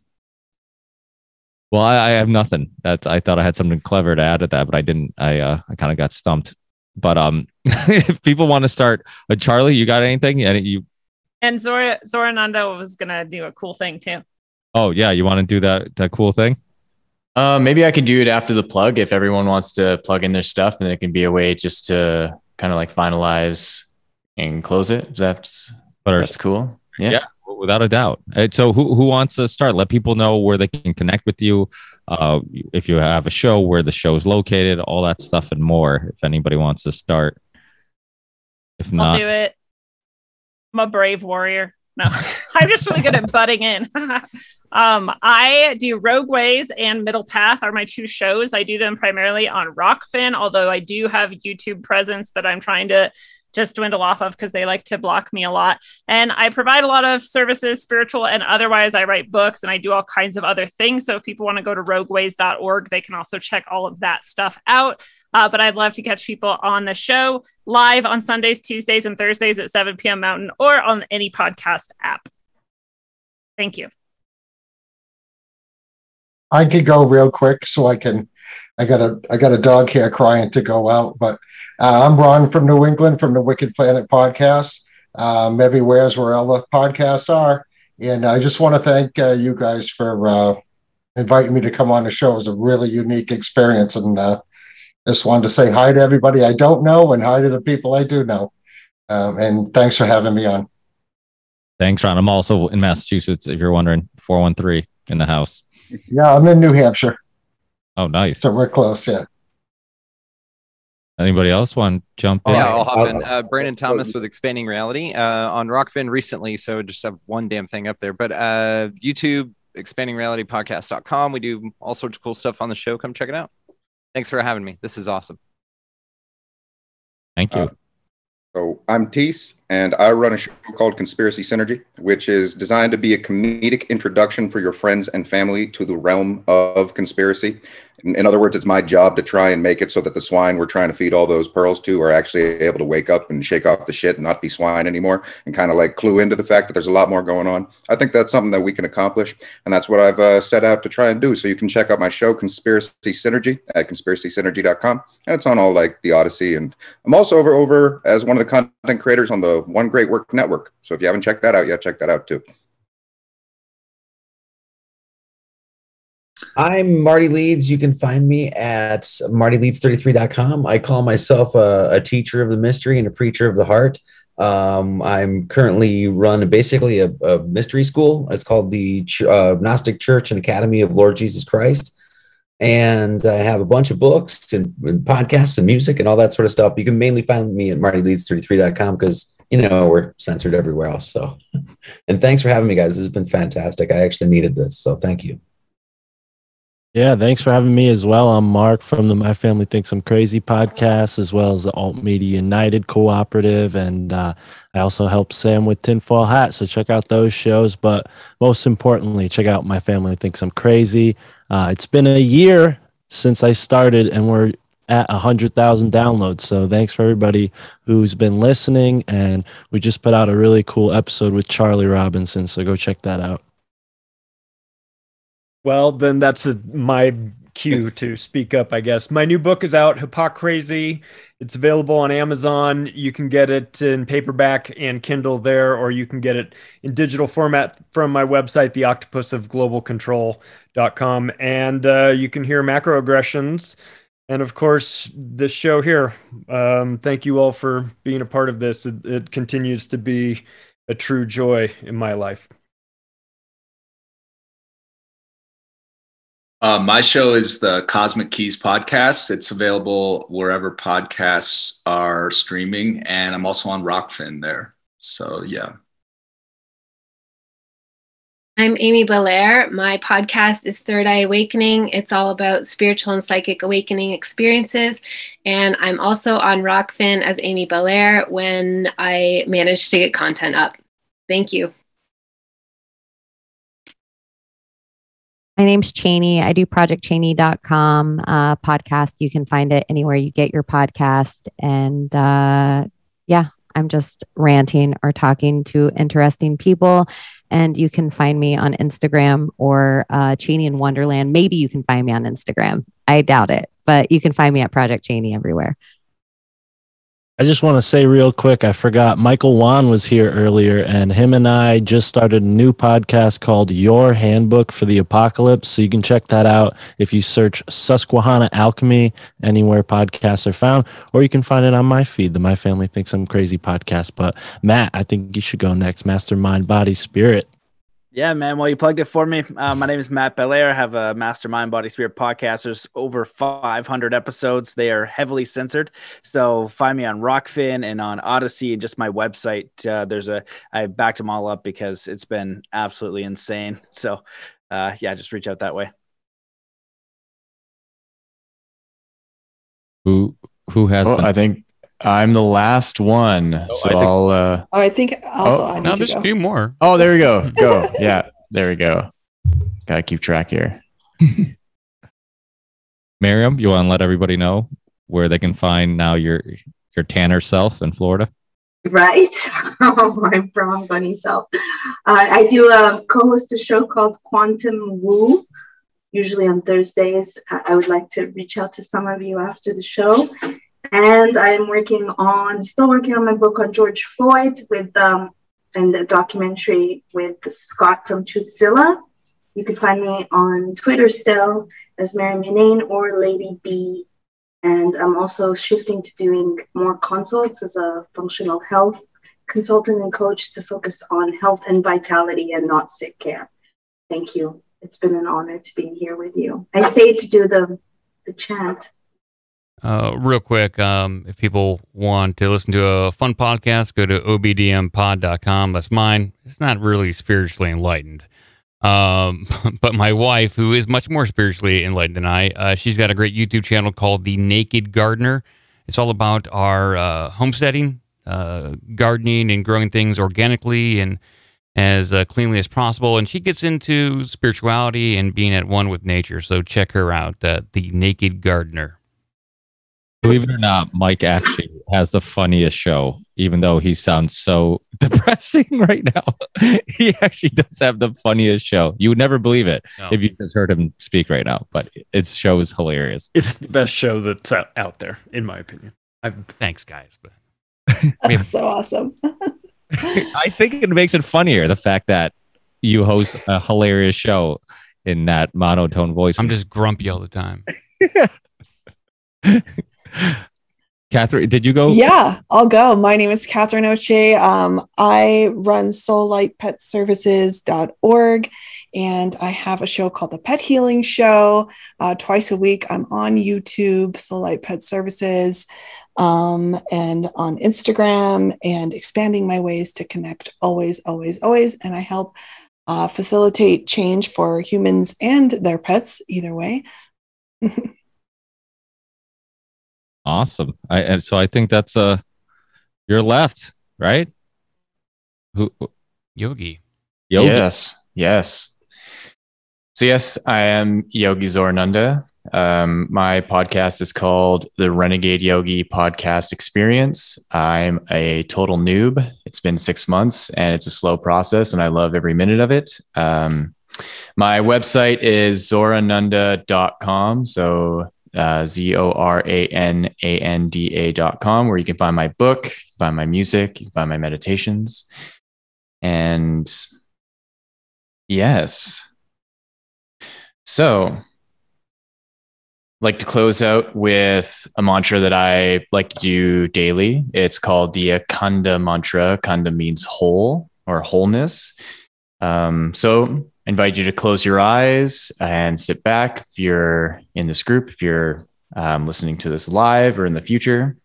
well, I, I have nothing. That I thought I had something clever to add to that, but I didn't. I uh, I kind of got stumped. But um, if people want to start, uh, Charlie, you got anything? Any you? And Zora Zorananda was gonna do a cool thing too. Oh yeah, you want to do that that cool thing? Uh, maybe I could do it after the plug if everyone wants to plug in their stuff, and it can be a way just to kind of like finalize and close it. That's that's cool. Yeah. Yeah, without a doubt. Uh, So who who wants to start? Let people know where they can connect with you. Uh, if you have a show, where the show is located, all that stuff and more. If anybody wants to start. If not, I'll do it. I'm a brave warrior. No, I'm just really good at butting in. um, I do Rogue Ways and Middle Path are my two shows. I do them primarily on Rokfin, although I do have YouTube presence that I'm trying to just dwindle off of because they like to block me a lot. And I provide a lot of services, spiritual and otherwise. I write books and I do all kinds of other things. So if people want to go to rogueways.org, they can also check all of that stuff out. Uh, but I'd love to catch people on the show live on Sundays, Tuesdays, and Thursdays at 7 p.m. Mountain or on any podcast app. Thank you. I could go real quick so I can. I got a I got a dog here crying to go out, but uh, I'm Ron from New England from the Wicked Planet podcast. Um, everywhere is where all the podcasts are, and I just want to thank uh, you guys for uh, inviting me to come on the show. It was a really unique experience, and uh, just wanted to say hi to everybody I don't know and hi to the people I do know. Um, and thanks for having me on. thanks, Ron. I'm also in Massachusetts. If you're wondering, four one three in the house. Yeah, I'm in New Hampshire, Oh, nice. so we're close. Yeah. Anybody else want to jump in? Yeah, I'll hop in. Uh, Brandon Thomas with Expanding Reality uh, on Rokfin recently. So just have one damn thing up there. But uh, YouTube, expandingrealitypodcast.com. We do all sorts of cool stuff on the show. Come check it out. Thanks for having me. This is awesome. Thank you. So I'm Teese, and I run a show called Conspiracy Synergy, which is designed to be a comedic introduction for your friends and family to the realm of conspiracy. In, other words, it's my job to try and make it so that the swine we're trying to feed all those pearls to are actually able to wake up and shake off the shit and not be swine anymore and kind of like clue into the fact that there's a lot more going on. I think that's something that we can accomplish, and that's what I've uh, set out to try and do. So you can check out my show, Conspiracy Synergy, at conspiracysynergy.com, and it's on all like the Odysee. And I'm also over over as one of the content creators on the One Great Work Network. So if you haven't checked that out yet, check that out too. I'm Marty Leeds. You can find me at martyleeds33.com. I call myself a, a teacher of the mystery and a preacher of the heart. Um, I'm currently run basically a, a mystery school. It's called the uh, Gnostic Church and Academy of Lord Jesus Christ. And I have a bunch of books and, and podcasts and music and all that sort of stuff. You can mainly find me at martyleeds33.com because, you know, we're censored everywhere else. So, and thanks for having me, guys. This has been fantastic. I actually needed this. So, thank you. Yeah, thanks for having me as well. I'm Mark from the My Family Thinks I'm Crazy podcast, as well as the Alt Media United Cooperative. And uh, I also help Sam with Tinfoil Hat. So check out those shows. But most importantly, check out My Family Thinks I'm Crazy. Uh, it's been a year since I started, and we're at 100,000 downloads. So thanks for everybody who's been listening. And we just put out a really cool episode with Charlie Robinson. So go check that out. Well, then that's a, my cue to speak up, I guess. My new book is out, Hypocrazy. It's available on Amazon. You can get it in paperback and Kindle there, or you can get it in digital format from my website, theoctopusofglobalcontrol.com. And uh, you can hear macroaggressions. And of course, this show here. Um, thank you all for being a part of this. It, it continues to be a true joy in my life. Uh, my show is the Cosmic Keys podcast. It's available wherever podcasts are streaming, and I'm also on Rokfin there. So yeah. I'm Amy Belair. My podcast is Third Eye Awakening. It's all about spiritual and psychic awakening experiences. And I'm also on Rokfin as Amy Belair when I manage to get content up. Thank you. My name's Cheney. I do projectcheney.com uh, podcast. You can find it anywhere you get your podcast. And uh, yeah, I'm just ranting or talking to interesting people. And you can find me on Instagram or uh, Cheney in Wonderland. Maybe you can find me on Instagram. I doubt it, but you can find me at Project Cheney everywhere. I just want to say real quick, I forgot Michael Wan was here earlier, and him and I just started a new podcast called Your Handbook for the Apocalypse. So you can check that out if you search Susquehanna Alchemy anywhere podcasts are found, or you can find it on my feed, the My Family Thinks I'm Crazy podcast. But Matt, I think you should go next. Mastermind, Body, Spirit. Yeah, man. Well, you plugged it for me. Uh, my name is Matt Belair. I have a Mastermind Body Spirit podcast. There's over 500 episodes. They are heavily censored. So find me on Rokfin and on Odysee and just my website. Uh, there's a, I backed them all up because it's been absolutely insane. So uh, yeah, just reach out that way. Who who has? Oh, some- I think I'm the last one, so I think- I'll. Uh, Oh, I think also Oh, I need No, to there's go. a few more. oh, there we go. Go. yeah, there we go. Gotta keep track here. Miriam, you want to let everybody know where they can find now your your tanner self in Florida? Right, my brown bunny self. Uh, I do um, co-host a show called Quantum Woo, usually on Thursdays. I, I would like to reach out to some of you after the show, and I am working on, still working on my book on George Floyd with um, and the documentary with Scott from Truthzilla. You can find me on Twitter still as Mary Minane or Lady B and I'm also shifting to doing more consults as a functional health consultant and coach to focus on health and vitality and not sick care. Thank you. It's been an honor to be here with you. I stayed to do the the chant. Uh, real quick, um, if people want to listen to a fun podcast, go to obdmpod.com. That's mine. It's not really spiritually enlightened. Um, but my wife, who is much more spiritually enlightened than I, uh, she's got a great YouTube channel called The Naked Gardener. It's all about our uh, homesteading, uh, gardening, and growing things organically and as uh, cleanly as possible. And she gets into spirituality and being at one with nature. So check her out, The Naked Gardener. Believe it or not, Mike actually has the funniest show, even though he sounds so depressing right now. he actually does have the funniest show. You would never believe it No. if you just heard him speak right now, but its show is hilarious. It's the best show that's out, out there, in my opinion. I've, Thanks, guys. But That's so awesome. I think it makes it funnier the fact that you host a hilarious show in that monotone voice. I'm just grumpy all the time. Catherine, did you go? Yeah, I'll go. My name is Catherine Oche. Um, I run soullightpetservices.org and I have a show called The Pet Healing Show. Uh, twice a week, I'm on YouTube, Soul Light Pet Services, um, and on Instagram, and expanding my ways to connect always, always, always. And I help uh, facilitate change for humans and their pets, either way. Awesome. I and so I think that's uh you're left, right? Who Yogi. Yogi. Yes, yes. So yes, I am Yogi Zorananda. Um, my podcast is called the Renegade Yogi Podcast Experience. I'm a total noob. It's been six months and it's a slow process, and I love every minute of it. Um, my website is zorananda.com. So uh, Z O R A N A N D A dot com, where you can find my book, find my music, you can find my meditations. And yes. So, like to close out with a mantra that I like to do daily. It's called the Akanda mantra. Akanda means whole or wholeness. Um, so, I invite you to close your eyes and sit back if you're in this group, if you're um, listening to this live or in the future.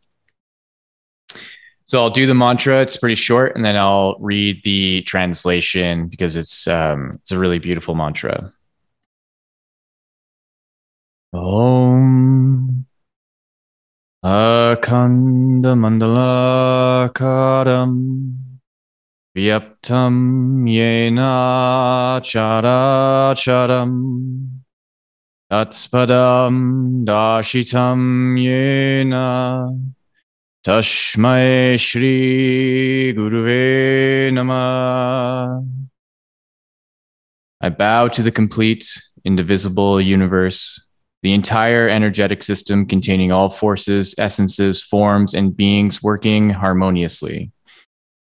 So I'll do the mantra. It's pretty short, and then I'll read the translation because it's um, it's a really beautiful mantra. Om Akanda Mandala Kadam Vyaptam Yena Chara Charam Tatspadam Dashitam Yena Tashmai Shri Guruve Nama. I bow to the complete, indivisible universe, the entire energetic system containing all forces, essences, forms, and beings working harmoniously.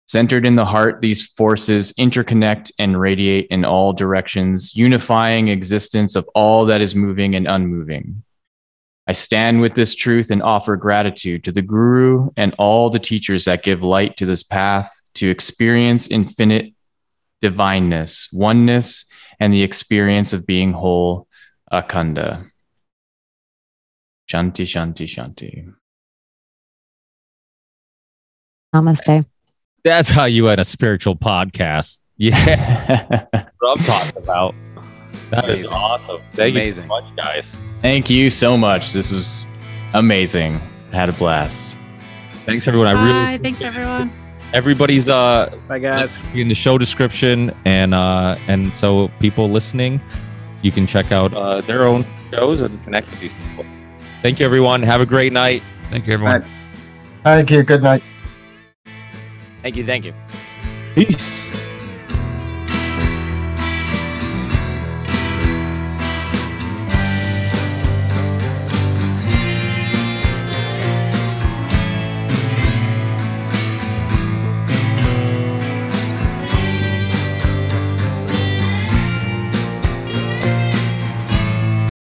Centered in the heart, these forces interconnect and radiate in all directions, unifying existence of all that is moving and unmoving. I stand with this truth and offer gratitude to the Guru and all the teachers that give light to this path to experience infinite divineness, oneness, and the experience of being whole, Akanda. Shanti, Shanti, Shanti. Namaste. That's how you had a spiritual podcast. Yeah. what I'm talking about. That is awesome. Thank you so much, guys. Thank you so much. This is amazing. I had a blast. Thanks everyone. I really Bye. Thanks, everyone. everybody's uh Bye guys. in the show description and uh and so people listening you can check out uh their own shows and connect with these people thank you everyone have a great night thank you everyone Thank you. Good night. Thank you. Thank you. Peace.